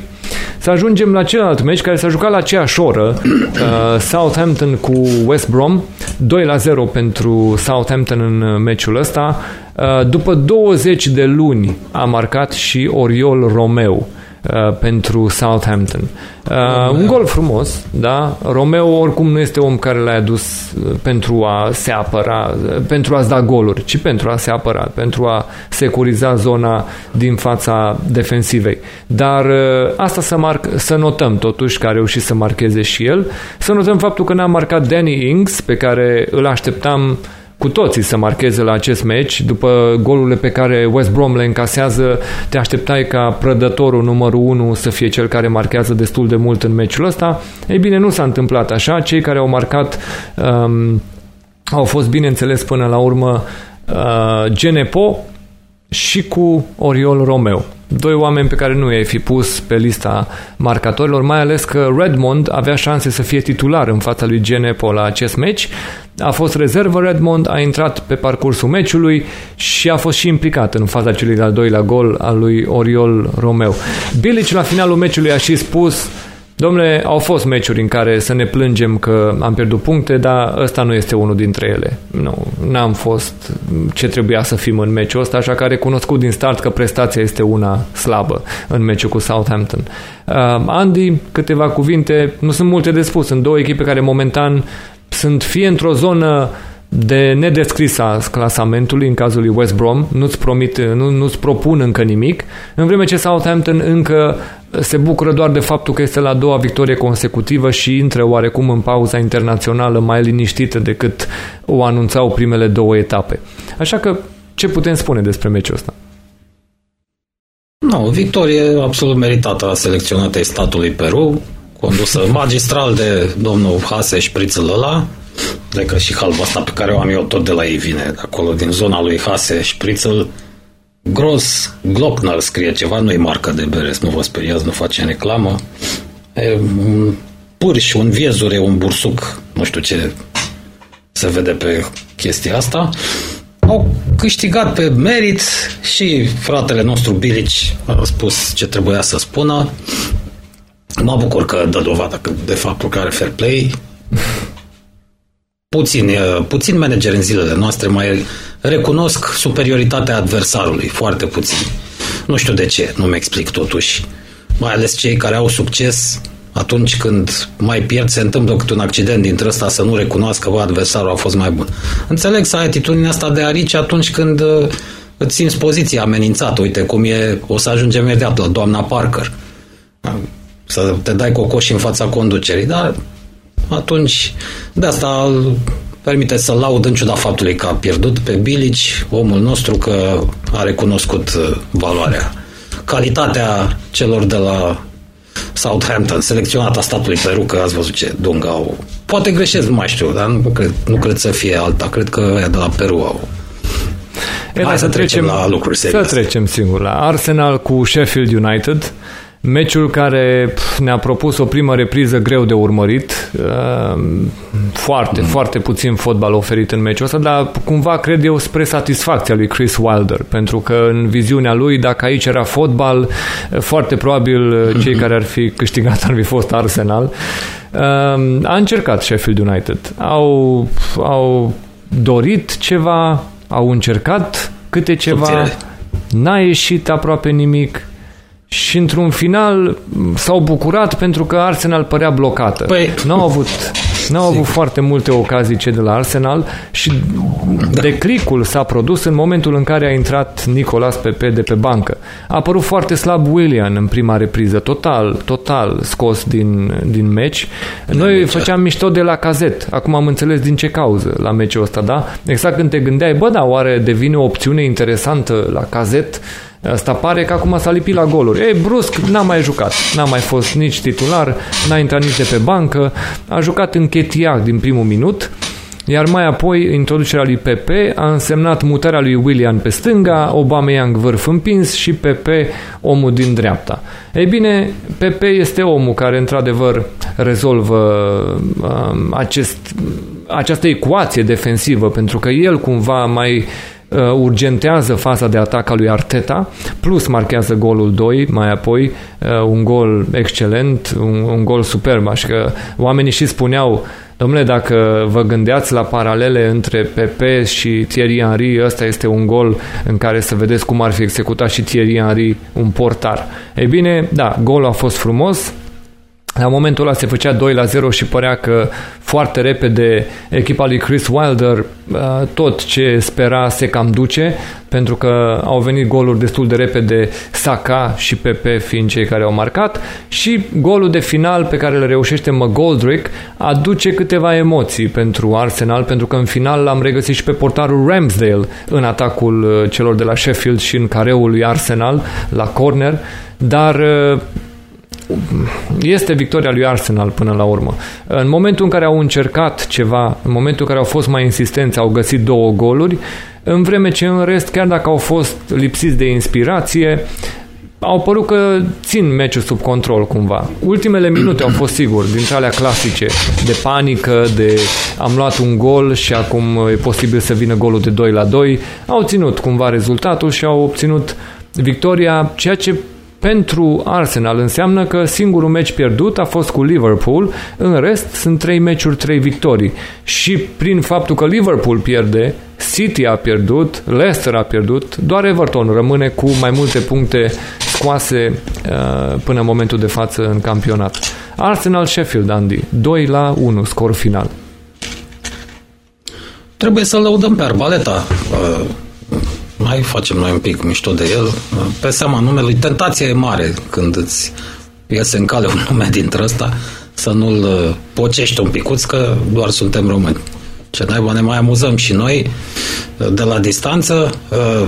Să ajungem la celălalt meci care s-a jucat la aceeași oră, uh, Southampton cu West Brom, 2 la 0 pentru Southampton în meciul ăsta. Uh, după 20 de luni a marcat și Oriol Romeu uh, pentru Southampton. Uh, un gol frumos, da? Romeo oricum nu este om care l-a adus uh, pentru a se apăra, uh, pentru a-ți da goluri, ci pentru a se apăra, pentru a securiza zona din fața defensivei. Dar uh, asta să, marc, să notăm totuși că a reușit să marcheze și el, să notăm faptul că n-a marcat Danny Ings, pe care îl așteptam uh, cu toții să marcheze la acest meci. După golurile pe care West Brom le încasează, te așteptai ca prădătorul numărul 1 să fie cel care marchează destul de mult în meciul ăsta. Ei bine, nu s-a întâmplat așa. Cei care au marcat um, au fost, bineînțeles, până la urmă uh, Genepo și cu Oriol Romeo doi oameni pe care nu i-ai fi pus pe lista marcatorilor, mai ales că Redmond avea șanse să fie titular în fața lui Genepo la acest meci. A fost rezervă Redmond, a intrat pe parcursul meciului și a fost și implicat în faza celui de-al doilea gol al lui Oriol Romeu. Bilic la finalul meciului a și spus Domnule, au fost meciuri în care să ne plângem că am pierdut puncte, dar ăsta nu este unul dintre ele. Nu, n-am fost ce trebuia să fim în meciul ăsta, așa că a recunoscut din start că prestația este una slabă în meciul cu Southampton. Uh, Andy, câteva cuvinte, nu sunt multe de spus, sunt două echipe care momentan sunt fie într-o zonă de nedescris a clasamentului în cazul lui West Brom, nu-ți, promit, nu, nu-ți propun încă nimic, în vreme ce Southampton încă se bucură doar de faptul că este la a doua victorie consecutivă și intră oarecum în pauza internațională mai liniștită decât o anunțau primele două etape. Așa că ce putem spune despre meciul ăsta? Nu, no, victorie absolut meritată a selecționatei statului Peru, condusă magistral de domnul Hase Șprițul ăla, de că și halba asta pe care o am eu tot de la ei vine, de acolo, din zona lui Hase Șprițul, Gros Glockner scrie ceva, nu-i marcă de bere, nu vă speriați, nu face reclamă. E, un pârș, un viezure, un bursuc, nu știu ce se vede pe chestia asta. Au câștigat pe merit și fratele nostru Bilici a spus ce trebuia să spună. Mă bucur că dă dovadă de faptul că are fair play. Puțin, puțin manageri în zilele noastre mai recunosc superioritatea adversarului, foarte puțin. Nu știu de ce, nu mi explic totuși. Mai ales cei care au succes atunci când mai pierd, se întâmplă câte un accident dintre ăsta să nu recunoască că adversarul a fost mai bun. Înțeleg să ai atitudinea asta de arici atunci când uh, îți simți poziția amenințată. Uite cum e, o să ajungem imediat la doamna Parker. Să te dai cocoși în fața conducerii, dar atunci de asta îl permite să laud în ciuda faptului că a pierdut pe Bilici, omul nostru că a recunoscut uh, valoarea. Calitatea celor de la Southampton, selecționat a statului Peru, că ați văzut ce dung au. Poate greșesc, nu mai știu, dar nu cred, nu cred să fie alta. Cred că ea de la Peru au. Hai să trecem, trecem la lucruri serioase. Să trecem singur la Arsenal cu Sheffield United. Meciul care ne-a propus o primă repriză greu de urmărit, ehm, foarte, mm. foarte puțin fotbal oferit în meciul ăsta, dar cumva cred eu spre satisfacția lui Chris Wilder, pentru că în viziunea lui, dacă aici era fotbal, foarte probabil cei care ar fi câștigat ar fi fost Arsenal. Ehm, a încercat Sheffield United. Au, au dorit ceva, au încercat câte ceva, n-a ieșit aproape nimic și într-un final s-au bucurat pentru că Arsenal părea blocată. Păi, n-au avut, n-au avut foarte multe ocazii cei de la Arsenal și da. declicul s-a produs în momentul în care a intrat Nicolas Pepe de pe bancă. A apărut foarte slab William în prima repriză, total, total scos din, din meci. Noi făceam mișto de la cazet. Acum am înțeles din ce cauză la meciul ăsta, da? Exact când te gândeai, bă, da, oare devine o opțiune interesantă la cazet Asta pare că acum s-a lipit la goluri. Ei, brusc, n-a mai jucat. N-a mai fost nici titular, n-a intrat nici de pe bancă. A jucat în Chetiac din primul minut. Iar mai apoi, introducerea lui Pepe a însemnat mutarea lui William pe stânga, Aubameyang vârf împins și Pepe omul din dreapta. Ei bine, Pepe este omul care într-adevăr rezolvă um, acest, această ecuație defensivă, pentru că el cumva mai uh, urgentează faza de atac a lui Arteta, plus marchează golul 2, mai apoi uh, un gol excelent, un, un gol superb, așa că oamenii și spuneau Domnule, dacă vă gândeați la paralele între Pepe și Thierry Henry, ăsta este un gol în care să vedeți cum ar fi executat și Thierry Henry un portar. Ei bine, da, golul a fost frumos, la momentul ăla se făcea 2 la 0 și părea că foarte repede echipa lui Chris Wilder uh, tot ce spera se cam duce pentru că au venit goluri destul de repede Saka și Pepe fiind cei care au marcat și golul de final pe care îl reușește McGoldrick aduce câteva emoții pentru Arsenal pentru că în final l-am regăsit și pe portarul Ramsdale în atacul uh, celor de la Sheffield și în careul lui Arsenal la corner dar uh, este victoria lui Arsenal până la urmă. În momentul în care au încercat ceva, în momentul în care au fost mai insistenți, au găsit două goluri, în vreme ce în rest, chiar dacă au fost lipsiți de inspirație, au părut că țin meciul sub control cumva. Ultimele minute au fost sigur, dintre alea clasice, de panică, de am luat un gol și acum e posibil să vină golul de 2 la 2. Au ținut cumva rezultatul și au obținut victoria, ceea ce pentru Arsenal înseamnă că singurul meci pierdut a fost cu Liverpool, în rest sunt trei meciuri, trei victorii. Și prin faptul că Liverpool pierde, City a pierdut, Leicester a pierdut, doar Everton rămâne cu mai multe puncte scoase uh, până în momentul de față în campionat. Arsenal-Sheffield, Andy, 2 la 1, scor final. Trebuie să lăudăm pe Arbaleta. Uh mai facem noi un pic mișto de el. Pe seama numelui, tentația e mare când îți iese în cale (laughs) un nume dintre ăsta, să nu-l uh, pocești un picuț, că doar suntem români. Ce naiba ne mai amuzăm și noi uh, de la distanță. Uh,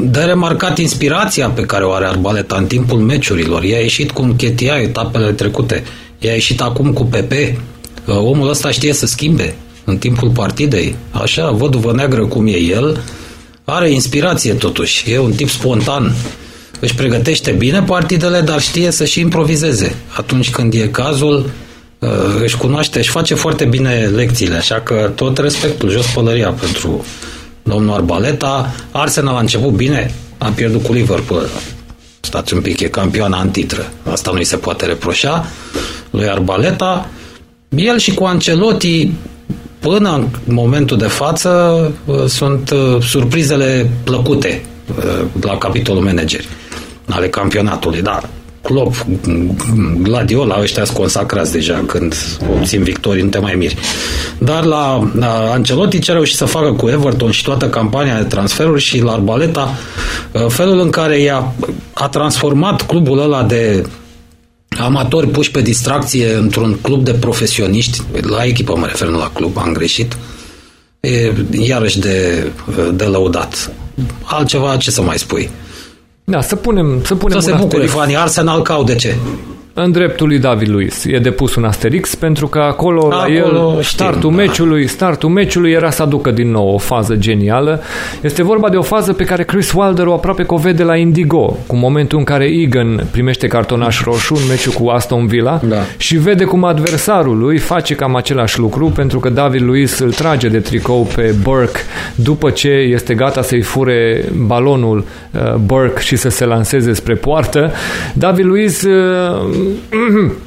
de remarcat inspirația pe care o are Arbaleta în timpul meciurilor. I-a ieșit cu Chetia etapele trecute. I-a ieșit acum cu Pepe. Omul ăsta știe să schimbe în timpul partidei. Așa, văduvă neagră cum e el, are inspirație totuși, e un tip spontan. Își pregătește bine partidele, dar știe să și improvizeze. Atunci când e cazul, uh, își cunoaște, își face foarte bine lecțiile, așa că tot respectul, jos pălăria pentru domnul Arbaleta. Arsenal a început bine, a pierdut cu Liverpool. Stați un pic, e campioana în titră. Asta nu îi se poate reproșa lui Arbaleta. El și cu Ancelotti până în momentul de față uh, sunt uh, surprizele plăcute uh, la capitolul manageri ale campionatului, dar Klopp, Gladiola, ăștia sunt consacrați deja când obțin victorii, nu te mai miri. Dar la, la Ancelotti ce a reușit să facă cu Everton și toată campania de transferuri și la Arbaleta, felul în care i-a a transformat clubul ăla de amatori puși pe distracție într-un club de profesioniști, la echipă mă refer, nu la club, am greșit, e iarăși de, de lăudat. Altceva, ce să mai spui? Da, să punem, să punem să se bucure fanii. Arsenal cau de ce? În dreptul lui David Luiz. E depus un asterix pentru că acolo, acolo la el startul, știm, meciului, da. startul meciului era să aducă din nou o fază genială. Este vorba de o fază pe care Chris Wilder o aproape că o vede la Indigo, cu momentul în care Egan primește cartonaș roșu în meciul cu Aston Villa da. și vede cum adversarul lui face cam același lucru pentru că David Luiz îl trage de tricou pe Burke după ce este gata să-i fure balonul uh, Burke și să se lanseze spre poartă. David Luiz uh, (clears throat)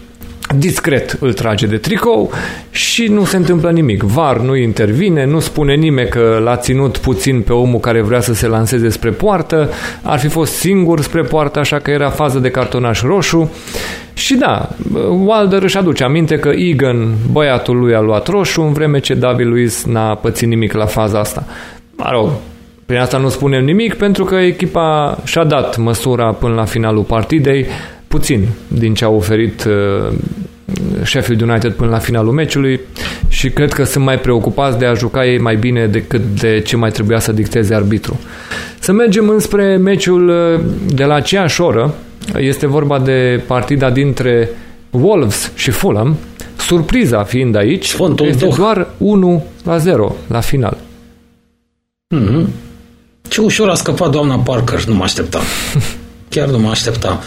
discret îl trage de tricou și nu se întâmplă nimic. VAR nu intervine, nu spune nimeni că l-a ținut puțin pe omul care vrea să se lanseze spre poartă, ar fi fost singur spre poartă, așa că era fază de cartonaș roșu. Și da, Wilder își aduce aminte că Egan, băiatul lui, a luat roșu, în vreme ce David Luiz n-a pățit nimic la faza asta. Mă rog, prin asta nu spunem nimic, pentru că echipa și-a dat măsura până la finalul partidei, puțin din ce a oferit uh, Sheffield United până la finalul meciului și cred că sunt mai preocupați de a juca ei mai bine decât de ce mai trebuia să dicteze arbitru. Să mergem înspre meciul uh, de la aceeași oră. Este vorba de partida dintre Wolves și Fulham. Surpriza fiind aici, Sfântul este Duh. doar 1 la 0 la final. Mm-hmm. Ce ușor a scăpat doamna Parker, nu mă așteptam. (laughs) Chiar nu mă așteptam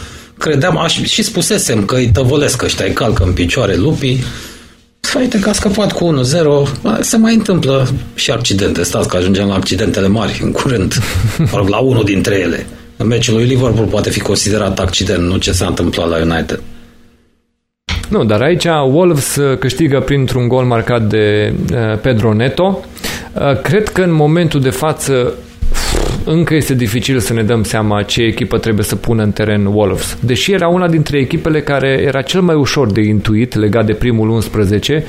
credeam, aș, și spusesem că îi tăvălesc ăștia, îi calcă în picioare lupii. Uite că a scăpat cu 1-0. Se mai întâmplă și accidente. Stați că ajungem la accidentele mari în curând. Mă rog, la unul dintre ele. În meciul lui Liverpool poate fi considerat accident, nu ce s-a întâmplat la United. Nu, dar aici Wolves câștigă printr-un gol marcat de uh, Pedro Neto. Uh, cred că în momentul de față încă este dificil să ne dăm seama ce echipă trebuie să pună în teren Wolves. Deși era una dintre echipele care era cel mai ușor de intuit legat de primul 11,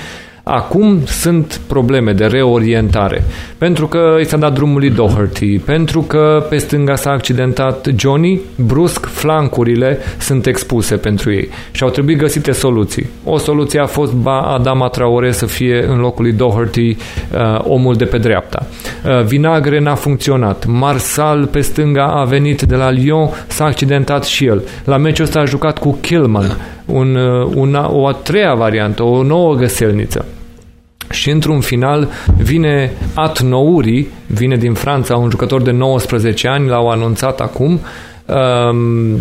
Acum sunt probleme de reorientare, pentru că i s-a dat drumul lui Doherty, pentru că pe stânga s-a accidentat Johnny, brusc flancurile sunt expuse pentru ei și au trebuit găsite soluții. O soluție a fost ba Adama Traore să fie în locul lui Doherty uh, omul de pe dreapta. Uh, Vinagre n-a funcționat. Marsal pe stânga a venit de la Lyon, s-a accidentat și el. La meciul ăsta a jucat cu Killman un, uh, una, o a treia variantă, o nouă găselniță. Și într-un final vine At Nouri, vine din Franța, un jucător de 19 ani, l-au anunțat acum. Um,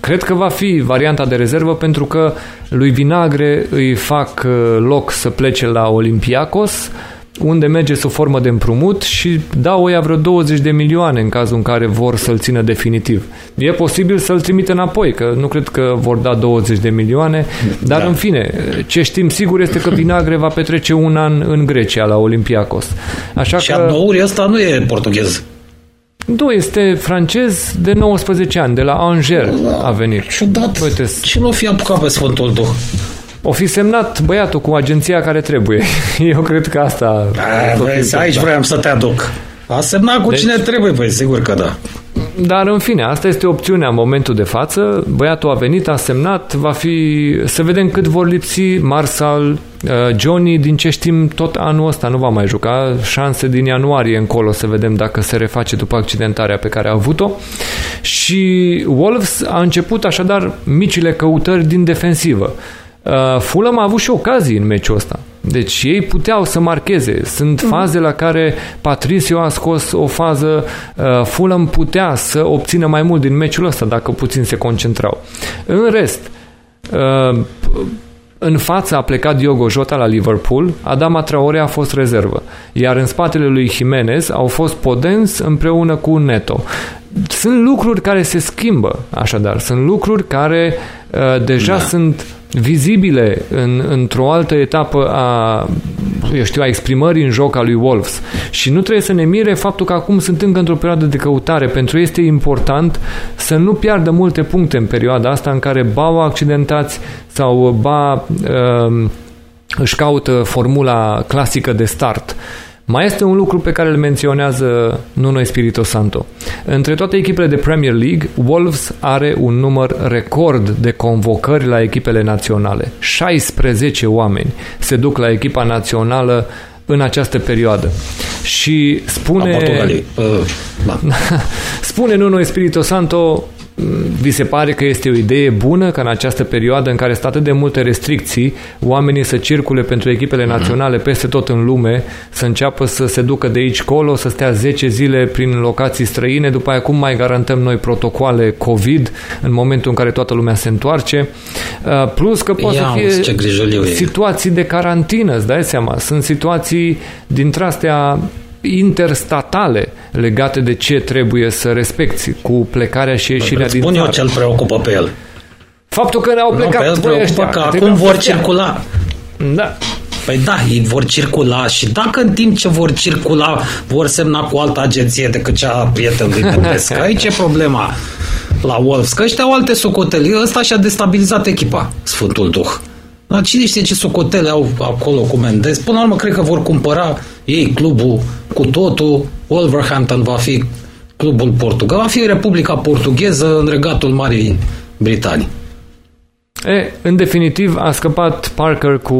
cred că va fi varianta de rezervă pentru că lui Vinagre îi fac uh, loc să plece la Olympiacos unde merge sub formă de împrumut și dau oia vreo 20 de milioane în cazul în care vor să-l țină definitiv. E posibil să-l trimite înapoi, că nu cred că vor da 20 de milioane, dar da. în fine, ce știm sigur este că Vinagre va petrece un an în Grecia, la Olympiacos. Așa și că... nouri ăsta nu e portughez. Nu, este francez de 19 ani, de la Angers a venit. Ciudat. Uite, ce nu fi apucat pe Sfântul Duh? O fi semnat băiatul cu agenția care trebuie. (laughs) Eu cred că asta... A, vezi, aici vreau să te aduc. A semnat cu deci, cine trebuie, păi sigur că da. Dar în fine, asta este opțiunea în momentul de față. Băiatul a venit, a semnat, va fi... Să vedem cât vor lipsi Marsal, uh, Johnny, din ce știm, tot anul ăsta nu va mai juca. Șanse din ianuarie încolo să vedem dacă se reface după accidentarea pe care a avut-o. Și Wolves a început așadar micile căutări din defensivă. Uh, Fulham a avut și ocazii în meciul ăsta. Deci ei puteau să marcheze. Sunt mhm. faze la care Patricio a scos o fază, uh, Fulham putea să obțină mai mult din meciul ăsta dacă puțin se concentrau. În rest, uh, În față a plecat Diogo Jota la Liverpool, Adama Traore a fost rezervă, iar în spatele lui Jimenez au fost Podens împreună cu Neto. Sunt lucruri care se schimbă, așadar, sunt lucruri care uh, deja da. sunt vizibile în, într-o altă etapă a, eu știu, a exprimării în joc a lui Wolves. Și nu trebuie să ne mire faptul că acum sunt încă într-o perioadă de căutare. Pentru ei este important să nu piardă multe puncte în perioada asta în care bau accidentați sau ba uh, își caută formula clasică de start. Mai este un lucru pe care îl menționează Nuno Espirito Santo. Între toate echipele de Premier League, Wolves are un număr record de convocări la echipele naționale. 16 oameni se duc la echipa națională în această perioadă. Și spune... (laughs) Uh, da. spune Nuno Espirito Santo vi se pare că este o idee bună ca în această perioadă în care sunt atât de multe restricții, oamenii să circule pentru echipele mhm. naționale peste tot în lume, să înceapă să se ducă de aici colo, să stea 10 zile prin locații străine, după aia cum mai garantăm noi protocoale COVID în momentul în care toată lumea se întoarce. Uh, plus că poate să fie situații de carantină, îți dai seama. Sunt situații dintre astea interstatale legate de ce trebuie să respecti cu plecarea și ieșirea din spun țară. eu ce îl preocupă pe el. Faptul că ne-au plecat nu, pe el ăștia, că acum vor circula. Da. Păi da, ei vor circula și dacă în timp ce vor circula vor semna cu altă agenție decât cea a prietenului Petrescu, (laughs) aici e problema la Wolves, că ăștia au alte socoteli. Ăsta și-a destabilizat echipa, Sfântul Duh. Dar cine știe ce socotele au acolo cu Mendes? Până la urmă, cred că vor cumpăra ei clubul cu totul. Wolverhampton va fi clubul Portugal. Va fi Republica Portugheză în regatul Marii Britanii. E, în definitiv, a scăpat Parker cu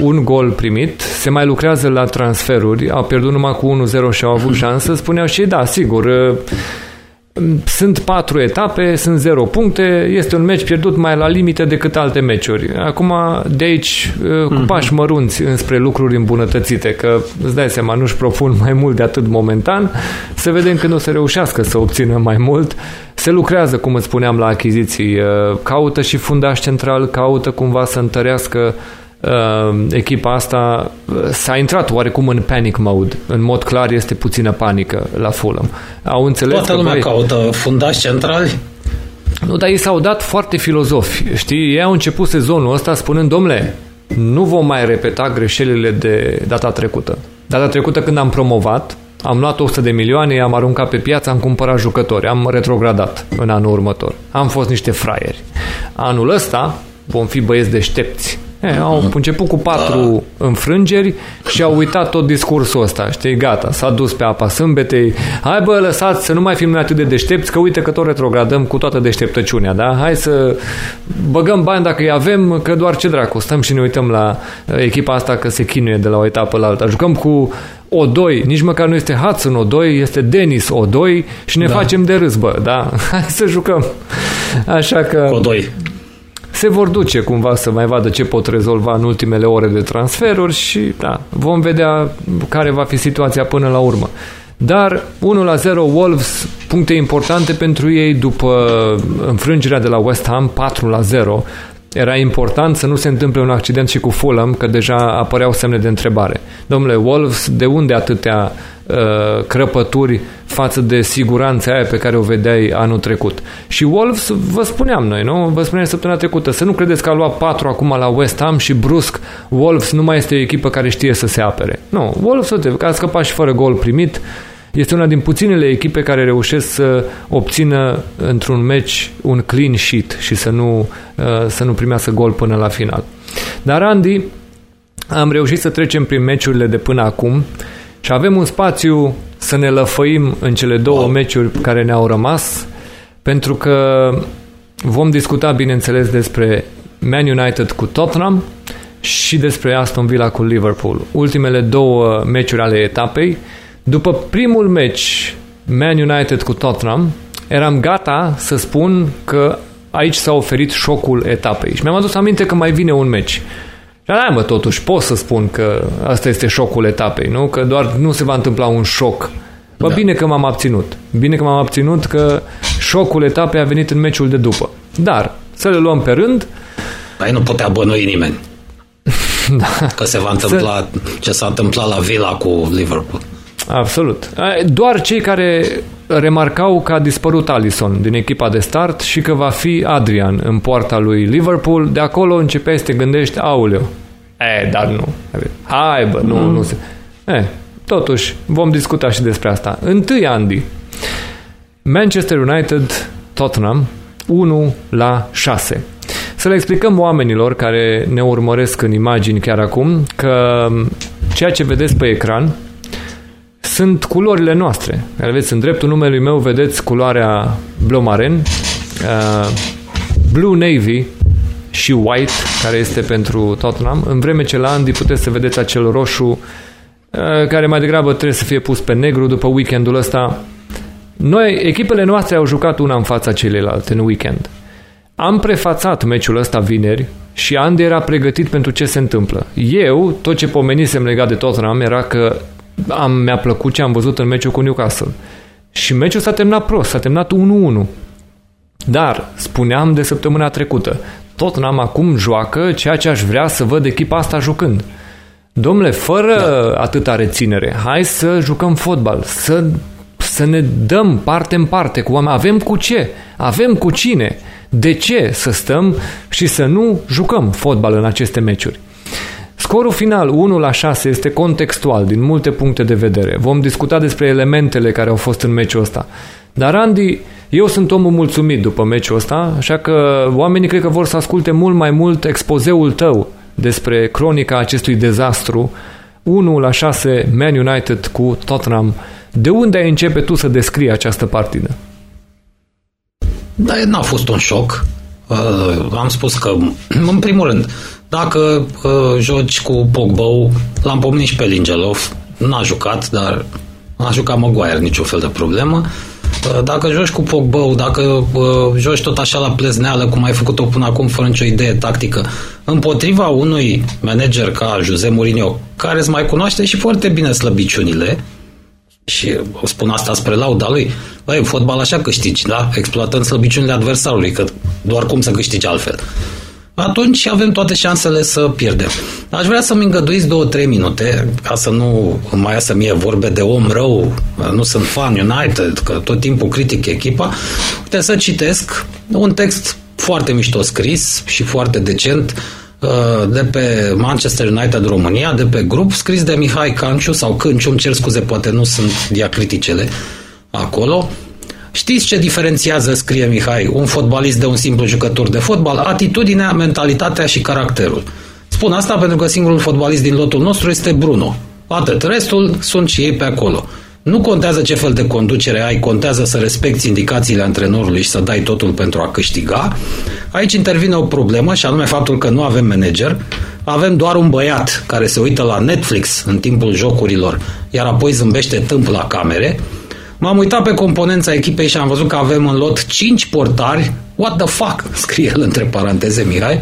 un gol primit, se mai lucrează la transferuri, a pierdut numai cu 1-0 și au avut (laughs) șansă, spuneau și da, sigur, sunt patru etape, sunt zero puncte, este un meci pierdut mai la limite decât alte meciuri. Acum, de aici, uh, cu mhm. pași mărunți înspre lucruri îmbunătățite, că îți dai seama, nu-și propun mai mult de atât momentan, să vedem când o să reușească să obțină mai mult. Se lucrează, cum îți spuneam, la achiziții, uh, caută și fundaș central, caută cumva să întărească uh, echipa asta uh, s-a intrat oarecum în panic mode. În mod clar este puțină panică la Fulham. Au înțeles Toată lumea băi, caută fundași centrali? Nu, dar ei s-au dat foarte filozofi. Știi, ei au început sezonul ăsta spunând, domnule, nu vom mai repeta greșelile de data trecută. Data trecută când am promovat, am luat 100 de milioane, i-am aruncat pe piață, am cumpărat jucători, am retrogradat în anul următor. Am fost niște fraieri. Anul ăsta vom fi băieți deștepți E, au început cu patru da. înfrângeri și au uitat tot discursul ăsta, știi, gata, s-a dus pe apa sâmbetei, hai bă, lăsați să nu mai fim noi atât de deștepți, că uite că tot retrogradăm cu toată deșteptăciunea, da? Hai să băgăm bani dacă îi avem, că doar ce dracu, stăm și ne uităm la echipa asta că se chinuie de la o etapă la alta. Jucăm cu O2, nici măcar nu este Hudson O2, este Denis O2 și ne da. facem de râs, bă, da? (laughs) Hai să jucăm. Așa că... O2 se vor duce cumva să mai vadă ce pot rezolva în ultimele ore de transferuri și da, vom vedea care va fi situația până la urmă. Dar 1 la 0 Wolves, puncte importante pentru ei după înfrângerea de la West Ham 4 la 0. Era important să nu se întâmple un accident și cu Fulham, că deja apăreau semne de întrebare. Domnule, Wolves, de unde atâtea uh, crăpături față de siguranța aia pe care o vedeai anul trecut? Și Wolves, vă spuneam noi, nu? Vă spuneam săptămâna trecută, să nu credeți că a luat 4 acum la West Ham și brusc Wolves nu mai este o echipă care știe să se apere. Nu, Wolves, uite, că a scăpat și fără gol primit, este una din puținele echipe care reușesc să obțină într-un meci un clean sheet și să nu, uh, să nu primească gol până la final. Dar Andy, am reușit să trecem prin meciurile de până acum și avem un spațiu să ne lăfăim în cele două meciuri care ne-au rămas, pentru că vom discuta, bineînțeles, despre Man United cu Tottenham și despre Aston Villa cu Liverpool. Ultimele două meciuri ale etapei după primul meci Man United cu Tottenham, eram gata să spun că aici s-a oferit șocul etapei. Și mi-am adus aminte că mai vine un meci. Dar da, mă, totuși pot să spun că asta este șocul etapei, nu? Că doar nu se va întâmpla un șoc. Bă, da. bine că m-am abținut. Bine că m-am abținut că șocul etapei a venit în meciul de după. Dar, să le luăm pe rând. Păi nu putea bănui nimeni. (laughs) da. că se va întâmpla să... ce s-a întâmplat la Villa cu Liverpool. Absolut. Doar cei care remarcau că a dispărut Allison din echipa de start și că va fi Adrian în poarta lui Liverpool, de acolo începeai să te gândești, auleu, e, dar nu. Hai bă, nu, mm. nu se... E, totuși, vom discuta și despre asta. Întâi, Andy, Manchester United, Tottenham, 1 la 6. Să le explicăm oamenilor care ne urmăresc în imagini chiar acum că ceea ce vedeți pe ecran sunt culorile noastre. Care vedeți în dreptul numelui meu, vedeți culoarea Blue Maren, uh, Blue Navy și White, care este pentru Tottenham, în vreme ce la Andy puteți să vedeți acel roșu uh, care mai degrabă trebuie să fie pus pe negru după weekendul ăsta. Noi, echipele noastre au jucat una în fața celelalte în weekend. Am prefațat meciul ăsta vineri și Andy era pregătit pentru ce se întâmplă. Eu, tot ce pomenisem legat de Tottenham era că am, mi-a plăcut ce am văzut în meciul cu Newcastle. Și meciul s-a terminat prost, s-a terminat 1-1. Dar, spuneam de săptămâna trecută, tot n-am acum joacă ceea ce aș vrea să văd echipa asta jucând. Domnule, fără da. atâta reținere, hai să jucăm fotbal, să, să ne dăm parte în parte cu oameni. Avem cu ce, avem cu cine. De ce să stăm și să nu jucăm fotbal în aceste meciuri? Scorul final 1 la 6 este contextual din multe puncte de vedere. Vom discuta despre elementele care au fost în meciul ăsta. Dar Andy, eu sunt omul mulțumit după meciul ăsta, așa că oamenii cred că vor să asculte mult mai mult expozeul tău despre cronica acestui dezastru 1 la 6 Man United cu Tottenham. De unde ai începe tu să descrii această partidă? Da, n-a fost un șoc. Uh, am spus că, în primul rând, dacă uh, joci cu Pogba, l-am pomenit și pe Lingelov, n-a jucat, dar n-a jucat Maguire, niciun fel de problemă. Uh, dacă joci cu Pogba, dacă uh, joci tot așa la plezneală, cum ai făcut-o până acum, fără nicio idee tactică, împotriva unui manager ca Jose Mourinho, care îți mai cunoaște și foarte bine slăbiciunile, și spun asta spre lauda lui, băi, fotbal așa câștigi, da? Exploatând slăbiciunile adversarului, că doar cum să câștigi altfel atunci avem toate șansele să pierdem. Aș vrea să-mi îngăduiți două-trei minute, ca să nu mai iasă mie vorbe de om rău, nu sunt fan United, că tot timpul critic echipa. Uite să citesc un text foarte mișto scris și foarte decent uh, de pe Manchester United România, de pe grup, scris de Mihai Canciu sau Cânciu, îmi cer scuze, poate nu sunt diacriticele acolo, Știți ce diferențiază, scrie Mihai, un fotbalist de un simplu jucător de fotbal? Atitudinea, mentalitatea și caracterul. Spun asta pentru că singurul fotbalist din lotul nostru este Bruno. Atât. Restul sunt și ei pe acolo. Nu contează ce fel de conducere ai, contează să respecti indicațiile antrenorului și să dai totul pentru a câștiga. Aici intervine o problemă și anume faptul că nu avem manager, avem doar un băiat care se uită la Netflix în timpul jocurilor, iar apoi zâmbește tâmp la camere M-am uitat pe componența echipei și am văzut că avem în lot 5 portari, what the fuck, (laughs) scrie el între paranteze Mihai,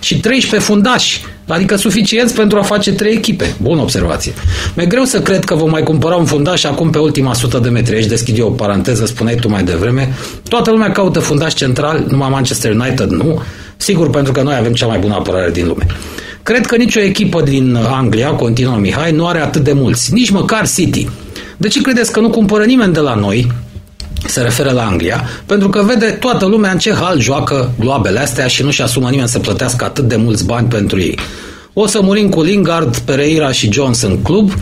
și 13 fundași, adică suficienți pentru a face 3 echipe. Bună observație. Mi-e greu să cred că vom mai cumpăra un fundaș acum pe ultima sută de metri. Aici deschid eu o paranteză, spuneai tu mai devreme. Toată lumea caută fundaș central, numai Manchester United nu. Sigur, pentru că noi avem cea mai bună apărare din lume. Cred că nicio echipă din Anglia, continuă Mihai, nu are atât de mulți. Nici măcar City. De ce credeți că nu cumpără nimeni de la noi, se referă la Anglia, pentru că vede toată lumea în ce hal joacă gloabele astea și nu-și asumă nimeni să plătească atât de mulți bani pentru ei. O să murim cu Lingard, Pereira și Jones în club.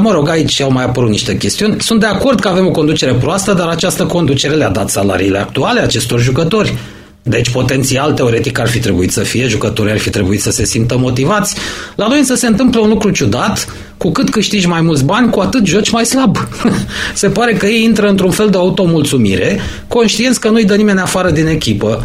Mă rog, aici au mai apărut niște chestiuni. Sunt de acord că avem o conducere proastă, dar această conducere le-a dat salariile actuale acestor jucători. Deci, potențial, teoretic, ar fi trebuit să fie, jucătorii ar fi trebuit să se simtă motivați. La noi însă se întâmplă un lucru ciudat, cu cât câștigi mai mulți bani, cu atât joci mai slab. (laughs) se pare că ei intră într-un fel de automulțumire, conștienți că nu-i dă nimeni afară din echipă.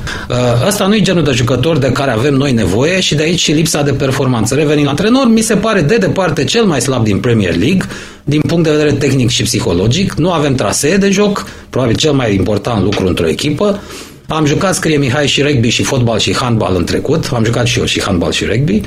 Ăsta uh, nu-i genul de jucător de care avem noi nevoie și de aici și lipsa de performanță. Revenind la antrenor, mi se pare de departe cel mai slab din Premier League, din punct de vedere tehnic și psihologic. Nu avem trasee de joc, probabil cel mai important lucru într-o echipă. Am jucat, scrie Mihai, și rugby și fotbal și handbal în trecut. Am jucat și eu și handbal și rugby.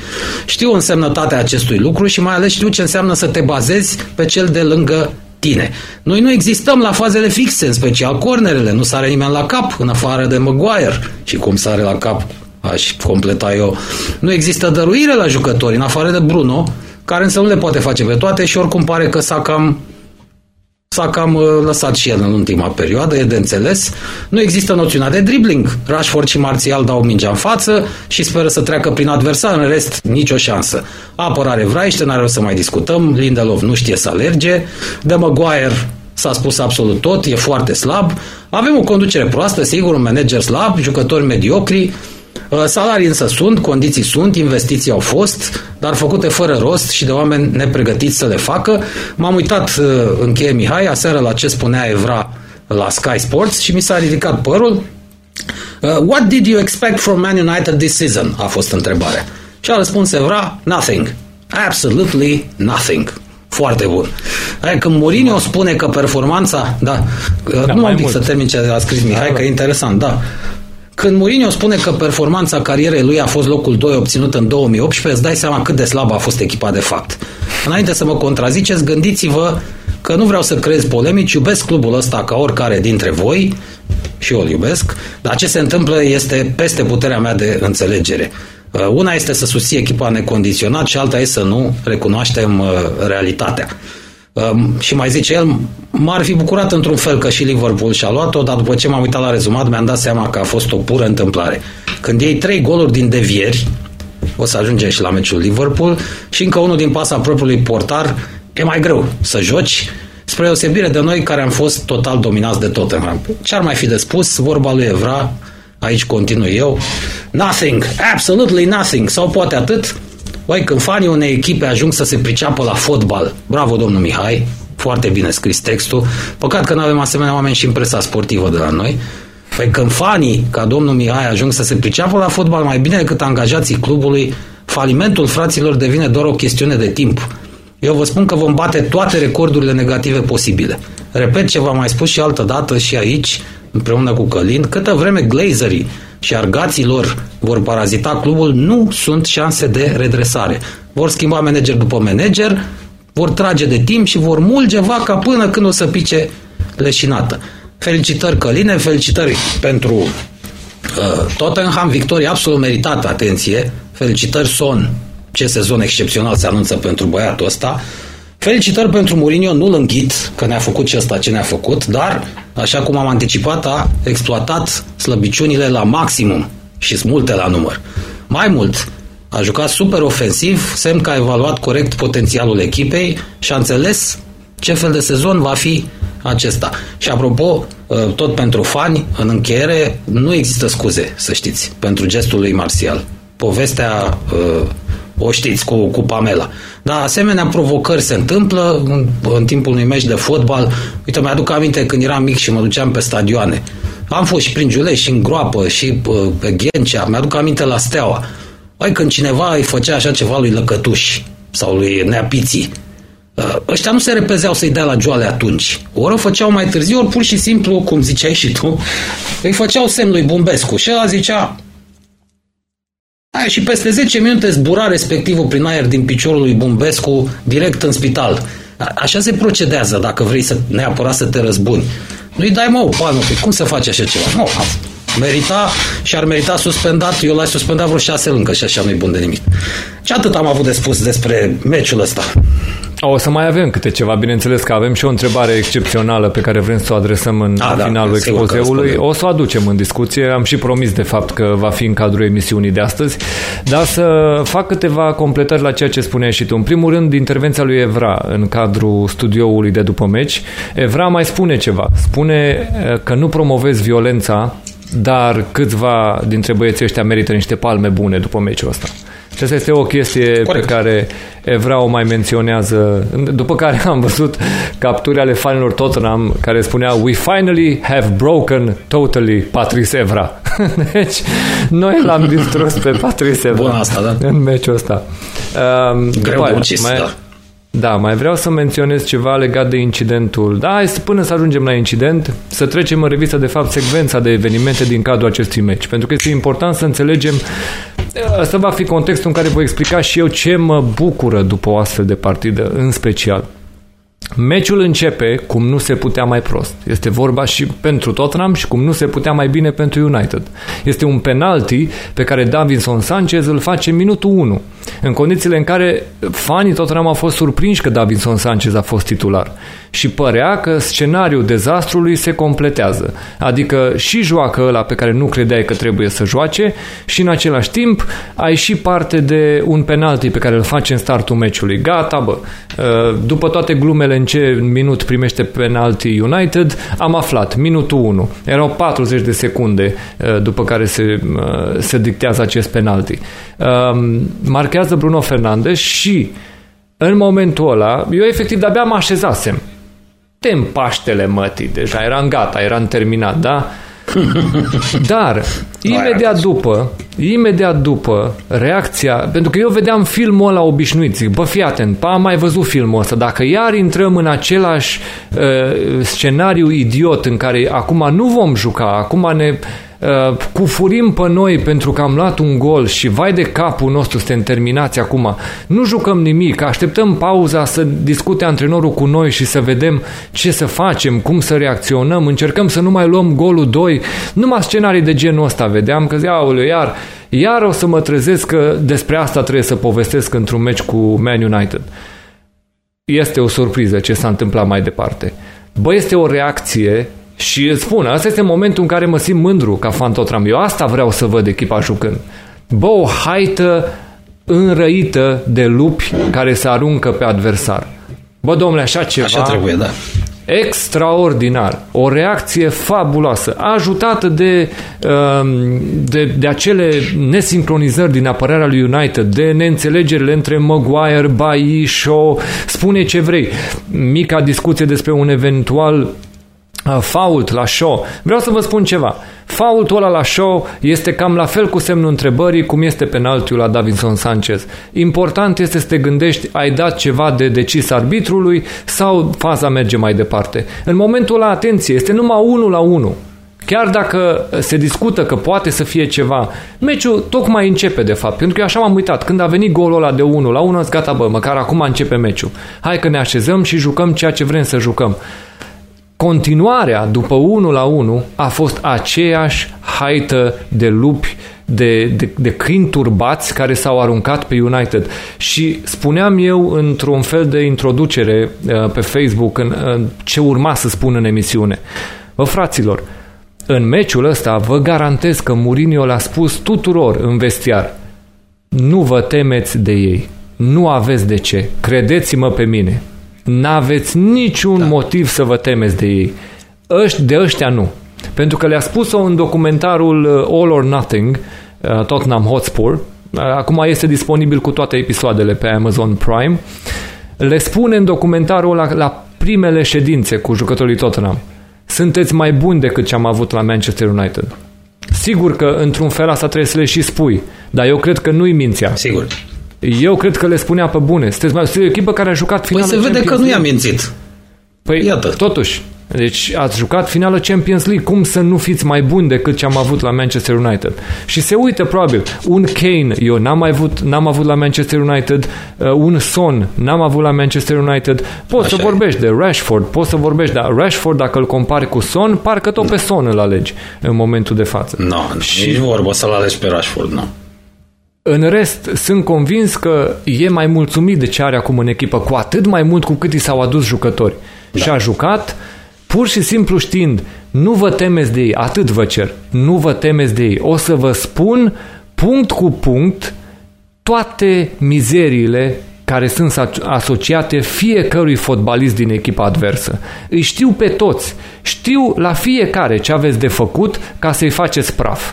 Știu însemnătatea acestui lucru și mai ales știu ce înseamnă să te bazezi pe cel de lângă tine. Noi nu existăm la fazele fixe, în special cornerele. Nu sare nimeni la cap, în afară de Maguire. Și cum sare la cap aș completa eu. Nu există dăruire la jucători, în afară de Bruno, care însă nu le poate face pe toate și oricum pare că s-a cam s-a cam uh, lăsat și el în ultima perioadă, e de înțeles. Nu există noțiunea de dribbling. Rashford și Martial dau mingea în față și speră să treacă prin adversar, în rest nicio șansă. Apărare vraiște, n-are rost să mai discutăm, Lindelof nu știe să alerge, de Maguire s-a spus absolut tot, e foarte slab. Avem o conducere proastă, sigur, un manager slab, jucători mediocri, Uh, salarii însă sunt, condiții sunt, investiții au fost, dar făcute fără rost și de oameni nepregătiți să le facă. M-am uitat, uh, încheie Mihai, aseară la ce spunea Evra la Sky Sports și mi s-a ridicat părul. Uh, what did you expect from Man United this season? A fost întrebarea. Și a răspuns Evra, nothing. Absolutely nothing. Foarte bun. Când Mourinho spune că performanța... Da, da nu am să termin ce a scris Mihai, da, că e interesant, da. Când Mourinho spune că performanța carierei lui a fost locul 2 obținut în 2018, îți dai seama cât de slabă a fost echipa de fapt. Înainte să mă contraziceți, gândiți-vă că nu vreau să creez polemici, iubesc clubul ăsta ca oricare dintre voi și eu îl iubesc, dar ce se întâmplă este peste puterea mea de înțelegere. Uh, una este să susții echipa necondiționat și alta este să nu recunoaștem uh, realitatea. Um, și mai zice el, m-ar fi bucurat într-un fel că și Liverpool și-a luat-o, dar după ce m-am uitat la rezumat, mi-am dat seama că a fost o pură întâmplare. Când iei trei goluri din devieri, o să ajungem și la meciul Liverpool, și încă unul din pasa propriului portar, e mai greu să joci, spre osebire de noi care am fost total dominați de Tottenham. Ce ar mai fi de spus? Vorba lui Evra, aici continui eu, nothing, absolutely nothing, sau poate atât, Băi, când fanii unei echipe ajung să se priceapă la fotbal, bravo domnul Mihai, foarte bine scris textul, păcat că nu avem asemenea oameni și în presa sportivă de la noi, Păi când fanii, ca domnul Mihai, ajung să se priceapă la fotbal mai bine decât angajații clubului, falimentul fraților devine doar o chestiune de timp. Eu vă spun că vom bate toate recordurile negative posibile. Repet ce v-am mai spus și altă dată și aici, împreună cu Călin, câtă vreme glazerii și argații lor vor parazita clubul, nu sunt șanse de redresare. Vor schimba manager după manager, vor trage de timp și vor mulge vaca până când o să pice leșinată. Felicitări Căline, felicitări pentru uh, Tottenham, victorie absolut meritată, atenție, felicitări Son, ce sezon excepțional se anunță pentru băiatul ăsta, Felicitări pentru Mourinho, nu-l înghit că ne-a făcut ce ăsta ce ne-a făcut, dar, așa cum am anticipat, a exploatat slăbiciunile la maximum și sunt multe la număr. Mai mult, a jucat super ofensiv, semn că a evaluat corect potențialul echipei și a înțeles ce fel de sezon va fi acesta. Și apropo, ă, tot pentru fani, în încheiere, nu există scuze, să știți, pentru gestul lui Martial. Povestea ă, o știți, cu, cu Pamela. Da, asemenea provocări se întâmplă în, în timpul unui meci de fotbal. Uite, mi-aduc aminte când eram mic și mă duceam pe stadioane. Am fost și prin Giulești, și în Groapă, și uh, pe Ghencea. Mi-aduc aminte la Steaua. Păi când cineva îi făcea așa ceva lui Lăcătuș sau lui Neapiții, uh, ăștia nu se repezeau să-i dea la joale atunci. Ori o făceau mai târziu, ori pur și simplu, cum ziceai și tu, îi făceau semn lui Bumbescu. Și ăla zicea, Aia și peste 10 minute zbura respectivul prin aer din piciorul lui Bumbescu direct în spital. Așa se procedează dacă vrei să neapărat să te răzbuni. Nu-i dai mă o palmă, păi cum să faci așa ceva? Nu, merita și ar merita suspendat, eu l-aș suspendat vreo șase luni, că și așa nu-i bun de nimic. Ce atât am avut de spus despre meciul ăsta. O să mai avem câte ceva, bineînțeles că avem și o întrebare excepțională pe care vrem să o adresăm în A, da, finalul expozeului. O să o aducem în discuție, am și promis de fapt că va fi în cadrul emisiunii de astăzi, dar să fac câteva completări la ceea ce spuneai și tu. În primul rând, intervenția lui Evra în cadrul studioului de după meci. Evra mai spune ceva. Spune eh, că nu promovezi violența, dar câțiva dintre băieții ăștia merită niște palme bune după meciul ăsta. Și asta este o chestie Corect. pe care Evra o mai menționează. După care am văzut capturi ale fanilor Tottenham care spunea We finally have broken totally Patrice Evra. (laughs) deci, noi l-am distrus pe Patrice Evra Bun asta, da? în meciul ăsta. Um, Greu aia, ucis, mai, da. Da, mai vreau să menționez ceva legat de incidentul. Da, hai să, până să ajungem la incident, să trecem în revistă, de fapt, secvența de evenimente din cadrul acestui meci. Pentru că este important să înțelegem Asta va fi contextul în care voi explica și eu ce mă bucură după o astfel de partidă, în special. Meciul începe cum nu se putea mai prost. Este vorba și pentru Tottenham și cum nu se putea mai bine pentru United. Este un penalti pe care Davinson Sanchez îl face în minutul 1, în condițiile în care fanii Tottenham au fost surprinși că Davinson Sanchez a fost titular. Și părea că scenariul dezastrului se completează. Adică și joacă ăla pe care nu credeai că trebuie să joace și în același timp ai și parte de un penalti pe care îl face în startul meciului. Gata, bă. După toate glumele în ce minut primește penalti United, am aflat, minutul 1. Erau 40 de secunde uh, după care se, uh, se dictează acest penalti. Um, marchează Bruno Fernandes și în momentul ăla, eu efectiv de-abia mă așezasem. Tem Paștele mătii, deja eram gata, eram terminat, da? (laughs) Dar, imediat după, imediat după reacția, pentru că eu vedeam filmul ăla obișnuit, zic, bă, fii atent, pa, am mai văzut filmul ăsta, dacă iar intrăm în același uh, scenariu idiot în care acum nu vom juca, acum ne Uh, cufurim pe noi pentru că am luat un gol și vai de capul nostru, suntem terminați acum. Nu jucăm nimic, așteptăm pauza să discute antrenorul cu noi și să vedem ce să facem, cum să reacționăm, încercăm să nu mai luăm golul 2. Numai scenarii de genul ăsta vedeam că zi, aoleu, iar, iar o să mă trezesc că despre asta trebuie să povestesc într-un meci cu Man United. Este o surpriză ce s-a întâmplat mai departe. Bă, este o reacție și îți spun, asta este momentul în care mă simt mândru ca fan Tottenham. Eu asta vreau să văd echipa jucând. Bă, o haită înrăită de lupi care se aruncă pe adversar. Bă, domnule, așa ceva... Așa trebuie, da. Extraordinar. O reacție fabuloasă, ajutată de, um, de, de acele nesincronizări din apărarea lui United, de neînțelegerile între Maguire, Bailly, Shaw, spune ce vrei. Mica discuție despre un eventual Uh, fault la show. Vreau să vă spun ceva. Faultul ăla la show este cam la fel cu semnul întrebării cum este penaltiul la Davinson Sanchez. Important este să te gândești, ai dat ceva de decis arbitrului sau faza merge mai departe. În momentul ăla, atenție, este numai 1 la 1. Chiar dacă se discută că poate să fie ceva, meciul tocmai începe de fapt. Pentru că eu așa m-am uitat. Când a venit golul ăla de 1 la 1, gata bă, măcar acum începe meciul. Hai că ne așezăm și jucăm ceea ce vrem să jucăm. Continuarea după 1 la 1 a fost aceeași haită de lupi, de, de, de câini turbați care s-au aruncat pe United. Și spuneam eu într-un fel de introducere uh, pe Facebook în, în ce urma să spun în emisiune. Vă fraților, în meciul ăsta vă garantez că Mourinho l-a spus tuturor în vestiar nu vă temeți de ei. Nu aveți de ce. Credeți-mă pe mine. N-aveți niciun da. motiv să vă temeți de ei. Ăști, de ăștia nu. Pentru că le-a spus-o în documentarul uh, All or Nothing, uh, Tottenham Hotspur, uh, acum este disponibil cu toate episoadele pe Amazon Prime, le spune în documentarul la, la primele ședințe cu jucătorii Tottenham, sunteți mai buni decât ce am avut la Manchester United. Sigur că într-un fel asta trebuie să le și spui, dar eu cred că nu-i mințea. Sigur. Eu cred că le spunea pe bune. Sunteți mai, o echipă care a jucat finală Păi se vede Champions că nu i-a mințit. Păi, Iată. totuși, deci ați jucat finală Champions League. Cum să nu fiți mai buni decât ce am avut la Manchester United? Și se uită probabil. Un Kane, eu n-am avut, n-am avut la Manchester United. Uh, un Son, n-am avut la Manchester United. Poți Așa să vorbești de Rashford, poți să vorbești, dar Rashford, dacă îl compari cu Son, parcă tot pe Son îl alegi în momentul de față. Nu, no, și... nici vorbă să-l alegi pe Rashford, nu. În rest, sunt convins că e mai mulțumit de ce are acum în echipă, cu atât mai mult cu cât i s-au adus jucători. Da. Și a jucat pur și simplu știind, nu vă temeți de ei, atât vă cer, nu vă temeți de ei. O să vă spun punct cu punct toate mizeriile care sunt asociate fiecărui fotbalist din echipa adversă. Îi știu pe toți. Știu la fiecare ce aveți de făcut ca să-i faceți praf.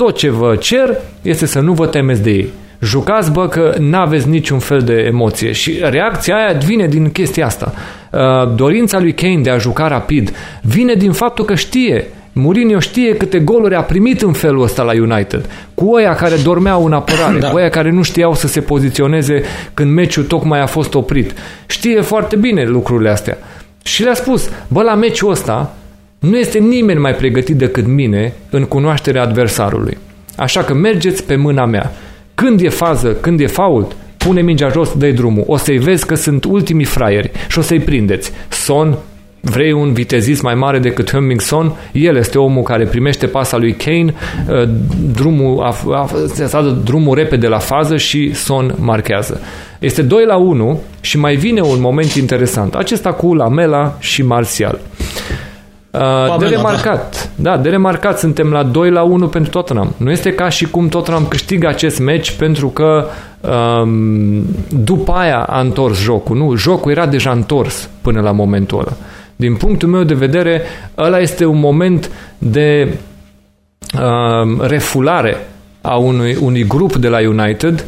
Tot ce vă cer este să nu vă temeți de ei. Jucați, bă, că n-aveți niciun fel de emoție. Și reacția aia vine din chestia asta. Uh, dorința lui Kane de a juca rapid vine din faptul că știe Mourinho știe câte goluri a primit în felul ăsta la United. Cu oia care dormeau în apărare, da. cu oia care nu știau să se poziționeze când meciul tocmai a fost oprit. Știe foarte bine lucrurile astea. Și le-a spus, bă, la meciul ăsta nu este nimeni mai pregătit decât mine în cunoașterea adversarului. Așa că mergeți pe mâna mea. Când e fază, când e fault, pune mingea jos, dă drumul. O să-i vezi că sunt ultimii fraieri și o să-i prindeți. Son, vrei un vitezist mai mare decât Humming Son? El este omul care primește pasa lui Kane, uh, drumul, a, a, a, drumul repede la fază și Son marchează. Este 2 la 1 și mai vine un moment interesant. Acesta cu Lamela și Martial. Uh, de remarcat, da. da, de remarcat suntem la 2 la 1 pentru Tottenham. Nu este ca și cum Tottenham câștigă acest meci pentru că um, după aia a întors jocul. Nu, jocul era deja întors până la momentul ăla. Din punctul meu de vedere, ăla este un moment de um, refulare a unui, unui grup de la United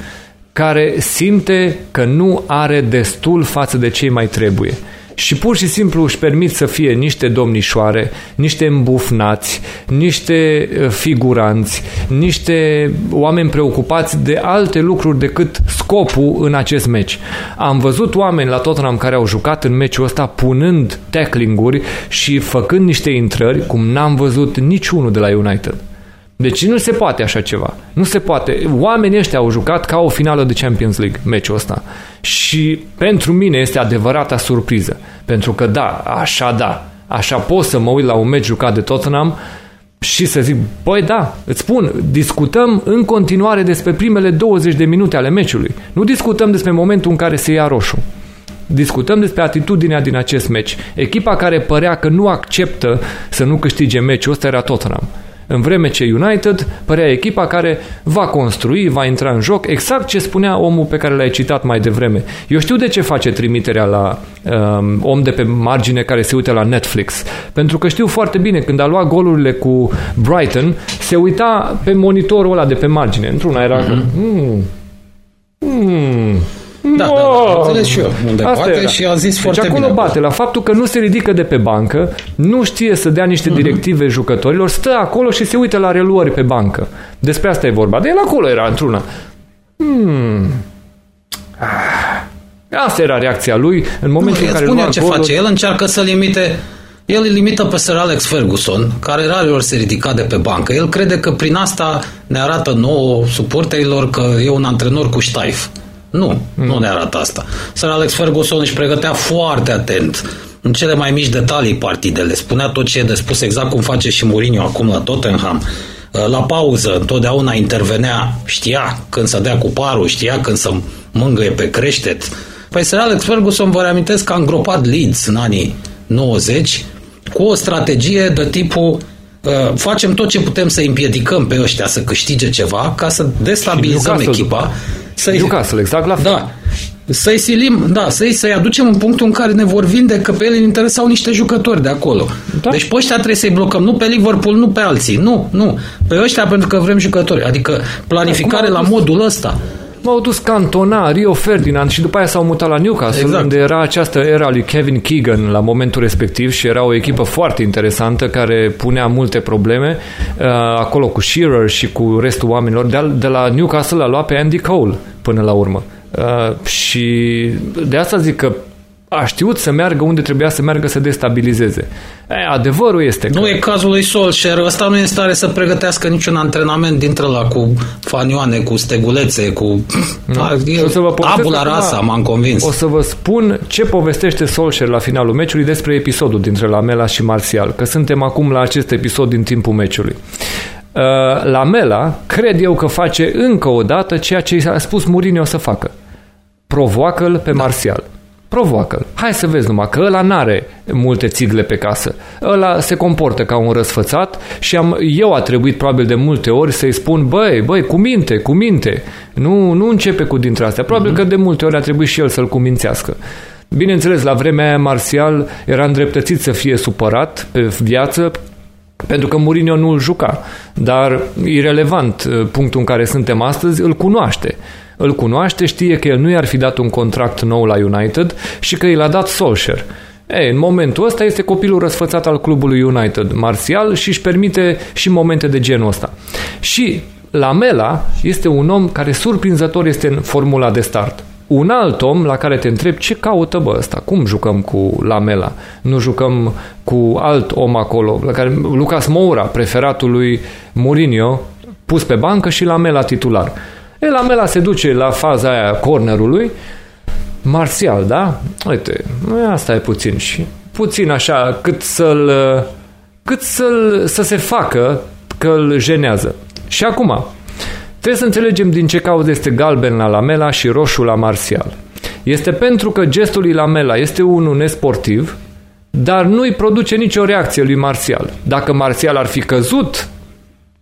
care simte că nu are destul față de cei mai trebuie și pur și simplu își permit să fie niște domnișoare, niște îmbufnați, niște uh, figuranți, niște oameni preocupați de alte lucruri decât scopul în acest meci. Am văzut oameni la Tottenham care au jucat în meciul ăsta punând tackling-uri și făcând niște intrări cum n-am văzut niciunul de la United. Deci nu se poate așa ceva. Nu se poate. Oamenii ăștia au jucat ca o finală de Champions League meciul ăsta. Și pentru mine este adevărata surpriză. Pentru că da, așa da, așa pot să mă uit la un meci jucat de Tottenham și să zic, băi da, îți spun, discutăm în continuare despre primele 20 de minute ale meciului. Nu discutăm despre momentul în care se ia roșu. Discutăm despre atitudinea din acest meci. Echipa care părea că nu acceptă să nu câștige meciul ăsta era Tottenham. În vreme ce United părea echipa care va construi, va intra în joc, exact ce spunea omul pe care l-ai citat mai devreme. Eu știu de ce face trimiterea la um, om de pe margine care se uită la Netflix. Pentru că știu foarte bine, când a luat golurile cu Brighton, se uita pe monitorul ăla de pe margine. Într-una era... Mm-hmm. Mm, mm, da, no! da, da, înțeles și eu unde Asta bate era. și a zis deci foarte acolo bine. bate, la faptul că nu se ridică de pe bancă, nu știe să dea niște uh-huh. directive jucătorilor, stă acolo și se uită la reluări pe bancă. Despre asta e vorba. De el acolo era într-una. Hmm. Asta era reacția lui în momentul nu, în care spune ce golul... face. El încearcă să limite el îl limită pe Sir Alex Ferguson, care rareori se ridica de pe bancă. El crede că prin asta ne arată nouă suporterilor că e un antrenor cu ștaif. Nu, mm. nu ne arată asta. Sir Alex Ferguson își pregătea foarte atent în cele mai mici detalii partidele. Spunea tot ce e de spus, exact cum face și Mourinho acum la Tottenham. Uh, la pauză, întotdeauna intervenea, știa când să dea cu parul, știa când să mângâie pe creștet. Păi Sir Alex Ferguson, vă reamintesc că a îngropat Leeds în anii 90 cu o strategie de tipul uh, facem tot ce putem să împiedicăm pe ăștia să câștige ceva ca să destabilizăm echipa să-i, Newcastle, exact la fel. Da. Să-i silim, da, să-i, să-i aducem în punctul în care ne vor vinde că pe ele interesau niște jucători de acolo. Da. Deci pe ăștia trebuie să-i blocăm, nu pe Liverpool, nu pe alții, nu, nu. Pe ăștia pentru că vrem jucători. Adică planificare la modul ăsta. M-au dus Cantona, Rio Ferdinand și după aia s-au mutat la Newcastle, exact. unde era această era lui Kevin Keegan la momentul respectiv și era o echipă foarte interesantă care punea multe probleme uh, acolo cu Shearer și cu restul oamenilor. De, de la Newcastle a luat pe Andy Cole până la urmă. Uh, și de asta zic că a știut să meargă unde trebuia să meargă să destabilizeze. E, adevărul este că... Nu e cazul lui Solskjaer, ăsta nu e în stare să pregătească niciun antrenament dintre la cu fanioane, cu stegulețe, cu... Nu. Da, e, o să vă tabula rasa, m-am convins. O să vă spun ce povestește Solskjaer la finalul meciului despre episodul dintre Lamela și Martial, că suntem acum la acest episod din timpul meciului. Uh, Lamela, cred eu că face încă o dată ceea ce a spus Mourinho să facă. Provoacă-l pe Martial provoacă-l. Hai să vezi numai că ăla n-are multe țigle pe casă. Ăla se comportă ca un răsfățat și am, eu a trebuit probabil de multe ori să-i spun, băi, băi, cu minte, cu minte. Nu, nu începe cu dintre astea. Probabil uh-huh. că de multe ori a trebuit și el să-l cumințească. Bineînțeles, la vremea aia Marțial era îndreptățit să fie supărat pe viață pentru că Mourinho nu îl juca. Dar, irelevant, punctul în care suntem astăzi, îl cunoaște îl cunoaște, știe că el nu i-ar fi dat un contract nou la United și că i l-a dat Solskjaer. Ei, în momentul ăsta este copilul răsfățat al clubului United, Martial, și își permite și momente de genul ăsta. Și Lamela este un om care surprinzător este în formula de start. Un alt om la care te întreb ce caută bă ăsta, cum jucăm cu Lamela, nu jucăm cu alt om acolo, la care Lucas Moura, preferatul lui Mourinho, pus pe bancă și Lamela titular. E, Lamela se duce la faza aia cornerului, marțial, da? Uite, asta e puțin și puțin așa, cât să-l cât să-l, să se facă că îl jenează. Și acum, trebuie să înțelegem din ce cauză este galben la Lamela și roșu la Marțial. Este pentru că gestul lui Lamela este unul nesportiv, dar nu-i produce nicio reacție lui Marțial. Dacă Marțial ar fi căzut,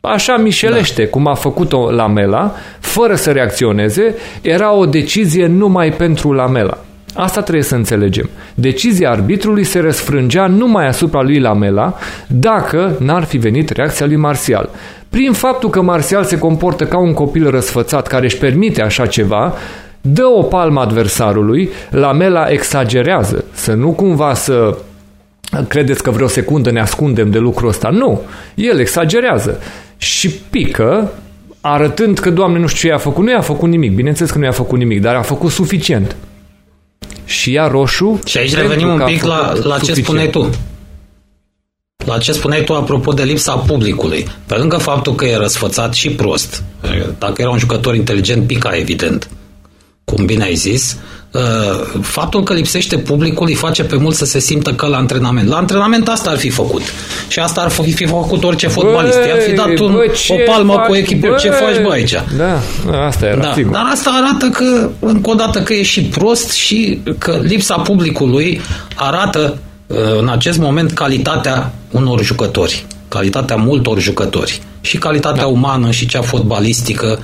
așa mișelește, da. cum a făcut-o Lamela, fără să reacționeze, era o decizie numai pentru Lamela. Asta trebuie să înțelegem. Decizia arbitrului se răsfrângea numai asupra lui Lamela dacă n-ar fi venit reacția lui Marțial. Prin faptul că Marțial se comportă ca un copil răsfățat care își permite așa ceva, dă o palmă adversarului, Lamela exagerează, să nu cumva să credeți că vreo secundă ne ascundem de lucrul ăsta. Nu, el exagerează și pică arătând că, Doamne, nu știu ce i-a făcut. Nu i-a făcut nimic, bineînțeles că nu i-a făcut nimic, dar a făcut suficient și ia roșu. Și aici revenim un pic la, la ce spuneai tu. La ce spuneai tu apropo de lipsa publicului. Pe lângă faptul că e răsfățat și prost, dacă era un jucător inteligent, pica evident, cum bine ai zis, uh, faptul că lipsește publicul îi face pe mulți să se simtă că la antrenament. La antrenament asta ar fi făcut. Și asta ar fi făcut orice fotbalist. I-ar fi dat un, bă, o palmă cu echipă. Bă, ce faci, bă, aici? Da, asta era, da, sigur. Dar asta arată că, încă o dată, că e și prost și că lipsa publicului arată uh, în acest moment calitatea unor jucători. Calitatea multor jucători. Și calitatea da. umană și cea fotbalistică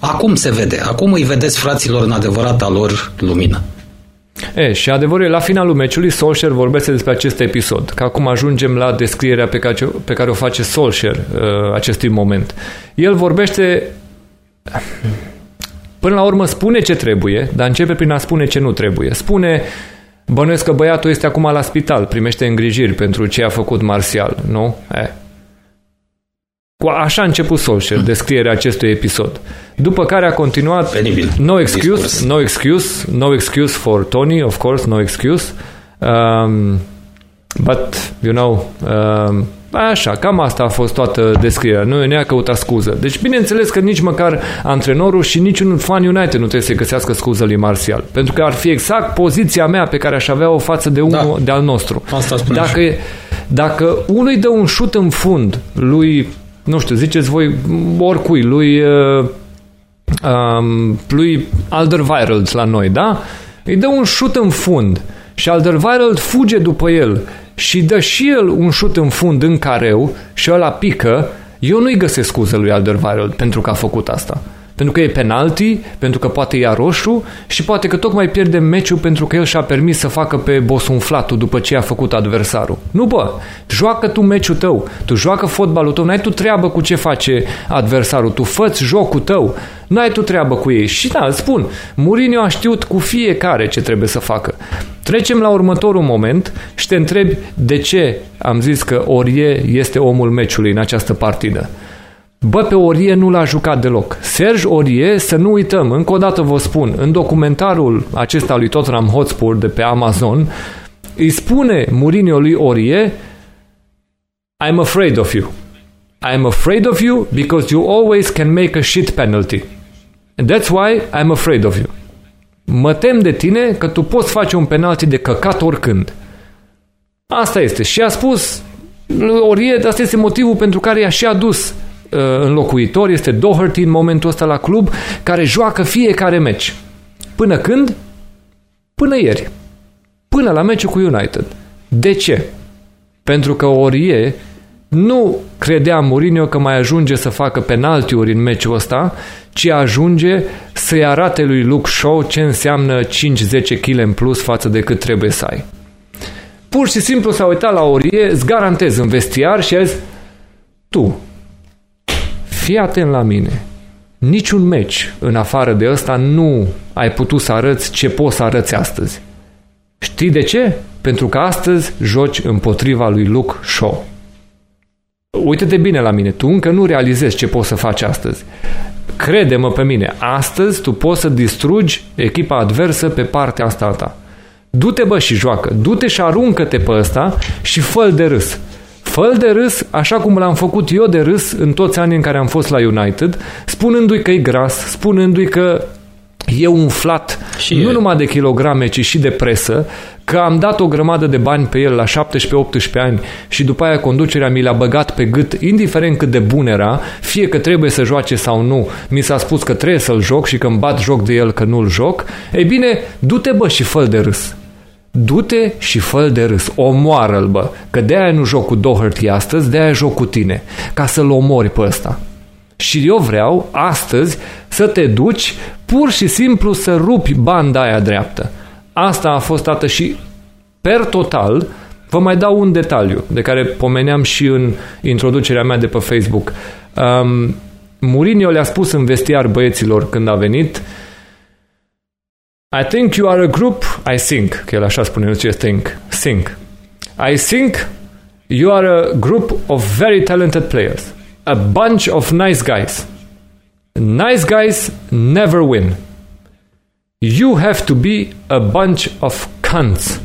Acum se vede. Acum îi vedeți fraților în adevărata lor lumină. E, și adevărul e, la finalul meciului, Solskjaer vorbește despre acest episod, că acum ajungem la descrierea pe care, pe care o face Solskjaer uh, acestui moment. El vorbește, până la urmă spune ce trebuie, dar începe prin a spune ce nu trebuie. Spune, bănuiesc că băiatul este acum la spital, primește îngrijiri pentru ce a făcut Marțial, nu? E, cu așa a început Solskjaer descrierea acestui episod. După care a continuat Penibil. No excuse, Discurs. no excuse, no excuse for Tony, of course, no excuse. Um, but, you know, um, Așa, cam asta a fost toată descrierea. Nu ne-a căutat scuză. Deci, bineînțeles că nici măcar antrenorul și niciun fan United nu trebuie să găsească scuză lui Martial. Pentru că ar fi exact poziția mea pe care aș avea o față de unul da. de al nostru. Asta dacă, dacă unul îi dă un șut în fund lui nu știu, ziceți voi oricui, lui, uh, um, lui Alderweireld la noi, da? Îi dă un șut în fund și Alderweireld fuge după el și dă și el un șut în fund în careu și ăla pică, eu nu-i găsesc scuză lui Alderweireld pentru că a făcut asta. Pentru că e penalti, pentru că poate ia roșu și poate că tocmai pierde meciul pentru că el și-a permis să facă pe bosunflatul după ce a făcut adversarul. Nu bă, joacă tu meciul tău, tu joacă fotbalul tău, n-ai tu treabă cu ce face adversarul, tu fă jocul tău, n-ai tu treabă cu ei. Și da, spun, Mourinho a știut cu fiecare ce trebuie să facă. Trecem la următorul moment și te întrebi de ce am zis că Orie este omul meciului în această partidă. Bă, pe Orie nu l-a jucat deloc. Serge Orie, să nu uităm, încă o dată vă spun, în documentarul acesta lui Tottenham Hotspur de pe Amazon, îi spune Mourinho lui Orie I'm afraid of you. I'm afraid of you because you always can make a shit penalty. And that's why I'm afraid of you. Mă tem de tine că tu poți face un penalti de căcat oricând. Asta este. Și a spus Orie, asta este motivul pentru care i-a și adus Uh, înlocuitor, este Doherty în momentul ăsta la club, care joacă fiecare meci. Până când? Până ieri. Până la meciul cu United. De ce? Pentru că Orie nu credea Mourinho că mai ajunge să facă penaltiuri în meciul ăsta, ci ajunge să-i arate lui Luke Shaw ce înseamnă 5-10 kg în plus față de cât trebuie să ai. Pur și simplu s-a uitat la Orie, îți garantez în vestiar și a zis tu, fii atent la mine. Niciun meci în afară de ăsta nu ai putut să arăți ce poți să arăți astăzi. Știi de ce? Pentru că astăzi joci împotriva lui Luke Shaw. Uite-te bine la mine, tu încă nu realizezi ce poți să faci astăzi. Crede-mă pe mine, astăzi tu poți să distrugi echipa adversă pe partea asta ta. Du-te bă și joacă, du-te și aruncă-te pe ăsta și fă de râs. Fă fă de râs, așa cum l-am făcut eu de râs în toți anii în care am fost la United, spunându-i că e gras, spunându-i că e umflat și nu e. numai de kilograme, ci și de presă, că am dat o grămadă de bani pe el la 17-18 ani și după aia conducerea mi l-a băgat pe gât, indiferent cât de bun era, fie că trebuie să joace sau nu, mi s-a spus că trebuie să-l joc și că îmi bat joc de el că nu-l joc, ei bine, du-te bă și fă de râs. Du-te și fă de râs, omoară-l bă, că de-aia nu joc cu Doherty astăzi, de-aia joc cu tine, ca să-l omori pe ăsta. Și eu vreau astăzi să te duci pur și simplu să rupi banda aia dreaptă. Asta a fost dată și per total, vă mai dau un detaliu de care pomeneam și în introducerea mea de pe Facebook. Um, Mourinho le-a spus în vestiar băieților când a venit I think you are a group, I think, că el așa spune, nu ce think, think. I think you are a group of very talented players. A bunch of nice guys. Nice guys never win. You have to be a bunch of cunts.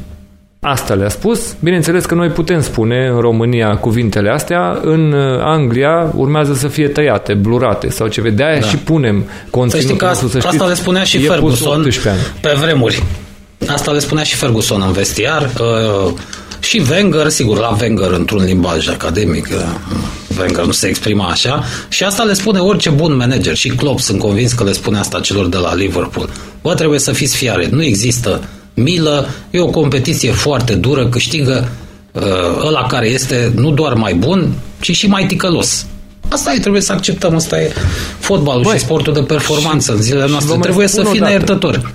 Asta le-a spus. Bineînțeles că noi putem spune în România cuvintele astea, în uh, Anglia urmează să fie tăiate, blurate sau ceva. De-aia da. și punem conținutul. Să știi că asta, asta le spunea și Ferguson pe vremuri. Asta le spunea și Ferguson în vestiar. Uh, și Wenger, sigur, la Wenger într-un limbaj academic, uh, Wenger nu se exprima așa, și asta le spune orice bun manager. Și Klopp sunt convins că le spune asta celor de la Liverpool. Bă, trebuie să fiți fiare. Nu există milă, e o competiție foarte dură, câștigă uh, ăla care este nu doar mai bun, ci și mai ticălos. Asta e, trebuie să acceptăm, asta e fotbalul Băi, și sportul de performanță și, în zilele noastre. Trebuie să fii neiertător.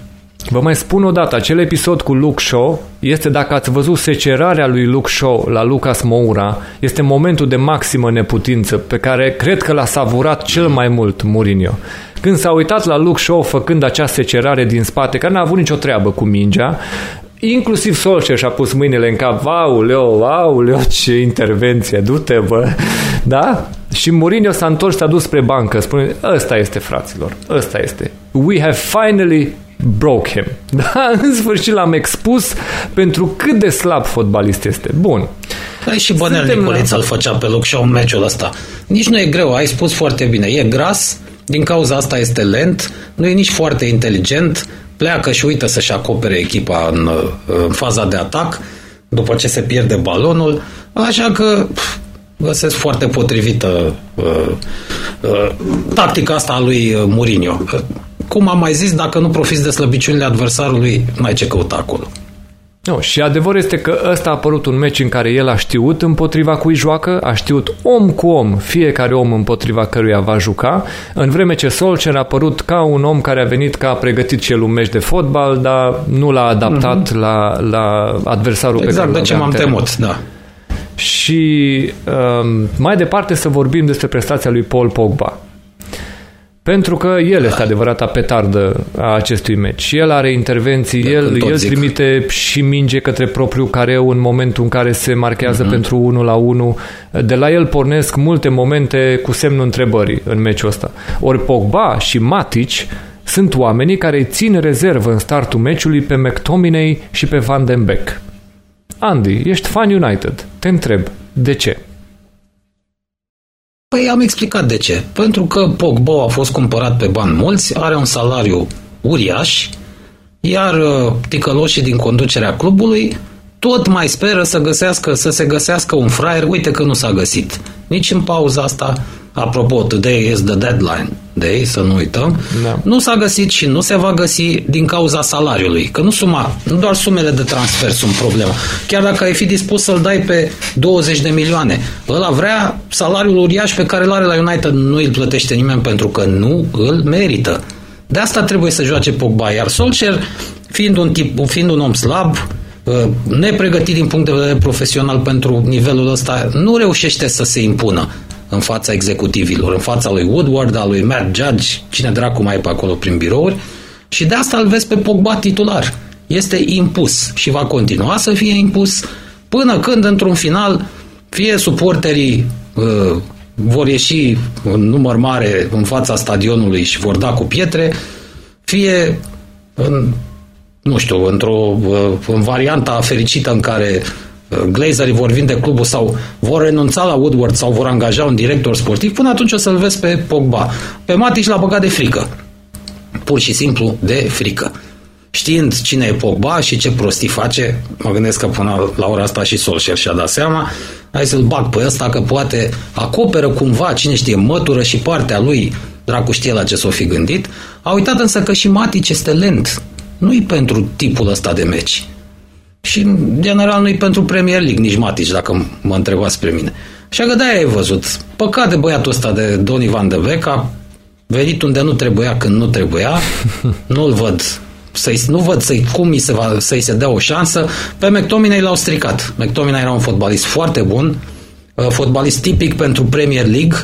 Vă mai spun o dată, acel episod cu Luke Shaw este, dacă ați văzut secerarea lui Luke Shaw la Lucas Moura, este momentul de maximă neputință pe care cred că l-a savurat cel mai mult Mourinho. Când s-a uitat la Luke Shaw făcând acea secerare din spate, care n-a avut nicio treabă cu mingea, inclusiv Solskjaer și-a pus mâinile în cap, auleo, auleo, ce intervenție, du-te, bă, da? Și Mourinho s-a întors, s-a dus spre bancă, spune, ăsta este, fraților, ăsta este. We have finally broke him. (laughs) Da? În sfârșit l-am expus pentru cât de slab fotbalist este. Bun. Păi și Bănel Nicolița îl făcea pe loc și un meciul ăsta. Nici nu e greu, ai spus foarte bine. E gras, din cauza asta este lent, nu e nici foarte inteligent, pleacă și uită să-și acopere echipa în, în faza de atac după ce se pierde balonul, așa că pf, găsesc foarte potrivită uh, uh, tactica asta a lui Mourinho. Cum am mai zis, dacă nu profiți de slăbiciunile adversarului, n-ai ce căuta acolo. No, și adevărul este că ăsta a apărut un meci în care el a știut împotriva cui joacă, a știut om cu om, fiecare om împotriva căruia va juca, în vreme ce Solskjaer a apărut ca un om care a venit că a pregătit și el un meci de fotbal, dar nu l-a adaptat mm-hmm. la, la adversarul exact pe care de ce m-am temut, da. Și um, mai departe să vorbim despre prestația lui Paul Pogba. Pentru că el este adevărata petardă a acestui meci. El are intervenții, da, el, el trimite și minge către propriul careu în momentul în care se marchează uh-huh. pentru 1 la 1. De la el pornesc multe momente cu semnul întrebării în meciul ăsta. Ori Pogba și Matic sunt oamenii care țin rezervă în startul meciului pe McTominay și pe Van den Beek. Andy, ești fan United. Te întreb, de ce? Păi am explicat de ce. Pentru că Pogba a fost cumpărat pe bani mulți, are un salariu uriaș, iar uh, ticăloșii din conducerea clubului tot mai speră să găsească, să se găsească un fraier. Uite că nu s-a găsit. Nici în pauza asta Apropo, today is the deadline day, să nu uităm. Da. Nu s-a găsit și nu se va găsi din cauza salariului. Că nu suma, nu doar sumele de transfer sunt problema. Chiar dacă ai fi dispus să-l dai pe 20 de milioane, ăla vrea salariul uriaș pe care îl are la United, nu îl plătește nimeni pentru că nu îl merită. De asta trebuie să joace Pogba, iar Solskjaer, fiind un, tip, fiind un om slab, uh, nepregătit din punct de vedere profesional pentru nivelul ăsta, nu reușește să se impună în fața executivilor, în fața lui Woodward, a lui Matt Judge, cine dracu mai e pe acolo prin birouri, și de asta îl vezi pe Pogba titular. Este impus și va continua să fie impus până când, într-un final, fie suporterii uh, vor ieși în număr mare în fața stadionului și vor da cu pietre, fie în, nu știu, într-o uh, în varianta fericită în care Glazerii vor vinde clubul sau vor renunța la Woodward sau vor angaja un director sportiv, până atunci o să-l vezi pe Pogba. Pe Matic l-a băgat de frică. Pur și simplu de frică. Știind cine e Pogba și ce prostii face, mă gândesc că până la ora asta și Solskjaer și-a dat seama, hai să-l bag pe ăsta că poate acoperă cumva, cine știe, mătură și partea lui, dracu știe la ce s-o fi gândit, a uitat însă că și Matic este lent. Nu-i pentru tipul ăsta de meci. Și, în general, nu-i pentru Premier League, nici Matic, dacă mă întrebați pe mine. Așa că de-aia ai văzut. Păcat de băiatul ăsta de Donny Van de Beek, a venit unde nu trebuia când nu trebuia. (laughs) Nu-l văd să nu văd să cum se va, să-i se dea o șansă. Pe McTominay l-au stricat. McTominay era un fotbalist foarte bun, uh, fotbalist tipic pentru Premier League,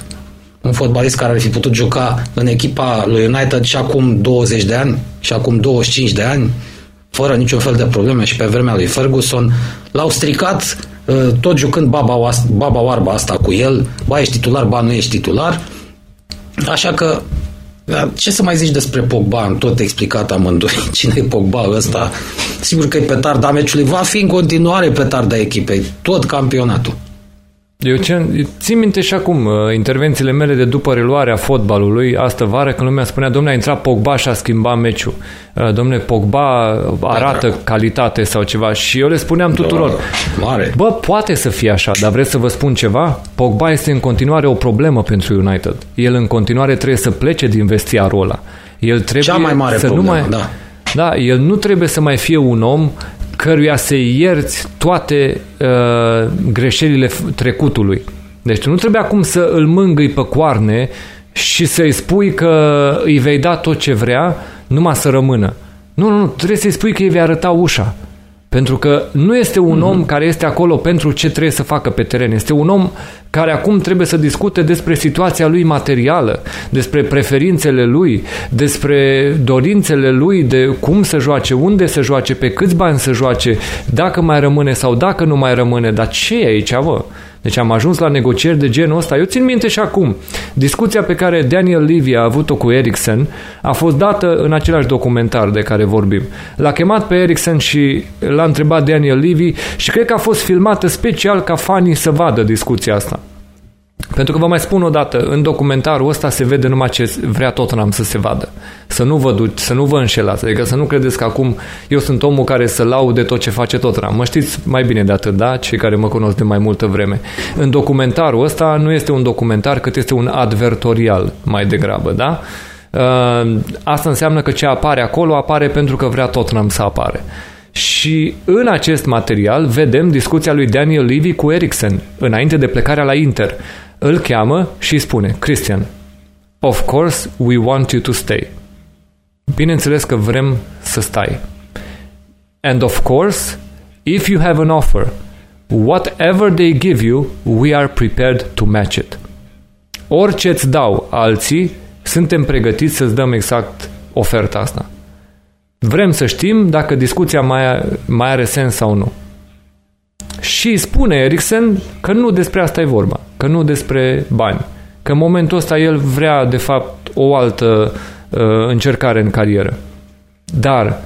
un fotbalist care ar fi putut juca în echipa lui United și acum 20 de ani, și acum 25 de ani, fără niciun fel de probleme și pe vremea lui Ferguson. L-au stricat uh, tot jucând baba, baba oarba asta cu el, ba ești titular, ba nu ești titular. Așa că ce să mai zici despre Pogba? Am tot explicat amândoi (laughs) cine e Pogba ăsta. Sigur că e petarda meciului. Va fi în continuare petarda echipei. Tot campionatul. Eu ce, țin minte și acum uh, intervențiile mele de după reluarea fotbalului, astă vară, când lumea spunea, domnule, a intrat Pogba și a schimbat meciul. Uh, domnule, Pogba arată da, calitate sau ceva și eu le spuneam tuturor, da, mare. bă, poate să fie așa, dar vreți să vă spun ceva? Pogba este în continuare o problemă pentru United. El în continuare trebuie să plece din vestiarul ăla. El trebuie Cea mai mare să problemă, nu mai, da. Da, el nu trebuie să mai fie un om căruia să ierți toate uh, greșelile trecutului. Deci tu nu trebuie acum să îl mângâi pe coarne și să-i spui că îi vei da tot ce vrea, numai să rămână. Nu, nu, nu, trebuie să-i spui că îi vei arăta ușa. Pentru că nu este un om mhm. care este acolo pentru ce trebuie să facă pe teren. Este un om care acum trebuie să discute despre situația lui materială, despre preferințele lui, despre dorințele lui de cum să joace, unde să joace, pe câți bani să joace, dacă mai rămâne sau dacă nu mai rămâne. Dar ce e aici, vă? Deci am ajuns la negocieri de genul ăsta. Eu țin minte și acum. Discuția pe care Daniel Levy a avut-o cu Ericsson a fost dată în același documentar de care vorbim. L-a chemat pe Ericsson și l-a întrebat Daniel Levy și cred că a fost filmată special ca fanii să vadă discuția asta. Pentru că vă mai spun o dată, în documentarul ăsta se vede numai ce vrea Tottenham să se vadă. Să nu vă, duci, să nu vă înșelați. Adică să nu credeți că acum eu sunt omul care să laude tot ce face Tottenham. Mă știți mai bine de atât, da? Cei care mă cunosc de mai multă vreme. În documentarul ăsta nu este un documentar, cât este un advertorial mai degrabă, da? Uh, asta înseamnă că ce apare acolo apare pentru că vrea Tottenham să apare. Și în acest material vedem discuția lui Daniel Levy cu Eriksen înainte de plecarea la Inter îl cheamă și îi spune, Christian, of course we want you to stay. Bineînțeles că vrem să stai. And of course, if you have an offer, whatever they give you, we are prepared to match it. Orice îți dau alții, suntem pregătiți să-ți dăm exact oferta asta. Vrem să știm dacă discuția mai, mai are sens sau nu. Și spune Eriksen că nu despre asta e vorba, că nu despre bani, că în momentul ăsta el vrea de fapt o altă uh, încercare în carieră. Dar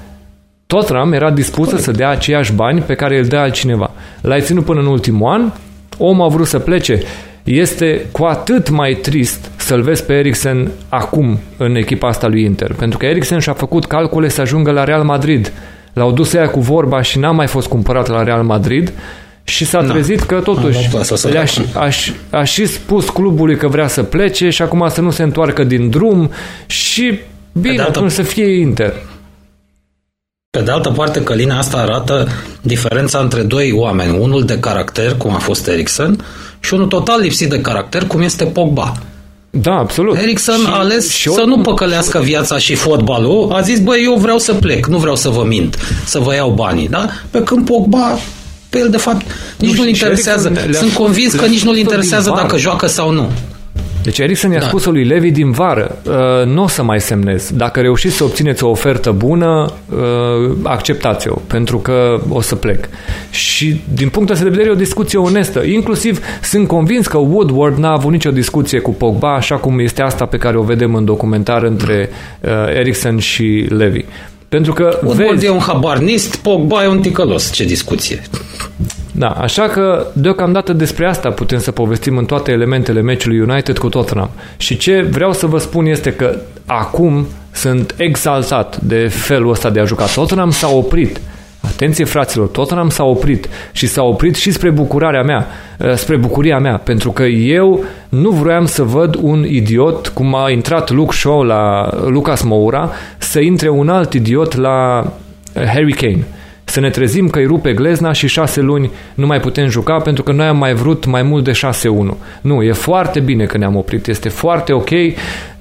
Tottenham era dispusă să dea aceiași bani pe care îl dea altcineva. L-ai ținut până în ultimul an, omul a vrut să plece. Este cu atât mai trist să-l vezi pe Eriksen acum în echipa asta lui Inter, pentru că Eriksen și-a făcut calcule să ajungă la Real Madrid. L-au dus ea cu vorba și n-a mai fost cumpărat la Real Madrid și s-a trezit că totuși le-a, a, a și spus clubului că vrea să plece și acum să nu se întoarcă din drum și bine, atunci să fie Inter. Pe de altă parte, Călina asta arată diferența între doi oameni, unul de caracter, cum a fost Eriksen, și unul total lipsit de caracter, cum este Pogba. Da, absolut. Ericsson și, a ales și să nu păcălească viața și fotbalul. A zis, băi, eu vreau să plec, nu vreau să vă mint, să vă iau banii. Da? Pe când Pogba pe el, de fapt, nici nu-l interesează. Sunt convins că nici nu-l interesează dacă joacă sau nu. Deci Ericsson i-a da. spus lui Levi din vară, uh, nu o să mai semnez. Dacă reușiți să obțineți o ofertă bună, uh, acceptați-o, pentru că o să plec. Și din punctul ăsta de vedere e o discuție onestă. Inclusiv sunt convins că Woodward n-a avut nicio discuție cu Pogba, așa cum este asta pe care o vedem în documentar între uh, Ericsson și Levi. Pentru că Woodward vezi... e un habarnist, Pogba e un ticălos. Ce discuție! Da, așa că deocamdată despre asta putem să povestim în toate elementele meciului United cu Tottenham. Și ce vreau să vă spun este că acum sunt exaltat de felul ăsta de a juca. Tottenham s-a oprit. Atenție fraților, Tottenham s-a oprit și s-a oprit și spre bucurarea mea, eh, spre bucuria mea, pentru că eu nu vroiam să văd un idiot, cum a intrat Luke Shaw la Lucas Moura, să intre un alt idiot la eh, Harry Kane. Să ne trezim că îi rupe glezna și șase luni nu mai putem juca pentru că noi am mai vrut mai mult de 6-1. Nu, e foarte bine că ne-am oprit, este foarte ok,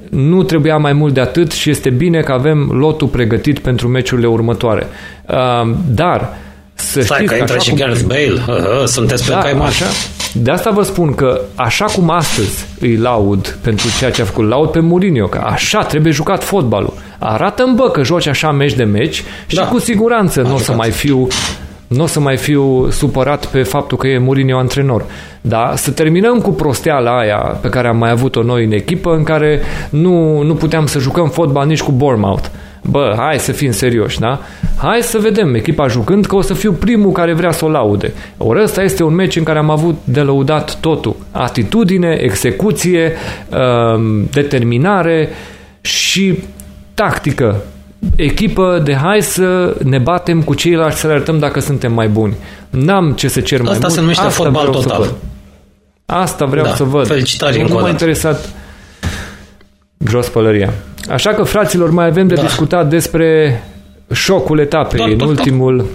nu trebuia mai mult de atât și este bine că avem lotul pregătit pentru meciurile următoare. Uh, dar să Stai știți că intră și cum- Gareth Bale. Uh, uh, sunteți pe da, cai mari. așa. De asta vă spun că așa cum astăzi îi laud pentru ceea ce a făcut, laud pe Mourinho, că așa trebuie jucat fotbalul. Arată-mi bă că joci așa meci de meci și Da. cu siguranță nu o să jucat. mai fiu nu o să mai fiu supărat pe faptul că e Mourinho antrenor. Da? Să terminăm cu prosteala aia pe care am mai avut-o noi în echipă, în care nu, nu puteam să jucăm fotbal nici cu Bournemouth. Bă, hai să fim serioși, da? Hai să vedem echipa jucând că o să fiu primul care vrea să o laude. Ori ăsta este un meci în care am avut de lăudat totul. Atitudine, execuție, um, determinare și tactică. Echipă de hai să ne batem cu ceilalți să le arătăm dacă suntem mai buni. N-am ce să cer mai Asta mult. se numește fotbal vreau să total. văd. Asta vreau Da, să văd. felicitări nu încă o m-a dată. interesat jos pălăria. Așa că, fraților, mai avem de Da. discutat despre șocul etapei Doar- în doar- ultimul...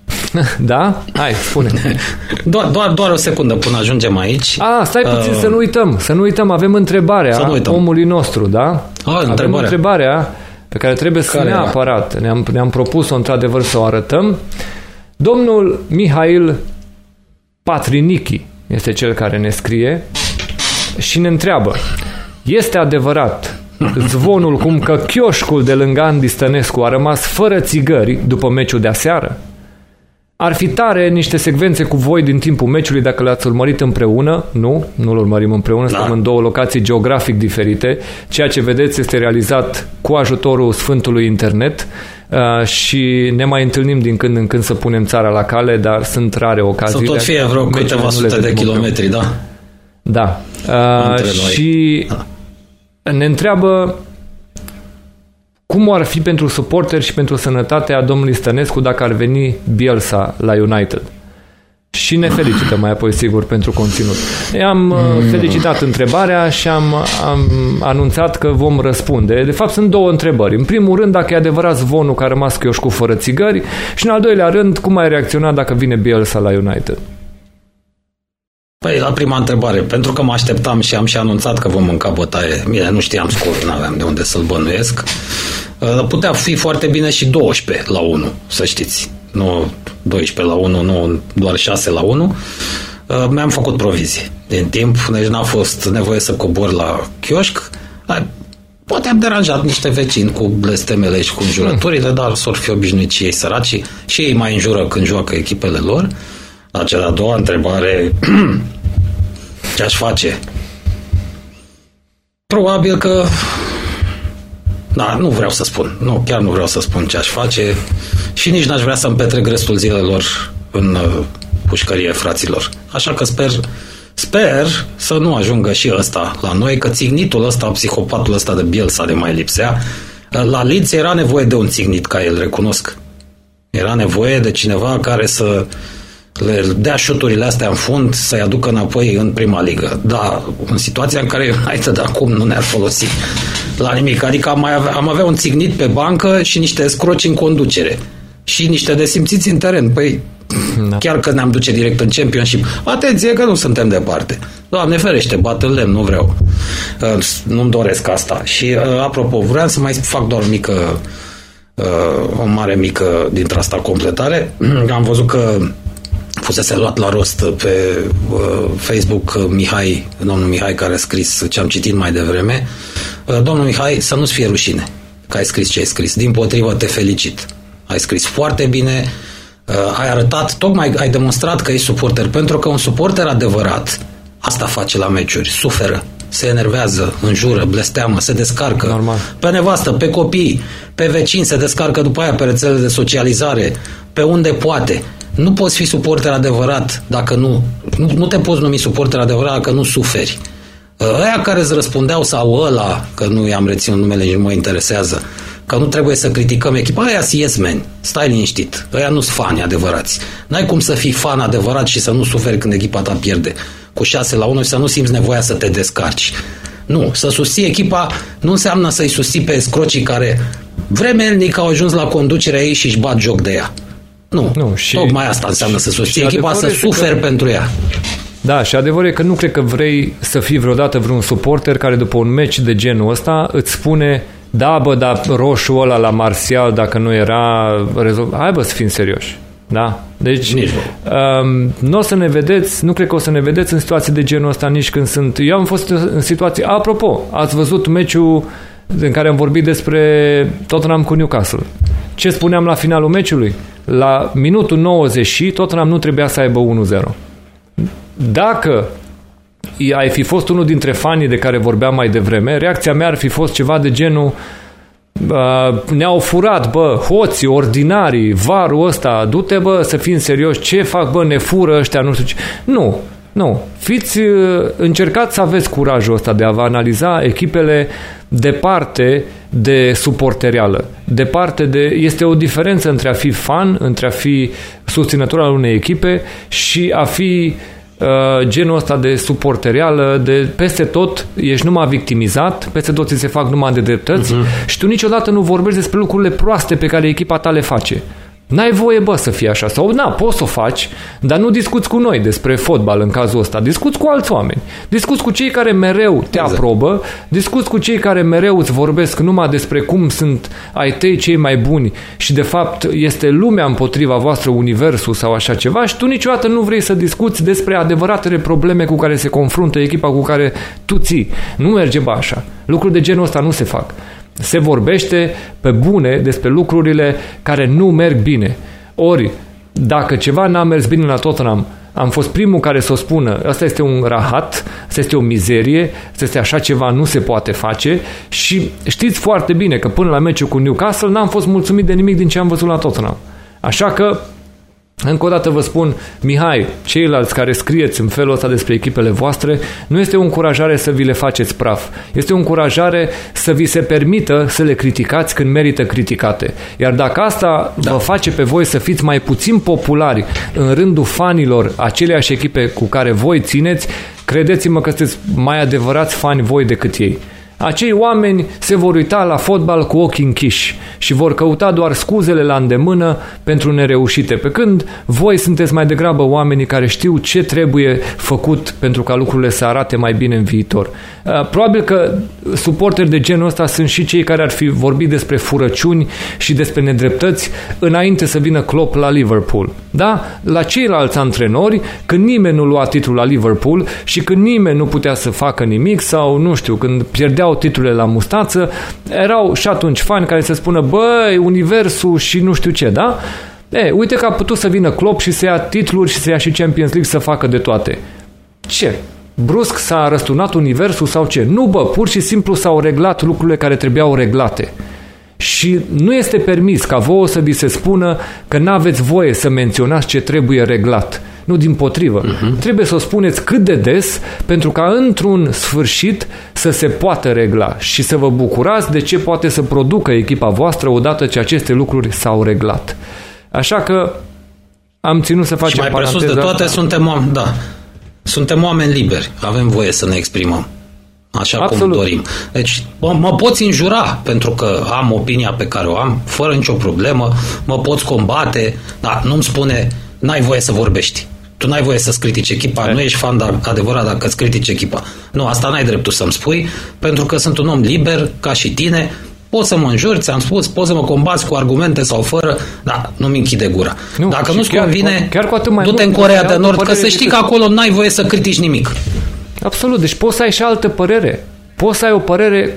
(laughs) da? Hai, spune. (laughs) Doar, doar, doar o secundă până ajungem aici. A, stai puțin Uh, să nu uităm. Să nu uităm, avem întrebarea Să nu uităm. omului nostru, da? avem întrebarea. întrebarea pe care trebuie să Care era? neapărat, ne-am, ne-am propus-o într-adevăr să o arătăm. Domnul Mihail Patrinichi este cel care ne scrie și ne întreabă este adevărat zvonul cum că chioșcul de lângă Andy Stănescu a rămas fără țigări după meciul de aseară? Ar fi tare niște secvențe cu voi din timpul meciului dacă le-ați urmărit împreună. Nu, nu-l urmărim împreună, Da. suntem în două locații geografic diferite. Ceea ce vedeți este realizat cu ajutorul Sfântului Internet uh, și ne mai întâlnim din când în când să punem țara la cale, dar sunt rare Să ocazii. tot fie vreo câteva sute de kilometri, da? Da. Uh, Între noi. Și ne întreabă cum ar fi pentru suporteri și pentru sănătatea domnului Stănescu dacă ar veni Bielsa la United. Și ne felicită mai apoi, sigur, pentru conținut. Am uh, felicitat întrebarea și am, am anunțat că vom răspunde. De fapt, sunt două întrebări. În primul rând, dacă e adevărat zvonul că a rămas chioșcul fără țigări și, în al doilea rând, cum ai reacționat dacă vine Bielsa la United. Păi, la prima întrebare, pentru că mă așteptam și am și anunțat că vom mânca bătaie, bine, nu știam scorul, nu aveam de unde să-l bănuiesc, Uh, putea fi foarte bine și 12 la 1, să știți. Nu 12 la 1, nu doar 6 la 1. Uh, Mi-am făcut provizie din timp, deci n-a fost nevoie să cobor la chioșc. Uh, Poate am deranjat niște vecini cu blestemele și cu înjurăturile, dar s-or fi obișnuit și ei săraci și ei mai înjură când joacă echipele lor. La cea de-a doua întrebare, (clears throat) ce aș face? Probabil că da, nu vreau să spun. Nu, chiar nu vreau să spun ce aș face și nici n-aș vrea să-mi petrec restul zilelor în uh, pușcărie fraților. Așa că sper, sper să nu ajungă și ăsta la noi, că țignitul ăsta, psihopatul ăsta de Bielsa de mai lipsea. Uh, La Leeds era nevoie de un țignit ca el, recunosc. Era nevoie de cineva care să le dea șuturile astea în fund, să-i aducă înapoi în prima ligă. Da, în situația în care (laughs) United de acum nu ne-ar folosi la nimic. Adică am, mai avea, am avea un țignit pe bancă și niște scroci în conducere. Și niște desimțiți în teren. Păi, da. chiar că ne-am duce direct în Championship. Atenție că nu suntem departe. Doamne ferește, bat în lemn, nu vreau. Uh, Nu-mi doresc asta. Și, uh, apropo, vreau să mai fac doar o mică uh, o mare mică dintre asta completare. (clears throat) Am văzut că fusese luat la rost pe uh, Facebook uh, Mihai, domnul Mihai care a scris ce am citit mai devreme. Uh, domnul Mihai, să nu-ți fie rușine că ai scris ce ai scris. Din potrivă, te felicit. Ai scris foarte bine, uh, ai arătat, tocmai ai demonstrat că ești suporter, pentru că un suporter adevărat asta face la meciuri, suferă, se enervează, înjură, blesteamă, se descarcă Normal. pe nevastă, pe copii, pe vecini, se descarcă după aia pe rețelele de socializare, pe unde poate. Nu poți fi suporter adevărat dacă nu, nu, nu te poți numi suporter adevărat dacă nu suferi. Ăia care îți răspundeau sau ăla, că nu i-am reținut numele și nu mă interesează, că nu trebuie să criticăm echipa, aia yes man, stai liniștit, ăia nu sunt fani adevărați. N-ai cum să fii fan adevărat și să nu suferi când echipa ta pierde cu 6 la 1 și să nu simți nevoia să te descarci. Nu, să susții echipa nu înseamnă să-i susții pe scrocii care vremelnic au ajuns la conducerea ei și își bat joc de ea. Nu, nu și, tocmai asta înseamnă să susții echipa, să suferi că... pentru ea. Da, și adevărul e că nu cred că vrei să fii vreodată vreun suporter care după un meci de genul ăsta îți spune da, bă, dar roșul ăla la Marțial, dacă nu era rezolvat, hai bă să fim serioși. Da? Deci um, nu o să ne vedeți, nu cred că o să ne vedeți în situații de genul ăsta nici când sunt... Eu am fost în situații... Apropo, ați văzut meciul în care am vorbit despre Tottenham cu Newcastle. Ce spuneam la finalul meciului? La minutul 90 și Tottenham nu trebuia să aibă 1-0. Dacă ai fi fost unul dintre fanii de care vorbeam mai devreme, reacția mea ar fi fost ceva de genul ne-au furat, bă, hoții, ordinarii, varul ăsta, du-te, bă, să fim serios, ce fac, bă, ne fură ăștia, nu știu ce. Nu, nu. Fiți, încercați să aveți curajul ăsta de a vă analiza echipele departe de suporterială. Departe de... Este o diferență între a fi fan, între a fi susținător al unei echipe și a fi Uh, genul ăsta de suporterială, de peste tot ești numai victimizat, peste tot ți se fac numai de dreptăți uh-huh. și tu niciodată nu vorbești despre lucrurile proaste pe care echipa ta le face. N-ai voie, bă, să fie așa. Sau, na, poți să o faci, dar nu discuți cu noi despre fotbal în cazul ăsta. Discuți cu alți oameni. Discuți cu cei care mereu te exact. aprobă. Discuți cu cei care mereu îți vorbesc numai despre cum sunt ai tăi cei mai buni și, de fapt, este lumea împotriva voastră, universul sau așa ceva și tu niciodată nu vrei să discuți despre adevăratele probleme cu care se confruntă echipa cu care tu ții. Nu merge ba așa. Lucruri de genul ăsta nu se fac se vorbește pe bune despre lucrurile care nu merg bine. Ori, dacă ceva n-a mers bine la Tottenham, am fost primul care să o spună, asta este un rahat, asta este o mizerie, asta este așa ceva, nu se poate face și știți foarte bine că până la meciul cu Newcastle n-am fost mulțumit de nimic din ce am văzut la Tottenham. Așa că încă o dată vă spun, Mihai, ceilalți care scrieți în felul ăsta despre echipele voastre, nu este o încurajare să vi le faceți praf. Este o încurajare să vi se permită să le criticați când merită criticate. Iar dacă asta da. vă face pe voi să fiți mai puțin populari în rândul fanilor aceleași echipe cu care voi țineți, credeți-mă că sunteți mai adevărați fani voi decât ei. Acei oameni se vor uita la fotbal cu ochii închiși și vor căuta doar scuzele la îndemână pentru nereușite, pe când voi sunteți mai degrabă oamenii care știu ce trebuie făcut pentru ca lucrurile să arate mai bine în viitor. Uh, probabil că suporteri de genul ăsta sunt și cei care ar fi vorbit despre furăciuni și despre nedreptăți înainte să vină Klopp la Liverpool. Da? La ceilalți antrenori, când nimeni nu lua titlul la Liverpool și când nimeni nu putea să facă nimic sau, nu știu, când pierdeau titlurile la mustață, erau și atunci fani care să spună, băi, universul și nu știu ce, da? E, uite că a putut să vină Klopp și să ia titluri și să ia și Champions League să facă de toate. Ce? brusc s-a răsturnat universul sau ce. Nu, bă, pur și simplu s-au reglat lucrurile care trebuiau reglate. Și nu este permis ca vouă să vi se spună că nu aveți voie să menționați ce trebuie reglat. Nu, din potrivă. Uh-huh. Trebuie să o spuneți cât de des pentru ca într-un sfârșit să se poată regla și să vă bucurați de ce poate să producă echipa voastră odată ce aceste lucruri s-au reglat. Așa că am ținut să facem Și mai presus de toate asta. suntem oameni, da. Suntem oameni liberi, avem voie să ne exprimăm așa Absolut. cum dorim. Deci mă, mă poți înjura pentru că am opinia pe care o am, fără nicio problemă, mă poți combate, dar nu-mi spune, n-ai voie să vorbești. Tu n-ai voie să-ți critici echipa, e. nu ești fan dar, adevărat dacă îți critici echipa. Nu, asta n-ai dreptul să-mi spui, pentru că sunt un om liber, ca și tine, Poți să mă înjuri, ți-am spus, poți să mă combați cu argumente sau fără, dar nu-mi închide gura. Nu, Dacă nu-ți chiar, convine, chiar cu atât mai du-te mult, în Corea de Nord, că să știi că acolo n-ai voie să critici nimic. Absolut, deci poți să ai și altă părere. Poți să ai o părere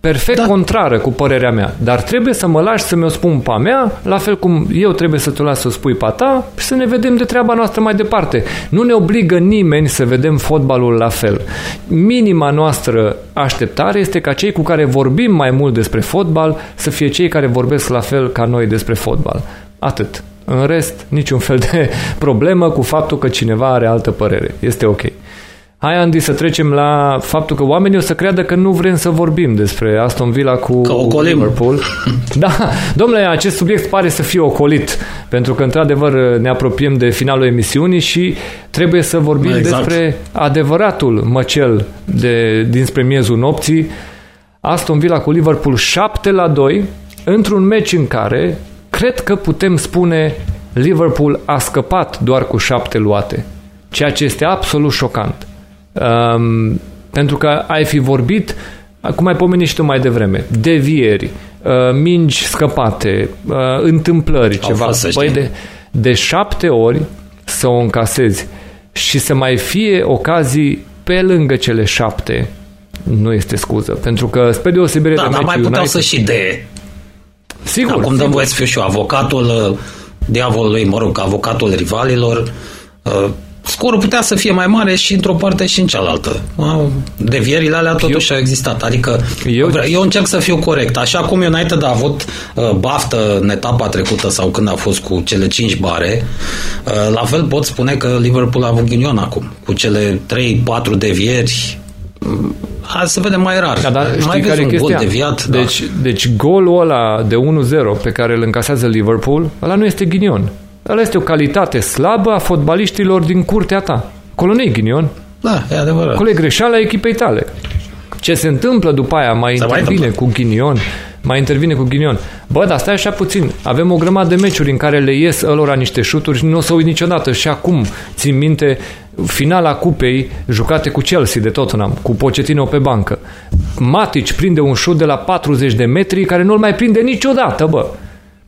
perfect da. contrară cu părerea mea, dar trebuie să mă lași să mi-o spun pe mea, la fel cum eu trebuie să te las să spui pe ta și să ne vedem de treaba noastră mai departe. Nu ne obligă nimeni să vedem fotbalul la fel. Minima noastră așteptare este ca cei cu care vorbim mai mult despre fotbal să fie cei care vorbesc la fel ca noi despre fotbal. Atât. În rest, niciun fel de (laughs) problemă cu faptul că cineva are altă părere. Este ok. Hai, Andy, să trecem la faptul că oamenii o să creadă că nu vrem să vorbim despre Aston Villa cu că Liverpool. (laughs) Da, domnule, acest subiect pare să fie ocolit, pentru că, într-adevăr, ne apropiem de finalul emisiunii și trebuie să vorbim exact. despre adevăratul măcel de, dinspre miezul nopții. Aston Villa cu Liverpool 7 la 2, într-un meci în care cred că putem spune Liverpool a scăpat doar cu șapte luate, ceea ce este absolut șocant. Um, pentru că ai fi vorbit, cum ai pomenit și tu mai devreme, devieri, uh, mingi scăpate, uh, întâmplări, Au ceva. Fost, păi de, de șapte ori să o încasezi și să mai fie ocazii pe lângă cele șapte, nu este scuză. Pentru că, spre deosebire da, de dar mai puteau United, să și de... Sigur. Acum sigur. dăm voie să fiu și eu avocatul uh, diavolului, mă rog, avocatul rivalilor, scorul putea să fie mai mare și într-o parte și în cealaltă. Devierile alea totuși eu, au existat. Adică eu, eu încerc să fiu corect. Așa cum United a avut uh, baftă în etapa trecută sau când a fost cu cele 5 bare, uh, la fel pot spune că Liverpool a avut ghinion acum. Cu cele 3-4 devieri Hai să vedem mai rar. Da, dar mai care un gol deviat. Deci, da. deci golul ăla de 1-0 pe care îl încasează Liverpool, ăla nu este ghinion. Ăla este o calitate slabă a fotbaliștilor din curtea ta. Acolo nu e ghinion. Da, e adevărat. Acolo e greșeala echipei tale. Ce se întâmplă după aia mai se intervine mai cu ghinion, mai intervine cu ghinion. Bă, dar stai așa puțin. Avem o grămadă de meciuri în care le ies ălora niște șuturi și nu o să uit niciodată. Și acum țin minte finala cupei jucate cu Chelsea de Tottenham, cu Pochettino pe bancă. Matic prinde un șut de la 40 de metri care nu-l mai prinde niciodată, bă.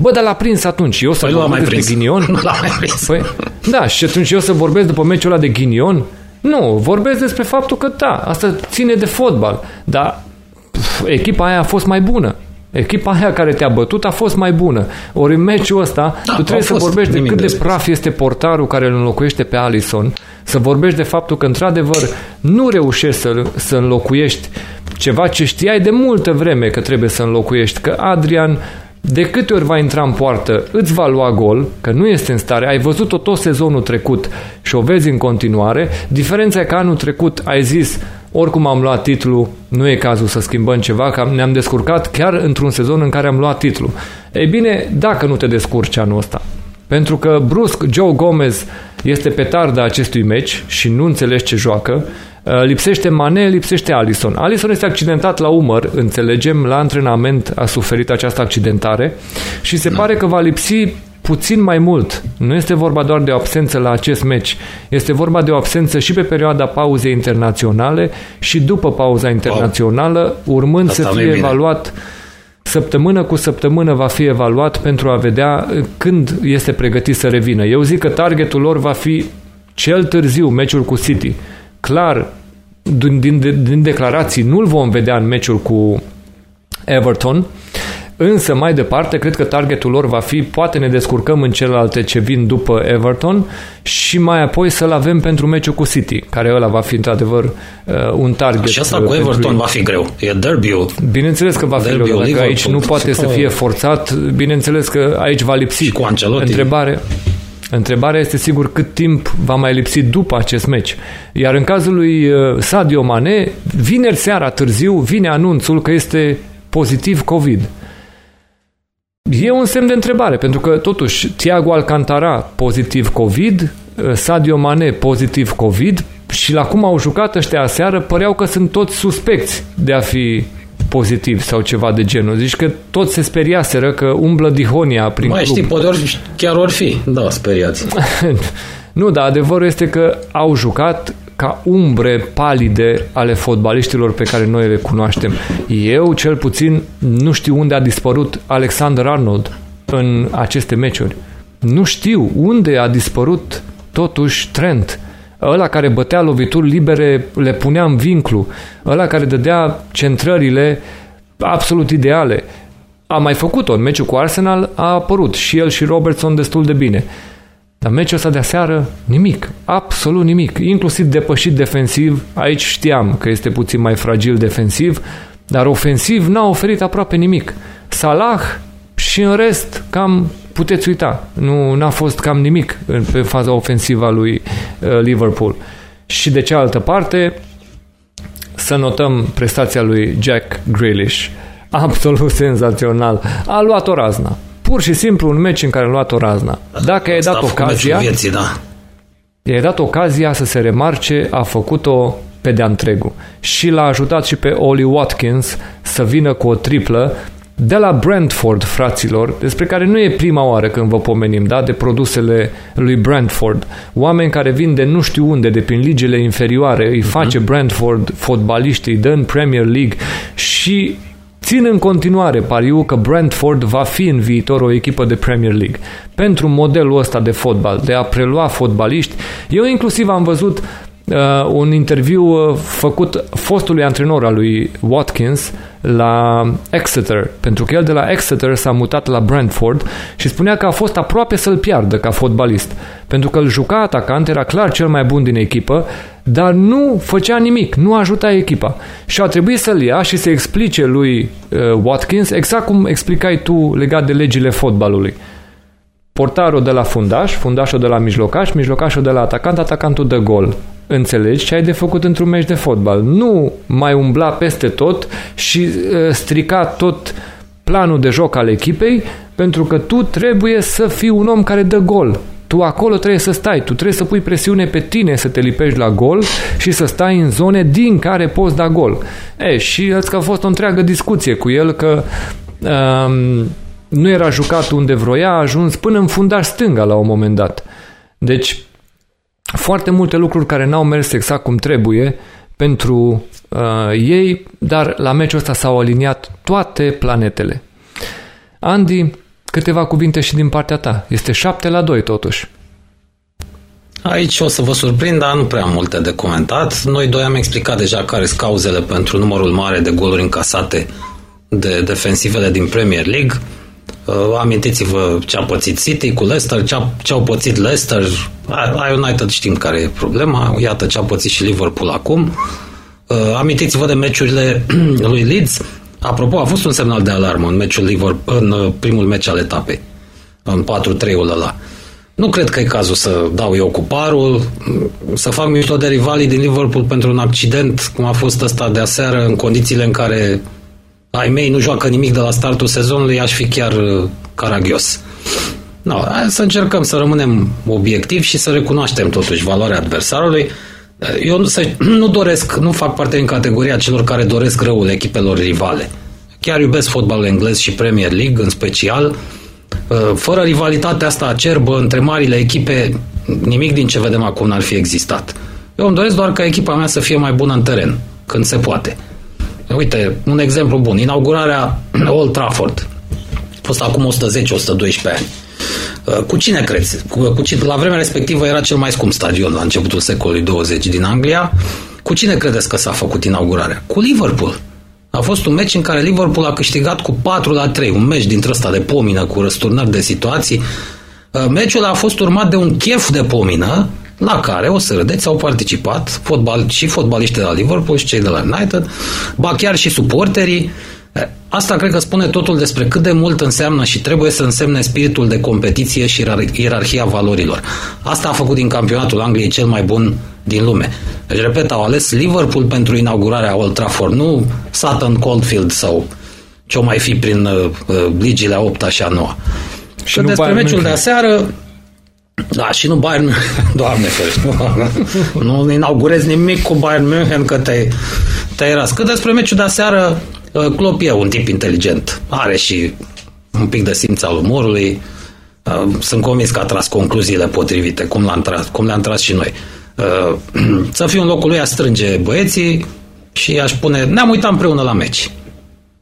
Bă, dar l-a prins atunci. Eu să păi vorbesc despre ghinion? (laughs) Nu l-a mai prins. Păi, da, și atunci eu să vorbesc după meciul ăla de ghinion? Nu, vorbesc despre faptul că da, asta ține de fotbal. Dar pf, echipa aia a fost mai bună. Echipa aia care te-a bătut a fost mai bună. Ori în meciul ăsta da, tu trebuie să vorbești de cât de praf este portarul care îl înlocuiește pe Alison, să vorbești de faptul că într-adevăr nu reușești să, să înlocuiești ceva ce știai de multă vreme că trebuie să înlocuiești, că Adrian de câte ori va intra în poartă, îți va lua gol, că nu este în stare, ai văzut-o tot sezonul trecut și o vezi în continuare. Diferența e că anul trecut ai zis, oricum am luat titlul, nu e cazul să schimbăm ceva, că ne-am descurcat chiar într-un sezon în care am luat titlul. Ei bine, dacă nu te descurci anul ăsta, pentru că brusc Joe Gomez este pe tarda acestui meci și nu înțelegi ce joacă, Uh, lipsește Mane, lipsește Alison. Alison este accidentat la umăr, înțelegem, la antrenament a suferit această accidentare și se da. pare că va lipsi puțin mai mult. Nu este vorba doar de o absență la acest meci, este vorba de o absență și pe perioada pauzei internaționale și după pauza internațională, urmând Asta să fie evaluat săptămână cu săptămână va fi evaluat pentru a vedea când este pregătit să revină. Eu zic că targetul lor va fi cel târziu meciul cu City clar, din, din, din declarații, nu-l vom vedea în meciul cu Everton, Însă, mai departe, cred că targetul lor va fi poate ne descurcăm în celelalte ce vin după Everton și mai apoi să-l avem pentru meciul cu City, care ăla va fi într-adevăr uh, un target. Și asta cu Everton va fi greu. E derby Bineînțeles că va fi greu. Dacă aici nu poate să fie forțat, bineînțeles că aici va lipsi. Și cu Ancelotti. Întrebare, Întrebarea este sigur cât timp va mai lipsi după acest meci. Iar în cazul lui uh, Sadio Mane, vineri seara târziu vine anunțul că este pozitiv COVID. E un semn de întrebare, pentru că totuși Thiago Alcantara pozitiv COVID, uh, Sadio Mane pozitiv COVID și la cum au jucat ăștia aseară păreau că sunt toți suspecți de a fi pozitiv sau ceva de genul. Zici că toți se speriaseră că umblă dihonia prin Mai club. știi, poate ori, chiar ori fi, da, speriați. (laughs) nu, dar adevărul este că au jucat ca umbre palide ale fotbaliștilor pe care noi le cunoaștem. Eu, cel puțin, nu știu unde a dispărut Alexander Arnold în aceste meciuri. Nu știu unde a dispărut totuși Trent ăla care bătea lovituri libere le punea în vinclu, ăla care dădea centrările absolut ideale. A mai făcut-o în meciul cu Arsenal, a apărut și el și Robertson destul de bine. Dar meciul ăsta de aseară, nimic, absolut nimic, inclusiv depășit defensiv, aici știam că este puțin mai fragil defensiv, dar ofensiv n-a oferit aproape nimic. Salah și în rest cam puteți uita, nu n-a fost cam nimic pe faza ofensivă a lui uh, Liverpool. Și de cealaltă parte, să notăm prestația lui Jack Grealish. (laughs) Absolut senzațional. A luat o razna. Pur și simplu un meci în care a luat o razna. Dacă i-ai dat ocazia... Vieții, da. I-ai dat ocazia să se remarce, a făcut-o pe de-a întregul. Și l-a ajutat și pe Oli Watkins să vină cu o triplă de la Brentford, fraților, despre care nu e prima oară când vă pomenim, da, de produsele lui Brentford. Oameni care vin de nu știu unde, de prin ligile inferioare, îi uh-huh. face Brentford fotbaliștii, dă în Premier League și Țin în continuare pariu că Brentford va fi în viitor o echipă de Premier League. Pentru modelul ăsta de fotbal, de a prelua fotbaliști, eu inclusiv am văzut uh, un interviu uh, făcut fostului antrenor al lui Watkins la Exeter, pentru că el de la Exeter s-a mutat la Brentford și spunea că a fost aproape să-l piardă ca fotbalist, pentru că îl juca atacant, era clar cel mai bun din echipă, dar nu făcea nimic, nu ajuta echipa. Și a trebuit să-l ia și să explice lui uh, Watkins exact cum explicai tu legat de legile fotbalului portarul de la fundaș, fundașul de la mijlocaș, mijlocașul de la atacant, atacantul de gol. Înțelegi ce ai de făcut într-un meci de fotbal. Nu mai umbla peste tot și uh, strica tot planul de joc al echipei, pentru că tu trebuie să fii un om care dă gol. Tu acolo trebuie să stai, tu trebuie să pui presiune pe tine să te lipești la gol și să stai în zone din care poți da gol. E, și că a fost o întreagă discuție cu el că um, nu era jucat unde vroia, a ajuns până în fundaș stânga la un moment dat. Deci, foarte multe lucruri care n-au mers exact cum trebuie pentru uh, ei, dar la meciul ăsta s-au aliniat toate planetele. Andy, câteva cuvinte și din partea ta. Este 7 la 2 totuși. Aici o să vă surprind, dar nu prea multe de comentat. Noi doi am explicat deja care sunt cauzele pentru numărul mare de goluri încasate de defensivele din Premier League. Uh, amintiți-vă ce a pățit City cu Leicester, ce, a, ce au pățit Leicester, a United știm care e problema, iată ce a pățit și Liverpool acum. Uh, amintiți-vă de meciurile (clears throat) lui Leeds. Apropo, a fost un semnal de alarmă în meciul Liverpool, în uh, primul meci al etapei, în 4-3-ul ăla. Nu cred că e cazul să dau eu cu parul, să fac mișto de rivalii din Liverpool pentru un accident, cum a fost ăsta de aseară, în condițiile în care ai mei nu joacă nimic de la startul sezonului, aș fi chiar uh, caragios. No, hai să încercăm să rămânem obiectivi și să recunoaștem totuși valoarea adversarului. Eu să, (clears throat) nu doresc, nu fac parte din categoria celor care doresc răul echipelor rivale. Chiar iubesc fotbalul englez și Premier League în special. Uh, fără rivalitatea asta acerbă între marile echipe, nimic din ce vedem acum n-ar fi existat. Eu îmi doresc doar ca echipa mea să fie mai bună în teren, când se poate. Uite, un exemplu bun. Inaugurarea Old Trafford. A fost acum 110-112 ani. Uh, cu cine crezi? Cu, cu cine, la vremea respectivă era cel mai scump stadion la începutul secolului 20 din Anglia. Cu cine credeți că s-a făcut inaugurarea? Cu Liverpool. A fost un meci în care Liverpool a câștigat cu 4 la 3, un meci dintre ăsta de pomină cu răsturnări de situații. Uh, meciul a fost urmat de un chef de pomină la care, o să râdeți, au participat fotbal, și fotbaliștii de la Liverpool și cei de la United, ba chiar și suporterii. Asta cred că spune totul despre cât de mult înseamnă și trebuie să însemne spiritul de competiție și ierarhia valorilor. Asta a făcut din campionatul Angliei cel mai bun din lume. Deci, repet, au ales Liverpool pentru inaugurarea Old Trafford, nu Sutton Coldfield sau ce-o mai fi prin uh, uh ligile a 8 și a 9. Și, și despre meciul de aseară, da, și nu Bayern (laughs) Doamne ferește. (laughs) nu inaugurez nimic cu Bayern München că te-ai, te-ai ras. Cât despre meciul de aseară, uh, Klopp e un tip inteligent. Are și un pic de simț al umorului. Uh, sunt convins că a tras concluziile potrivite, cum, l-am tras, cum le-am tras și noi. Uh, (clears throat) să fiu în locul lui aș strânge băieții și aș pune, ne-am uitat împreună la meci.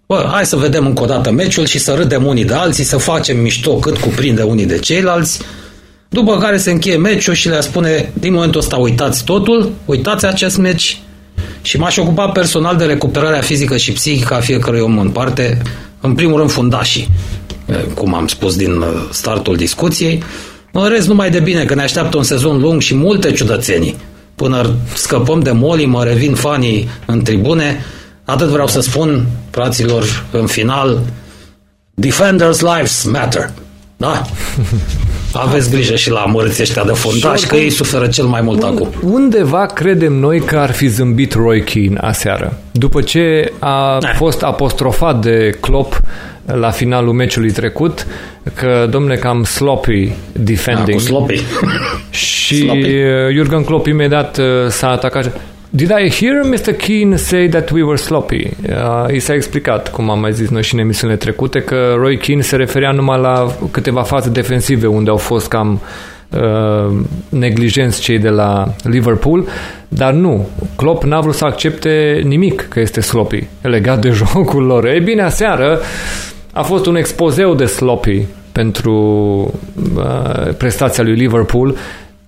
Bă, hai să vedem încă o dată meciul și să râdem unii de alții, să facem mișto cât cuprinde unii de ceilalți după care se încheie meciul și le spune, din momentul ăsta uitați totul, uitați acest meci și m-aș ocupa personal de recuperarea fizică și psihică a fiecărui om în parte, în primul rând fundașii, cum am spus din uh, startul discuției. În rest, numai de bine că ne așteaptă un sezon lung și multe ciudățenii. Până scăpăm de moli, mă revin fanii în tribune. Atât vreau să spun, fraților, în final, Defenders' lives matter. Da. (laughs) Aveți grijă și la amărâți ăștia de fondaș, că ei suferă cel mai mult acum. Undeva credem noi că ar fi zâmbit Roy Keane aseară. După ce a Da. fost apostrofat de Klopp la finalul meciului trecut, că, domne, cam sloppy Da, defending. cu sloppy. (laughs) Și Sloppy. uh, Jurgen Klopp imediat uh, s-a atacat. Did I hear Mr. Keane say that we were sloppy? Uh, i s-a explicat, cum am mai zis noi și în emisiunile trecute, că Roy Keane se referea numai la câteva faze defensive unde au fost cam uh, neglijenți cei de la Liverpool, dar nu. Klopp n-a vrut să accepte nimic că este sloppy legat de (laughs) jocul lor. Ei bine, aseară a fost un expozeu de sloppy pentru uh, prestația lui Liverpool.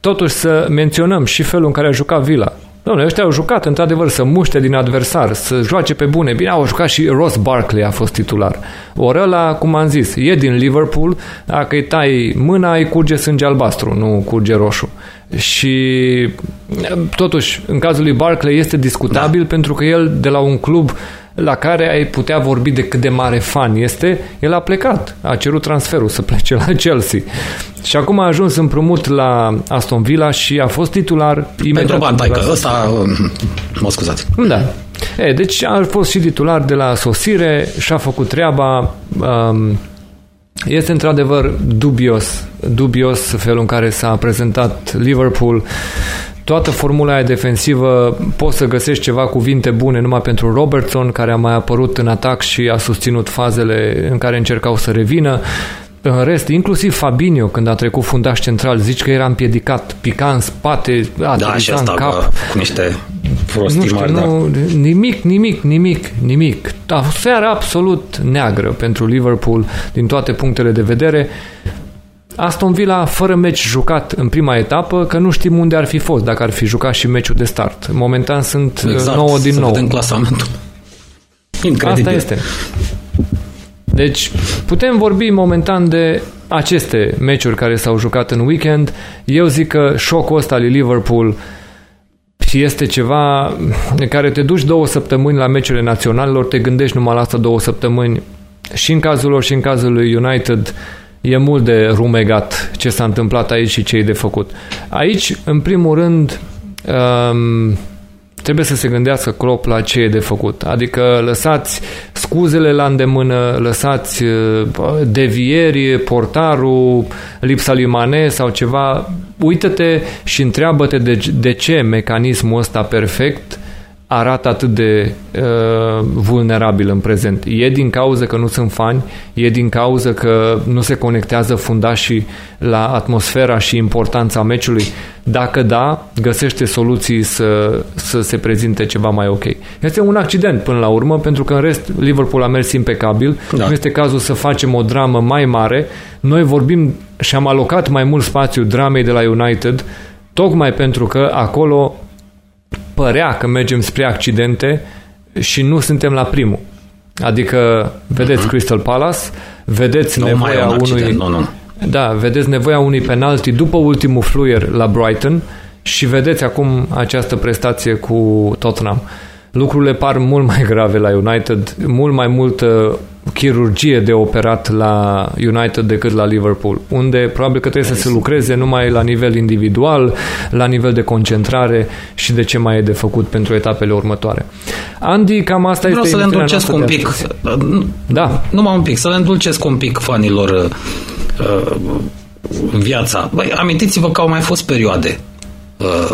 Totuși să menționăm și felul în care a jucat Villa. Doamne, ăștia au jucat într-adevăr să muște din adversar, să joace pe bune. Bine, au jucat și Ross Barkley a fost titular. Ori ăla, cum am zis, e din Liverpool, dacă îi tai mâna, îi curge sânge albastru, nu curge roșu. Și totuși, în cazul lui Barkley este discutabil da. pentru că el de la un club la care ai putea vorbi de cât de mare fan este, el a plecat, a cerut transferul să (laughs) plece la Chelsea. Și acum a ajuns împrumut la Aston Villa și a fost titular imediat. Pentru bani, tai, la- că ăsta... Mă scuzați. da. E, deci a fost și titular de la sosire și a făcut treaba. Um, este într-adevăr dubios, dubios felul în care s-a prezentat Liverpool. Toată formula aia defensivă, poți să găsești ceva cuvinte bune numai pentru Robertson, care a mai apărut în atac și a susținut fazele în care încercau să revină. În rest, inclusiv Fabinho, când a trecut fundaș central, zici că era împiedicat, pica în spate, a Da, și în asta cap. bă, cu niște Nu prostii știu, mari, da. nu, nimic, nimic, nimic, nimic. A fost seară absolut neagră pentru Liverpool din toate punctele de vedere. Aston Villa fără meci jucat în prima etapă, că nu știm unde ar fi fost dacă ar fi jucat și meciul de start. Momentan sunt exact, 9 din să 9. vedem clasamentul. Incredibil. Asta este. Deci putem vorbi momentan de aceste meciuri care s-au jucat în weekend. Eu zic că șocul ăsta al lui Liverpool este ceva de care te duci două săptămâni la meciurile naționalelor, te gândești numai la asta două săptămâni și în cazul lor și în cazul lui United e mult de rumegat ce s-a întâmplat aici și ce e de făcut. Aici, în primul rând, um, trebuie să se gândească Klopp la ce e de făcut. Adică lăsați scuzele la îndemână, lăsați uh, devieri, portarul, lipsa lui Mane sau ceva. Uită-te și întreabă-te de, de ce mecanismul ăsta perfect arată atât de uh, vulnerabil în prezent. E din cauza că nu sunt fani, e din cauza că nu se conectează fundașii la atmosfera și importanța meciului. Dacă da, găsește soluții să, să se prezinte ceva mai ok. Este un accident până la urmă, pentru că în rest Liverpool a mers impecabil. Da. Nu este cazul să facem o dramă mai mare. Noi vorbim și am alocat mai mult spațiu dramei de la United, tocmai pentru că acolo părea că mergem spre accidente și nu suntem la primul. Adică, vedeți uh-huh. Crystal Palace, vedeți Nu mai e nevoia un unui... accident, nu, nu. Da, vedeți nevoia unui penalti după ultimul fluier la Brighton și vedeți acum această prestație cu Tottenham. Lucrurile par mult mai grave la United, mult mai multă chirurgie de operat la United decât la Liverpool, unde probabil că trebuie să se lucreze numai la nivel individual, la nivel de concentrare și de ce mai e de făcut pentru etapele următoare. Andy, cam asta Vreau este să le emisiunea îndulcesc noastră un de pic. astăzi. Da, Numai un pic, să le îndulcesc un pic fanilor uh, viața. Băi, amintiți-vă că au mai fost perioade uh,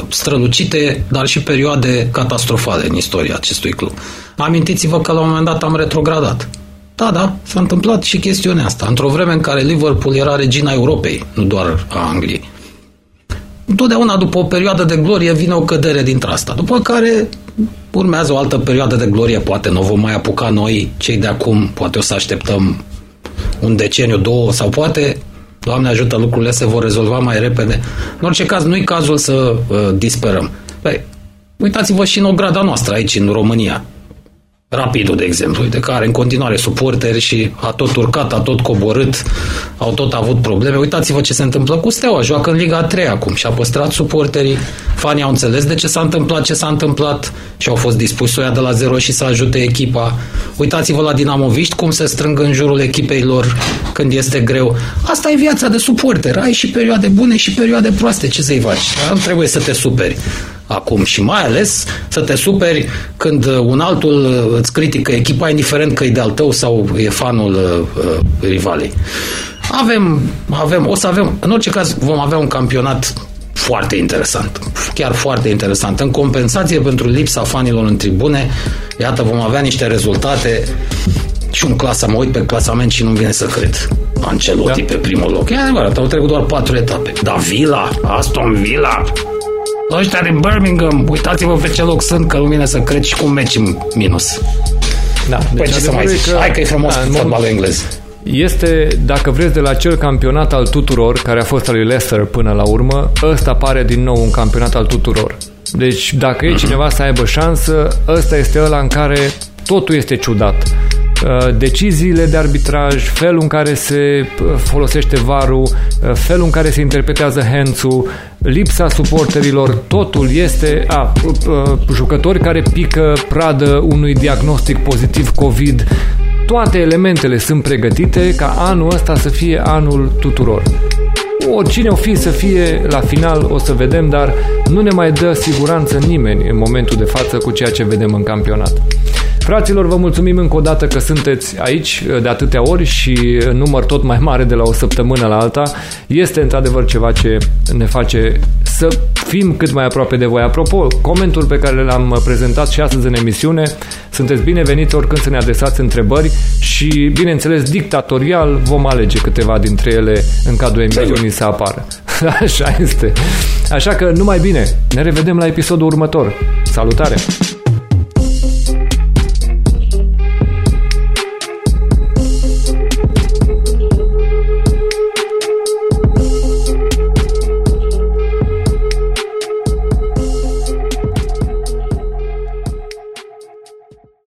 strălucite, dar și perioade catastrofale în istoria acestui club. Amintiți-vă că la un moment dat am retrogradat. Da, da, s-a întâmplat și chestiunea asta. Într-o vreme în care Liverpool era regina Europei, nu doar a Angliei. Întotdeauna după o perioadă de glorie vine o cădere dintre asta, după care urmează o altă perioadă de glorie, poate nu o vom mai apuca noi, cei de acum, poate o să așteptăm un deceniu, două, sau poate, Doamne ajută, lucrurile se vor rezolva mai repede. În orice caz, nu-i cazul să uh, disperăm. Băi, uitați-vă și în ograda noastră aici, în România. Rapidul, de exemplu, de care în continuare suporteri și a tot urcat, a tot coborât, au tot avut probleme. Uitați-vă ce se întâmplă cu Steaua, joacă în Liga 3 acum și a păstrat suporterii. Fanii au înțeles de ce s-a întâmplat ce s-a întâmplat și au fost dispuși să o ia de la zero și să ajute echipa. Uitați-vă la Dinamoviști cum se strâng în jurul echipei lor când este greu. Asta e viața de suporter. Ai și perioade bune și perioade proaste. Ce să-i faci? Nu trebuie să te superi acum și mai ales să te superi când un altul îți critică echipa, indiferent că e de-al tău sau e fanul uh, rivalei. Avem, avem, o să avem, în orice caz vom avea un campionat foarte interesant, chiar foarte interesant. În compensație pentru lipsa fanilor în tribune, iată, vom avea niște rezultate și un clasa, mă uit pe clasament și nu-mi vine să cred. Ancelotti da. pe primul loc. E adevărat, au trecut doar patru etape. Dar Villa, Aston Villa, ăștia din Birmingham, uitați-vă pe ce loc sunt, că nu vine să cred și cum meci în minus. Da, păi deci ce să mai zici? Că, Hai că e frumos da, fotbalul englez. Este, dacă vreți, de la acel campionat al tuturor, care a fost al lui Leicester până la urmă, ăsta pare din nou un campionat al tuturor. Deci, dacă e cineva să aibă șansă, ăsta este ăla în care totul este ciudat. Uh, deciziile de arbitraj, felul în care se uh, folosește varul, uh, felul în care se interpretează hands lipsa suporterilor, totul este a, jucători care pică pradă unui diagnostic pozitiv COVID. Toate elementele sunt pregătite ca anul ăsta să fie anul tuturor. Oricine o fi să fie la final, o să vedem, dar nu ne mai dă siguranță nimeni în momentul de față cu ceea ce vedem în campionat. Fraților, vă mulțumim încă o dată că sunteți aici de atâtea ori și număr tot mai mare de la o săptămână la alta. Este într-adevăr ceva ce ne face să fim cât mai aproape de voi. Apropo, comentul pe care l-am prezentat și astăzi în emisiune, sunteți bineveniți oricând să ne adresați întrebări și, bineînțeles, dictatorial vom alege câteva dintre ele în cadrul emisiunii să apară. (laughs) Așa este. Așa că numai bine. Ne revedem la episodul următor. Salutare!